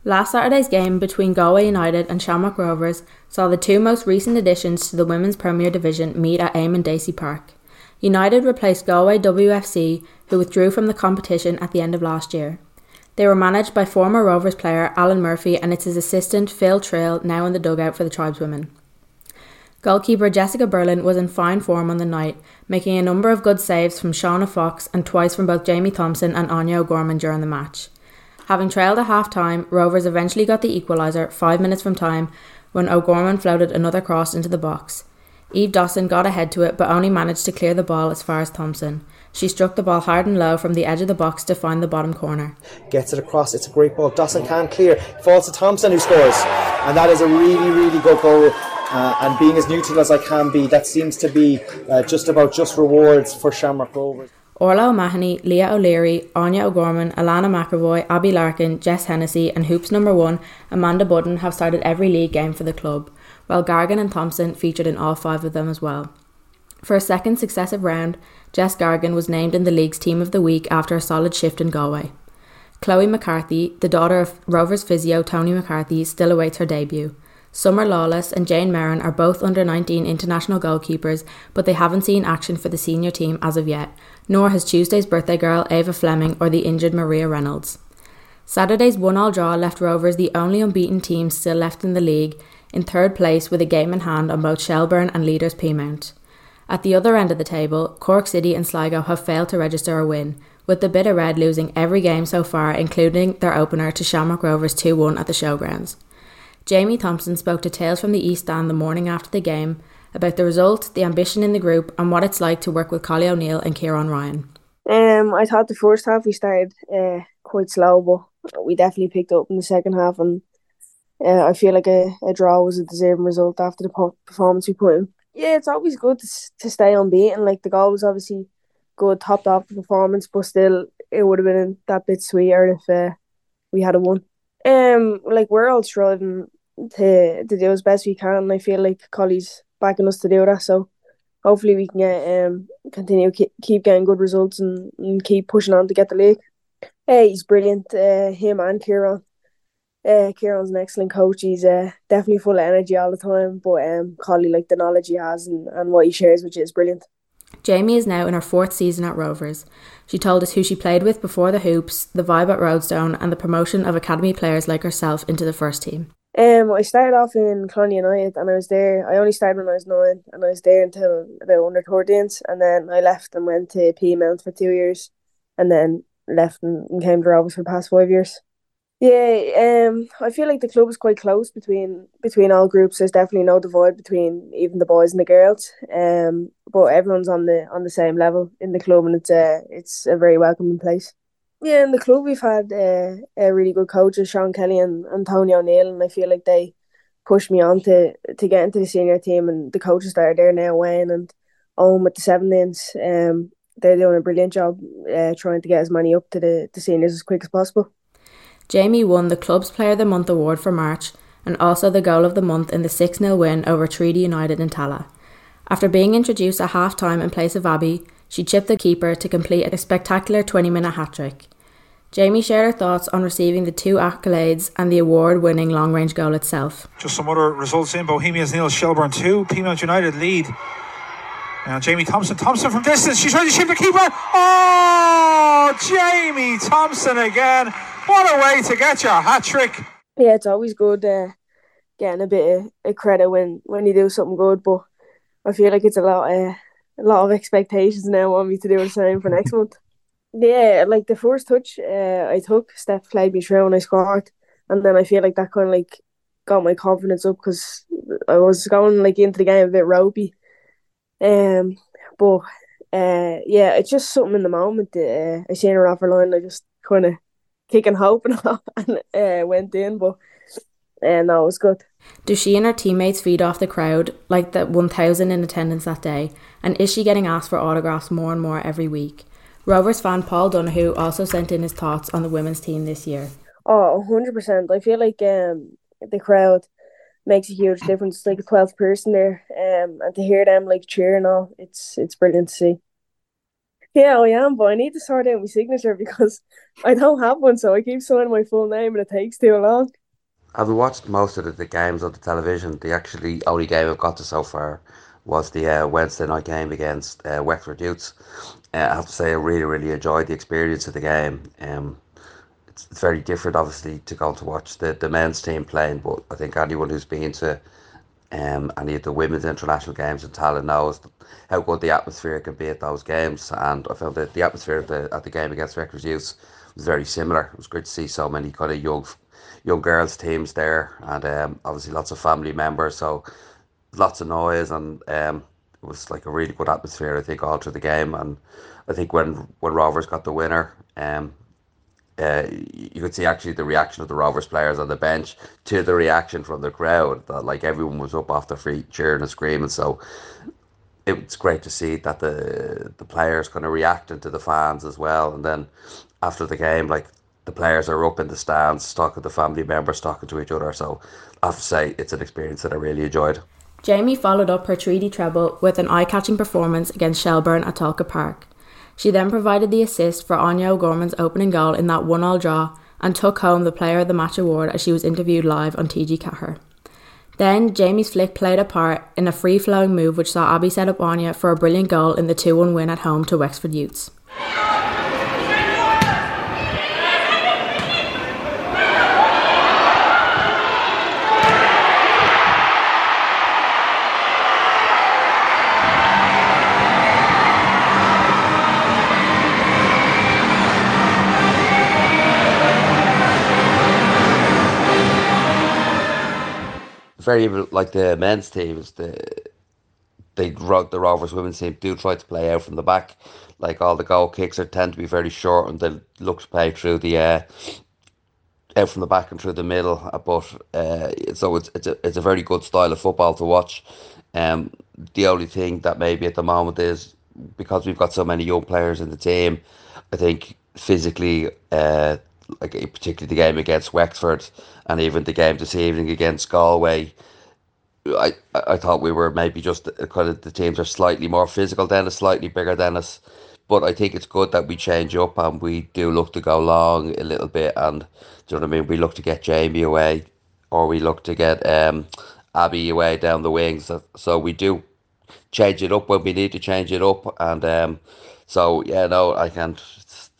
Last Saturday's game between Galway United and Shamrock Rovers saw the two most recent additions to the Women's Premier Division meet at Eamonn Deacy Park. United replaced Galway WFC, who withdrew from the competition at the end of last year. They were managed by former Rovers player Alan Murphy and it's his assistant Phil Trill, now in the dugout for the tribeswomen. Goalkeeper Jessica Berlin was in fine form on the night, making a number of good saves from Shauna Fox and twice from both Jaime Thompson and Anya O'Gorman during the match. Having trailed at half time, Rovers eventually got the equaliser five minutes from time when O'Gorman floated another cross into the box. Eve Dawson got ahead to it but only managed to clear the ball as far as Thompson. She struck the ball hard and low from the edge of the box to find the bottom corner. Gets it across, it's a great ball. Dawson can't clear. Falls to Thompson who scores. And that is a really, really good goal. Uh, and being as neutral as I can be, that seems to be uh, just about just rewards for Shamrock Rovers. Orla O'Mahony, Leah O'Leary, Anya O'Gorman, Alana McAvoy, Abby Larkin, Jess Hennessy, and Hoops number one, Amanda Budden, have started every league game for the club, while Gargan and Thompson featured in all five of them as well. For a second successive round, Jess Gargan was named in the league's Team of the Week after a solid shift in Galway. Chloe McCarthy, the daughter of Rovers physio Tony McCarthy, still awaits her debut. Summer Lawless and Jane Merrin are both under 19 international goalkeepers, but they haven't seen action for the senior team as of yet, nor has Tuesday's birthday girl Ava Fleming or the injured Maria Reynolds. Saturday's one all draw left Rovers the only unbeaten team still left in the league, in third place with a game in hand on both Shelbourne and leaders Peamount. At the other end of the table, Cork City and Sligo have failed to register a win, with the Bitter Red losing every game so far, including their opener to Shamrock Rovers 2 1 at the showgrounds. Jaime Thompson spoke to Tales from the East Stand the morning after the game about the result, the ambition in the group, and what it's like to work with Collie O'Neill and Kieran Ryan. Um, I thought the first half we started uh, quite slow, but we definitely picked up in the second half, and uh, I feel like a, a draw was a deserving result after the performance we put in. Yeah, it's always good to, to stay unbeaten. Like the goal was obviously good, topped off the performance, but still, it would have been that bit sweeter if uh, we had a won. Um, like we're all striving to to do as best we can. And I feel like Collie's backing us to do that. So hopefully we can get um continue keep, keep getting good results and, and keep pushing on to get the league. Hey, he's brilliant. Uh, him and Kieran. Uh, Kieran's an excellent coach. He's uh, definitely full of energy all the time. But um, Collie, like the knowledge he has and, and what he shares, which is brilliant. Jaime is now in her fourth season at Rovers. She told us who she played with before the hoops, the vibe at Roadstone, and the promotion of academy players like herself into the first team. Um, I started off in Cloney United and I was there. I only started when I was nine, and I was there until about under thirteens, and then I left and went to Peamount for two years, and then left and, and came to Rovers for the past five years. Yeah, um, I feel like the club is quite close between between all groups. There's definitely no divide between even the boys and the girls. Um, but everyone's on the on the same level in the club, and it's a it's a very welcoming place. Yeah, in the club we've had uh, a really good coaches, Sean Kelly and, and Tony O'Neill, and I feel like they pushed me on to, to get into the senior team. And the coaches that are there now, Wayne and Owen with the Sevens, um, they're doing a brilliant job uh, trying to get as many up to the, the seniors as quick as possible. Jaime won the Club's Player of the Month award for March and also the goal of the month in the 6 0 win over Treaty United in Tallaght. After being introduced at half time in place of Abby, she chipped the keeper to complete a spectacular 20 minute hat trick. Jaime shared her thoughts on receiving the two accolades and the award winning long range goal itself. Just some other results in Bohemians Neil Shelbourne 2, Peamount United lead. Now Jaime Thompson, Thompson from distance, she's trying to chip the keeper. Oh, Jaime Thompson again. What a way to get your hat trick. Yeah, it's always good uh, getting a bit of, of, credit when, when you do something good, but I feel like it's a lot, uh, a lot of expectations now on me to do the same for next month. Yeah, like the first touch uh, I took, Steph played me through and I scored, and then I feel like that kind of like got my confidence up because I was going like into the game a bit ropey. Um, but uh, yeah, it's just something in the moment. Uh, I seen her off line, I just kind of kicking hope and, and uh, went in, but uh, no, it was good. Do she and her teammates feed off the crowd like the 1,000 in attendance that day? And is she getting asked for autographs more and more every week? Rovers fan Paul Donohue also sent in his thoughts on the women's team this year. Oh, 100%. I feel like um, the crowd makes a huge difference. It's like a 12th person there. Um, and to hear them like cheering all, it's it's brilliant to see. Yeah, I am, but I need to sort out my signature because I don't have one, so I keep signing my full name and it takes too long. Having watched most of the, the games on the television, the actually only game I've got to so far was the uh, Wednesday night game against uh, Wexford Youths. Uh, I have to say, I really, really enjoyed the experience of the game. Um, it's, it's very different, obviously, to go to watch the, the men's team playing, but I think anyone who's been to um, any of the women's international games in Tallaght knows how good the atmosphere can be at those games. And I felt that the atmosphere at the, at the game against Wexford Youths was very similar. It was great to see so many kind of young young girls teams there, and um, obviously lots of family members. So lots of noise, and um, it was like a really good atmosphere. I think all through the game, and I think when when Rovers got the winner, um, uh, you could see actually the reaction of the Rovers players on the bench to the reaction from the crowd. That like everyone was up off their feet cheering and screaming. So it's great to see that the the players kind of reacting to the fans as well. And then after the game, like the players are up in the stands talking to family members, talking to each other. So I have to say it's an experience that I really enjoyed. Jaime followed up her treaty treble with an eye catching performance against Shelbourne at Tolka Park. She then provided the assist for Anya O'Gorman's opening goal in that one all draw and took home the Player of the Match award as she was interviewed live on TG Ceathair. Then Jaime's flick played a part in a free flowing move which saw Abby set up Anya for a brilliant goal in the 2 1 win at home to Wexford Youths. Very like the men's teams. The they the Rovers women's team do try to play out from the back. Like all the goal kicks are tend to be very short, and they look to play through the uh, out from the back and through the middle. But uh, so it's it's a it's a very good style of football to watch. Um, the only thing that maybe at the moment is because we've got so many young players in the team. I think physically, uh, like particularly the game against Wexford and even the game this evening against Galway. I, I thought we were maybe just kind of the teams are slightly more physical than us, slightly bigger than us. But I think it's good that we change up and we do look to go long a little bit. And do you know what I mean? We look to get Jaime away or we look to get um, Abby away down the wings. So we do change it up when we need to change it up. And um, so, yeah, no, I can't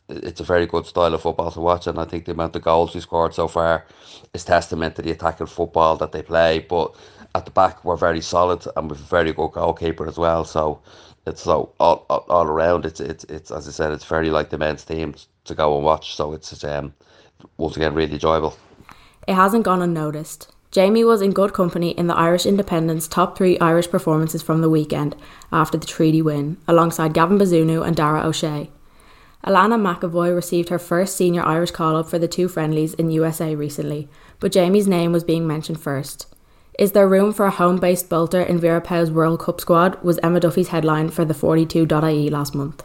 it's a very good style of football to watch, and I think the amount of goals we scored so far is testament to the attacking football that they play. But at the back, we're very solid, and we've a very good goalkeeper as well. So it's so all, all, all around. It's it's it's as I said, it's very like the men's team to go and watch. So it's um once again really enjoyable. It hasn't gone unnoticed. Jaime was in good company in the Irish Independent's top three Irish performances from the weekend after the treaty win, alongside Gavin Bazunu and Dara O'Shea. Alana McAvoy received her first senior Irish call up for the two friendlies in USA recently, but Jaime's name was being mentioned first. Is there room for a home based bolter in Vera Pauw's World Cup squad? was Emma Duffy's headline for the 42.ie last month.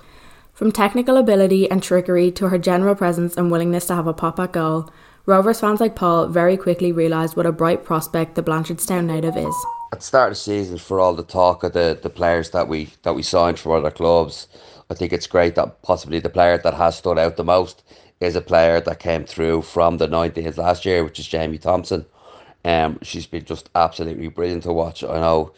From technical ability and trickery to her general presence and willingness to have a pop at goal, Rovers fans like Paul very quickly realised what a bright prospect the Blanchardstown native is. At the start of the season, for all the talk of the, the players that we that we signed from other clubs, I think it's great that possibly the player that has stood out the most is a player that came through from the 90s last year, which is Jaime Thompson. Um, she's been just absolutely brilliant to watch. I know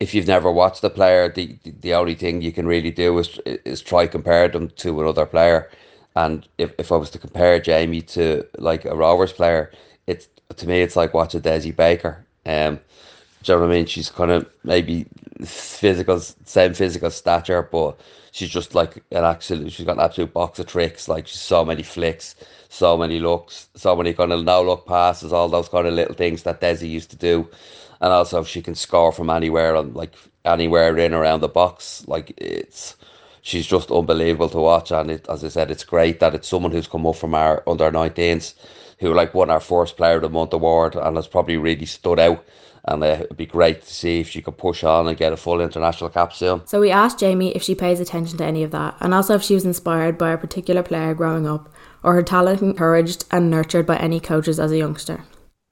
if you've never watched the player, the the only thing you can really do is is try compare them to another player. And if, if I was to compare Jaime to like a Rovers player, it's to me it's like watching Dessie Baker. Um, do you know what I mean? She's kind of maybe physical, same physical stature, but she's just like an absolute. She's got an absolute box of tricks. Like she's so many flicks, so many looks, so many kind of no look passes, all those kind of little things that Desi used to do, and also she can score from anywhere on like anywhere in around the box. Like it's. She's just unbelievable to watch, and it, as I said, it's great that it's someone who's come up from our under 19s, who like won our first Player of the Month award, and has probably really stood out and uh, it'd be great to see if she could push on and get a full international cap soon. So we asked Jaime if she pays attention to any of that, and also if she was inspired by a particular player growing up, or her talent encouraged and nurtured by any coaches as a youngster.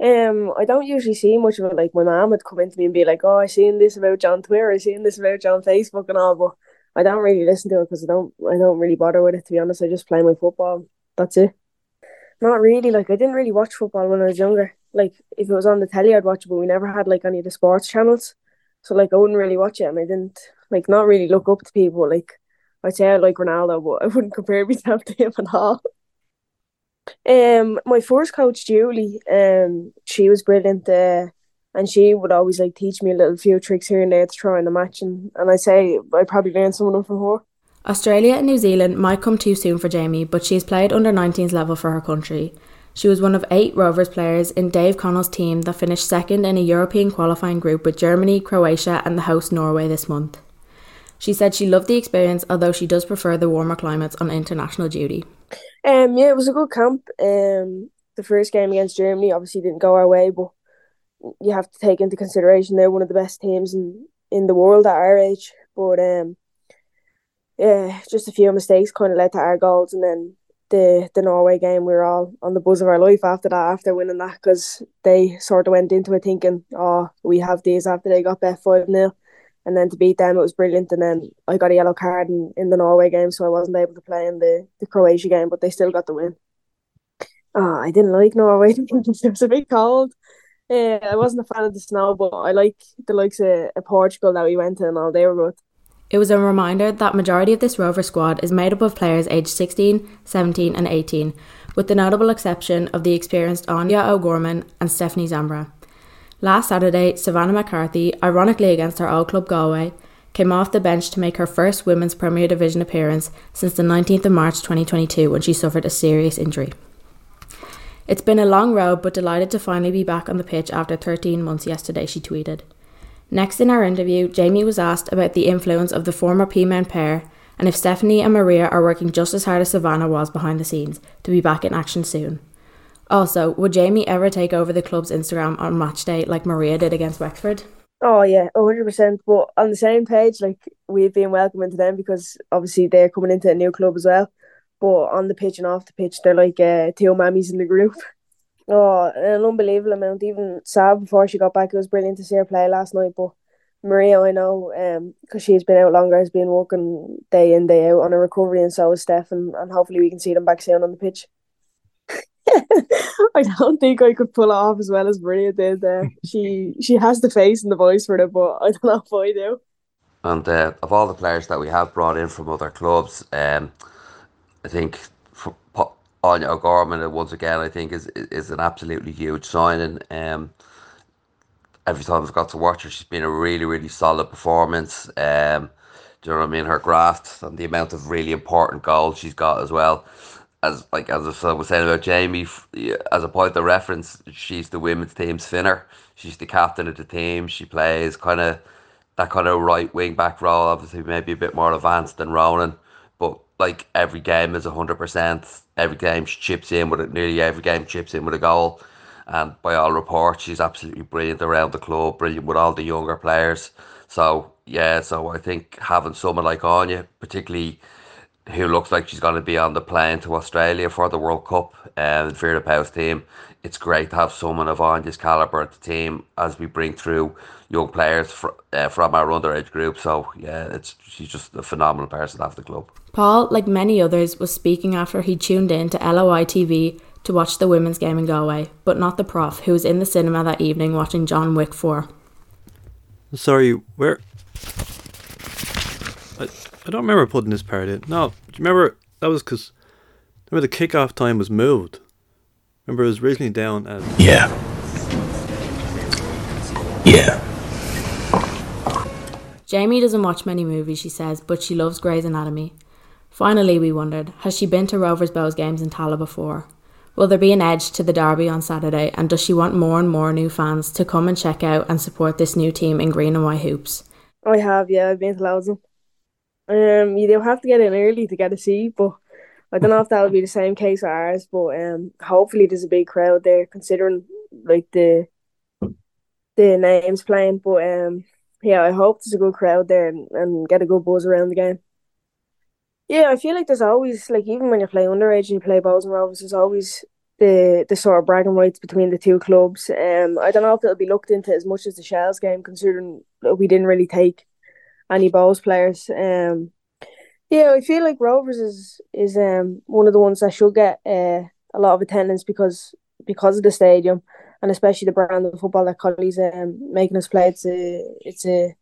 Um, I don't usually see much of it. Like my mom would come into me and be like, "Oh, I seen this about John Twitter, I seen this about John Facebook and all," but I don't really listen to it because I don't, I don't really bother with it. To be honest, I just play my football. That's it. Not really. Like I didn't really watch football when I was younger. Like if it was on the telly, I'd watch it, but we never had like any of the sports channels, so like I wouldn't really watch it, and I didn't like not really look up to people. Like I'd say I like Ronaldo, but I wouldn't compare myself to him at all. Um, my first coach Julie, um, she was brilliant. Uh, and she would always like teach me a little few tricks here and there to try in the match, and, and I say I probably learned some of them from her. Australia and New Zealand might come too soon for Jaime, but she has played under 19s level for her country. She was one of eight Rovers players in Dave Connell's team that finished second in a European qualifying group with Germany, Croatia, and the host Norway this month. She said she loved the experience, although she does prefer the warmer climates on international duty. Um, yeah, it was a good camp. Um, the first game against Germany obviously didn't go our way, but you have to take into consideration they're one of the best teams in, in the world at our age. But um, yeah, just a few mistakes kind of led to our goals, and then the the Norway game we were all on the buzz of our life after that, after winning that, because they sort of went into it thinking, oh, we have these after they got bet five 0 and then to beat them it was brilliant. And then I got a yellow card in, in the Norway game, so I wasn't able to play in the the Croatia game, but they still got the win. Oh, I didn't like Norway. it was a bit cold. Yeah, I wasn't a fan of the snow, but I like the likes of, of Portugal that we went to and all. They were good. It was a reminder that majority of this Rover squad is made up of players aged 16, 17 and 18, with the notable exception of the experienced Anya O'Gorman and Stephanie Zambra. Last Saturday, Savannah McCarthy, ironically against her old club Galway, came off the bench to make her first Women's Premier Division appearance since the 19th of March 2022 when she suffered a serious injury. It's been a long road, but delighted to finally be back on the pitch after 13 months yesterday, she tweeted. Next in our interview, Jaime was asked about the influence of the former P Men pair and if Stephanie and Maria are working just as hard as Savannah was behind the scenes to be back in action soon. Also, would Jaime ever take over the club's Instagram on match day like Maria did against Wexford? Oh yeah, hundred percent. But on the same page, like we've been welcoming to them because obviously they're coming into a new club as well. But on the pitch and off the pitch, they're like uh, two mammies in the group. Oh, an unbelievable amount. Even Sav, before she got back, it was brilliant to see her play last night. But Maria, I know, um, because she's been out longer, has been working day in, day out on a recovery, and so is Steph, and, and hopefully we can see them back soon on the pitch. I don't think I could pull it off as well as Maria did. Uh, she she has the face and the voice for it, but I don't know if I do. And uh, of all the players that we have brought in from other clubs, um, I think Anya O'Gorman once again I think is is an absolutely huge signing. Um, every time I've got to watch her, she's been a really really solid performance. Um, do you know what I mean? Her graft and the amount of really important goals she's got as well. As like as I was saying about Jaime, as a point of reference, she's the women's team's finner. She's the captain of the team. She plays kind of that kind of right wing back role. Obviously, maybe a bit more advanced than Ronan, but like every game is hundred percent. Every game she chips in with it. Nearly every game chips in with a goal. And by all reports, she's absolutely brilliant around the club. Brilliant with all the younger players. So yeah, so I think having someone like Anya, particularly who looks like she's going to be on the plane to Australia for the World Cup and um, the Powell's team. It's great to have someone of Anya's calibre at the team as we bring through young players fr- uh, from our underage group. So yeah, it's she's just a phenomenal person to have the club. Paul, like many others, was speaking after he tuned in to LOI TV to watch the women's game in Galway, but not the prof, who was in the cinema that evening watching John Wick 4. Sorry, where I, I don't remember putting this part in. No, do you remember that was because remember the kickoff time was moved. Remember it was originally down at Yeah. Yeah. Jaime doesn't watch many movies, she says, but she loves Grey's Anatomy. Finally, we wondered, has she been to Rovers Bohs games in Tallaght before? Will there be an edge to the derby on Saturday, and does she want more and more new fans to come and check out and support this new team in green and white hoops? I have, yeah, I've been to loads of them. Um, you do have to get in early to get a seat, but I don't know if that'll be the same case for ours. But um, hopefully there's a big crowd there, considering like the the names playing. But um, yeah, I hope there's a good crowd there and, and get a good buzz around the game. Yeah, I feel like there's always like even when you play underage and you play Bohs and Rovers, there's always the the sort of bragging rights between the two clubs. Um, I don't know if it'll be looked into as much as the Shels game, considering we didn't really take any Bohs players. Um, yeah, I feel like Rovers is is um one of the ones that should get uh, a lot of attendance because because of the stadium and especially the brand of football that Collie's um, making us play. It's a it's a,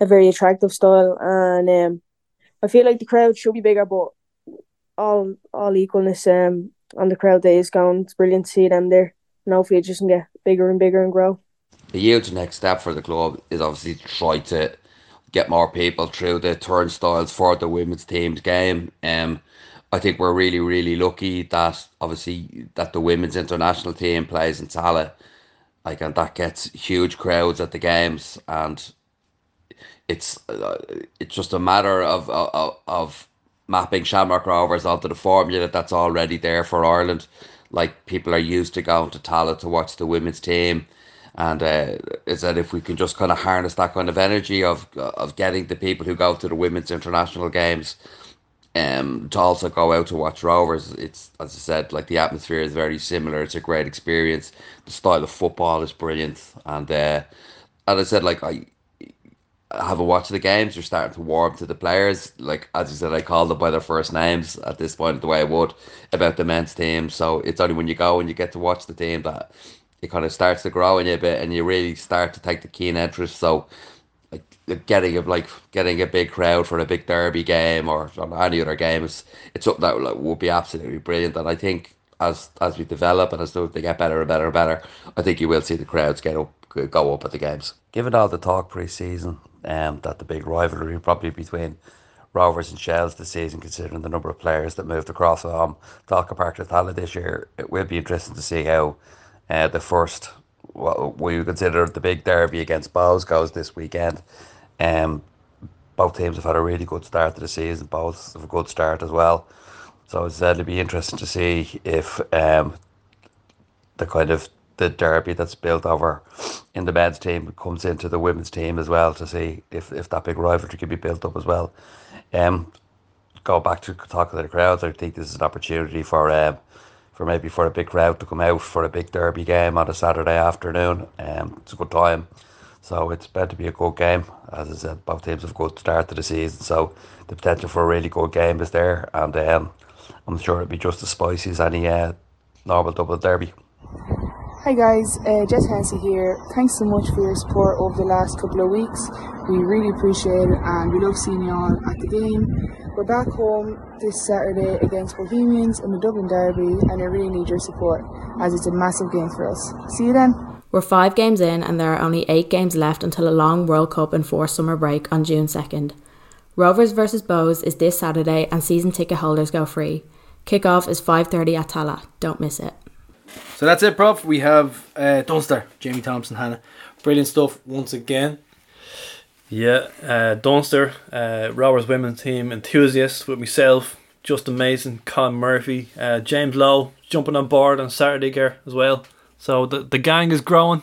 a very attractive style, and um, I feel like the crowd should be bigger, but all all equalness um, on the crowd day is going. It's brilliant to see them there, and hopefully it just can get bigger and bigger and grow. The huge next step for the club is obviously to try to get more people through the turnstiles for the women's team's game. Um, I think we're really, really lucky that obviously that the women's international team plays in Tallaght, like and that gets huge crowds at the games, and it's uh, it's just a matter of of, of mapping Shamrock Rovers onto the formula that's already there for Ireland. Like people are used to going to Tallaght to watch the women's team and uh, is that if we can just kind of harness that kind of energy of of getting the people who go to the women's international games um to also go out to watch Rovers it's as I said like the atmosphere is very similar. It's a great experience. The style of football is brilliant. And uh, as I said like I have a watch of the games. You're starting to warm to the players. Like as you said I call them by their first names at this point the way I would about the men's team. So it's only when you go and you get to watch the team that it kind of starts to grow in you a bit and you really start to take the keen interest. So like getting a like getting a big crowd for a big derby game or any other game is it's something that like, would be absolutely brilliant and I think as as we develop and as they get better and better and better I think you will see the crowds get up go up at the games given all the talk pre-season um, that the big rivalry probably between Rovers and Shels this season, considering the number of players that moved across from Tolka Park to Tallaght this year. It will be interesting to see how uh, the first, what we consider the big derby against Bohs goes this weekend. Um, both teams have had a really good start to the season. Both have a good start as well. So it's said it'll be interesting to see if um, the kind of the derby that's built over in the men's team comes into the women's team as well to see if, if that big rivalry can be built up as well. Um, go back to talking to the crowds. I think this is an opportunity for um, for maybe for a big crowd to come out for a big derby game on a Saturday afternoon. Um, it's a good time. So it's meant to be a good game. As I said, both teams have good start to the season. So the potential for a really good game is there. And um, I'm sure it'll be just as spicy as any uh, normal double derby. Hi guys, uh, Jess Hennessy here. Thanks so much for your support over the last couple of weeks. We really appreciate it and we love seeing you all at the game. We're back home this Saturday against Bohemians in the Dublin Derby and I really need your support as it's a massive game for us. See you then. We're five games in and there are only eight games left until a long World Cup and four summer break on June 2nd. Rovers versus Bohs is this Saturday and season ticket holders go free. Kick-off is 5.30 at Tallaght. Don't miss it. So that's it, Prof. We have uh, Dunster, Jaime Thompson, Hannah. Brilliant stuff once again. Yeah, uh, Dunster, uh, Rovers women's team enthusiast with myself, Justin Mason, Colin Murphy, uh, James Lowe jumping on board on Saturday gear as well. So the the gang is growing.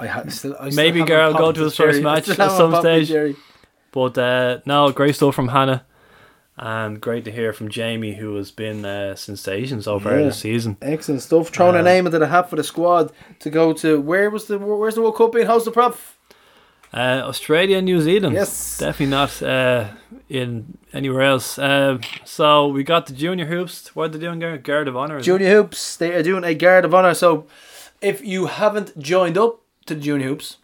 I ha- still, I Maybe Gareth will go to the his first match at some stage. cherry. But uh, no, great stuff from Hannah. And great to hear from Jaime, who has been a sensation so far Yeah. this season. Excellent stuff. Throwing a Um, name into the hat for the squad to go to where was the where's the World Cup being How's the Prof? Uh, Australia New Zealand. Yes. Definitely not uh, in anywhere else. Uh, so we got the junior hoops. What are they doing, Guard? Guard of Honour? is it? Junior Hoops, they are doing a guard of honor. So if you haven't joined up to the Junior Hoops,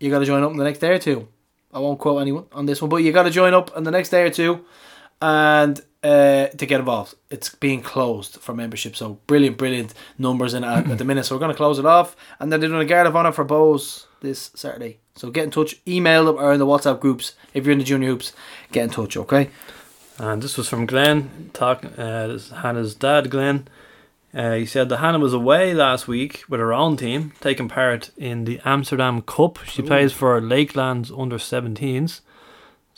you got to join up in the next day or two. I won't quote anyone on this one, but you got to join up in the next day or two, and uh, to get involved. It's being closed for membership. So brilliant, brilliant numbers in at, at the minute. So we're going to close it off, and then they're doing a guard of honor for Bohs this Saturday. So get in touch, email them or in the WhatsApp groups if you're in the Junior Hoops. Get in touch, okay? And this was from Glenn, talking uh, this is Hannah's dad, Glenn. Uh, he said that Hannah was away last week with her own team, taking part in the Amsterdam Cup. She Ooh. plays for Lakelands under 17s.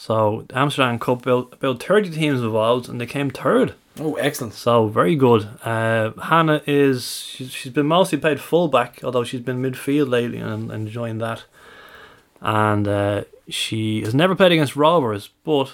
So, Amsterdam Cup built about 30 teams involved, and they came third. Oh, excellent. So, very good. Uh, Hannah is, she's, she's been mostly played fullback, although she's been midfield lately and, and enjoying that. And uh, she has never played against Rovers, but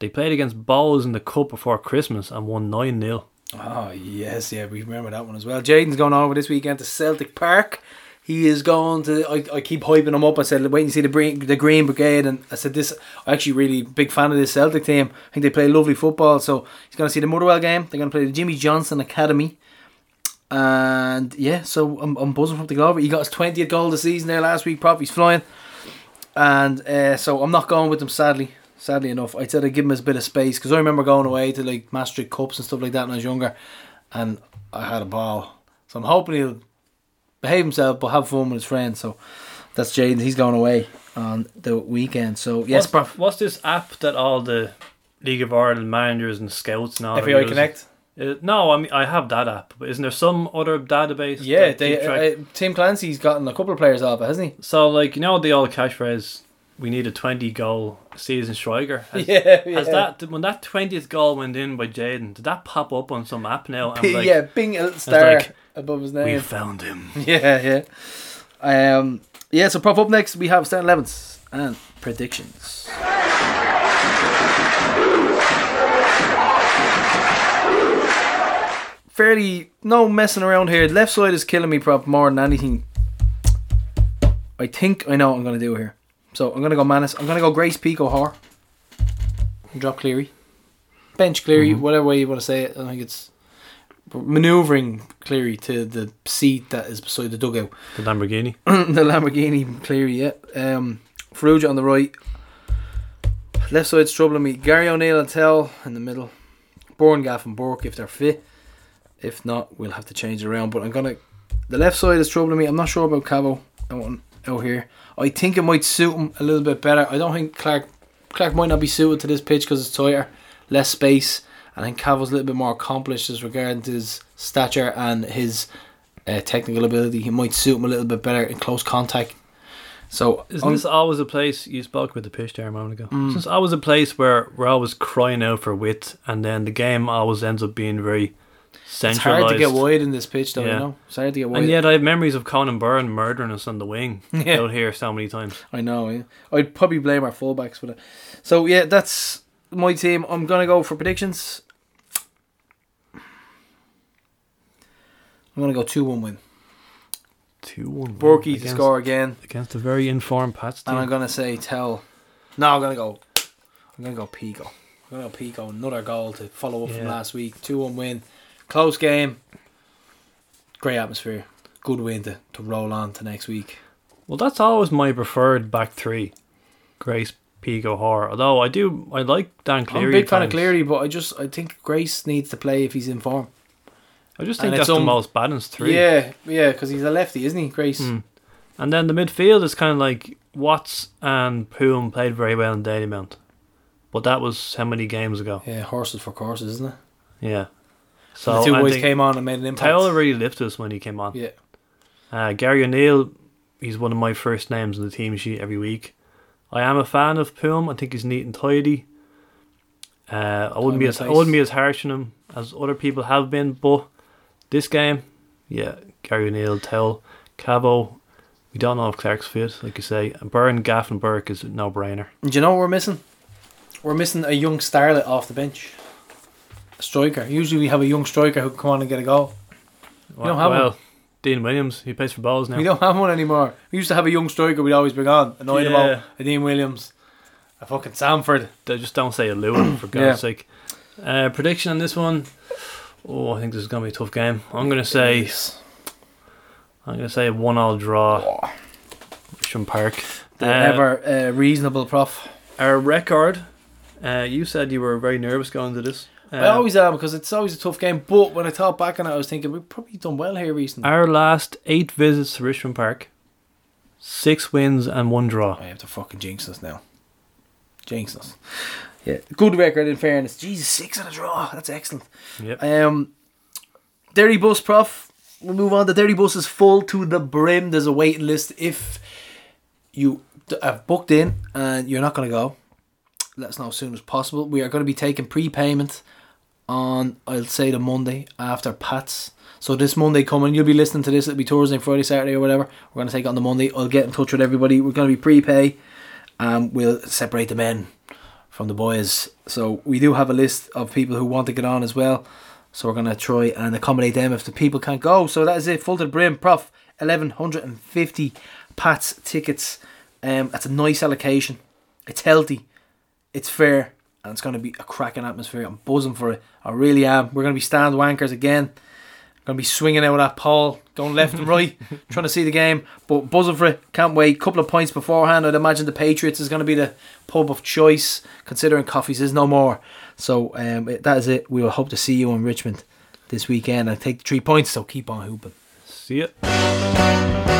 they played against Bohs in the Cup before Christmas and won 9 0. Oh yes, yeah, we remember that one as well. Jaden's going over this weekend to Celtic Park. He is going to. I, I keep hyping him up. I said, wait and see the Green, the Green Brigade, and I said this. I'm actually really big fan of this Celtic team. I think they play lovely football. So he's going to see the Motherwell game. They're going to play the Jimmy Johnstone Academy, And yeah, so I'm, I'm buzzing from the Glover. He got his 20th goal of the season there last week, prop. He's flying. And uh, so I'm not going with them sadly. Sadly enough. I said I'd give him a bit of space because I remember going away to like Maastricht Cups and stuff like that when I was younger. And I had a ball. So I'm hoping he'll behave himself but have fun with his friends. So that's Jaden. He's going away on the weekend. So yes, what's, prof. what's this app that all the League of Ireland managers and scouts now? are FAI using? Connect. Uh, no, I mean I have that app, but isn't there some other database? Yeah, they, keep track- uh, Tim Clancy's gotten a couple of players off it, hasn't he? So, like, you know, the old catchphrase, we need a 20 goal season striker. Has, Yeah, Has yeah. that, when that 20th goal went in by Jaden, did that pop up on some app now? P- like, yeah, Bing a it's star like, above his name. We found him. Yeah, yeah. Um, yeah, so prop up next we have starting 11s and predictions. Fairly no messing around here. Left side is killing me prop more than anything. I think I know what I'm gonna do here. So I'm gonna go Mannus. I'm gonna go Grace Pico Har. Drop Cleary. Bench Cleary, Mhm. whatever way you want to say it. I think it's maneuvering Cleary to the seat that is beside the dugout. The Lamborghini. the Lamborghini Cleary, yeah. Um, Farrugia on the right. Left side's troubling me. Gary O'Neill and Towell in the middle. Byrne, Gaff and Burke if they're fit. If not, we'll have to change around. But I'm gonna. The left side is troubling me. I'm not sure about Cabo out, out here. I think it might suit him a little bit better. I don't think Clark Clark might not be suited to this pitch because it's tighter, less space. I think Cavo's a little bit more accomplished as regards his stature and his uh, technical ability. He might suit him a little bit better in close contact. So Isn't this always a place you spoke with the pitch there a moment ago? Mm. Isn't always a place where we're always crying out for width, and then the game always ends up being very centralized. it's hard to get wide in this pitch, though. Yeah. You know, it's hard to get wide. And yet, I have memories of Conan Byrne murdering us on the wing Yeah. out here so many times. I know. Yeah. I'd probably blame our fullbacks for that. So yeah, that's my team. I'm gonna go for predictions. I'm gonna go two one win. Two one. Burkey to score again, against a very informed Pats team. and I'm gonna say Towell. No, I'm gonna go. I'm gonna go Pico. I'm gonna go Pico. Another goal to follow up from last week. Two one win. Close game. Great atmosphere. Good win to, to roll on to next week. Well, that's always my preferred back three. Grace, Pico, O'Hare. Although I do, I like Dan Cleary. I'm a big fan of. Cleary, but I just I think Grace needs to play if he's in form. I just think it's that's the un- most balanced three. Yeah, yeah, because he's a lefty, isn't he, Grace? Mm. And then the midfield is kind of like Watts and Poom played very well in Dalymount. But that was how many games ago? Yeah, horses for courses, isn't it? Yeah. So So the two boys came on and made an impact. Taylor really lifted us when he came on. Yeah. Uh, Gary O'Neill, he's one of my first names on the team sheet every week. I am a fan of Poom. I think he's neat and tidy. Uh, I wouldn't be as I wouldn't be as harsh on him as other people have been, but this game, yeah, Gary O'Neill, Towell, Cabo. We don't know if Clark's fit, like you say. And Byrne, Gaff, and Burke is no brainer. Do you know what we're missing? We're missing a young starlet off the bench. A striker. Usually we have a young striker who can come on and get a goal. We don't have well, one. Dean Williams, he plays for Bohs now. We don't have one anymore. We used to have a young striker we'd always bring on. Annoying Yeah. about a Dean Williams. A fucking Sanford. They just don't say a Lewin for God's Yeah. sake. Uh, prediction on this one. Oh, I think this is gonna be a tough game. I'm gonna say. I'm gonna say a one-all draw. Richmond Park. The Uh, ever uh, reasonable prof. Our record. Uh, you said you were very nervous going to this. I always am because it's always a tough game. But when I thought back on it, I was thinking we've probably done well here recently. Our last eight visits to Richmond Park. Six wins and one draw. I have to fucking jinx us now. Jinx us. Yeah, good record in fairness. Jesus, six and a draw. That's excellent. Yep. Um, Dirty Bus Prof. We'll move on. The Dirty Bus is full to the brim. There's a waiting list. If you have booked in and you're not going to go, let us know as soon as possible. We are going to be taking prepayment on, I'll say, the Monday after Pat's. So this Monday coming, you'll be listening to this. It'll be Thursday, Friday, Saturday, or whatever. We're going to take on the Monday. I'll get in touch with everybody. We're going to be prepay. Um, we'll separate the men from the boys. So we do have a list of people who want to get on as well. So we're gonna try and accommodate them if the people can't go. So that is it. Full to the brim, prof. Eleven hundred and fifty Pats tickets. Um, that's a nice allocation. It's healthy. It's fair, and it's gonna be a cracking atmosphere. I'm buzzing for it. I really am. We're gonna be stand wankers again. Going to be swinging out at Paul, going left and right, trying to see the game. But buzzing for it, can't wait. Couple of points beforehand. I'd imagine the Patriots is going to be the pub of choice, considering Coffees is no more. So um, that is it. We will hope to see you in Richmond this weekend and take the three points. So keep on hooping. See it.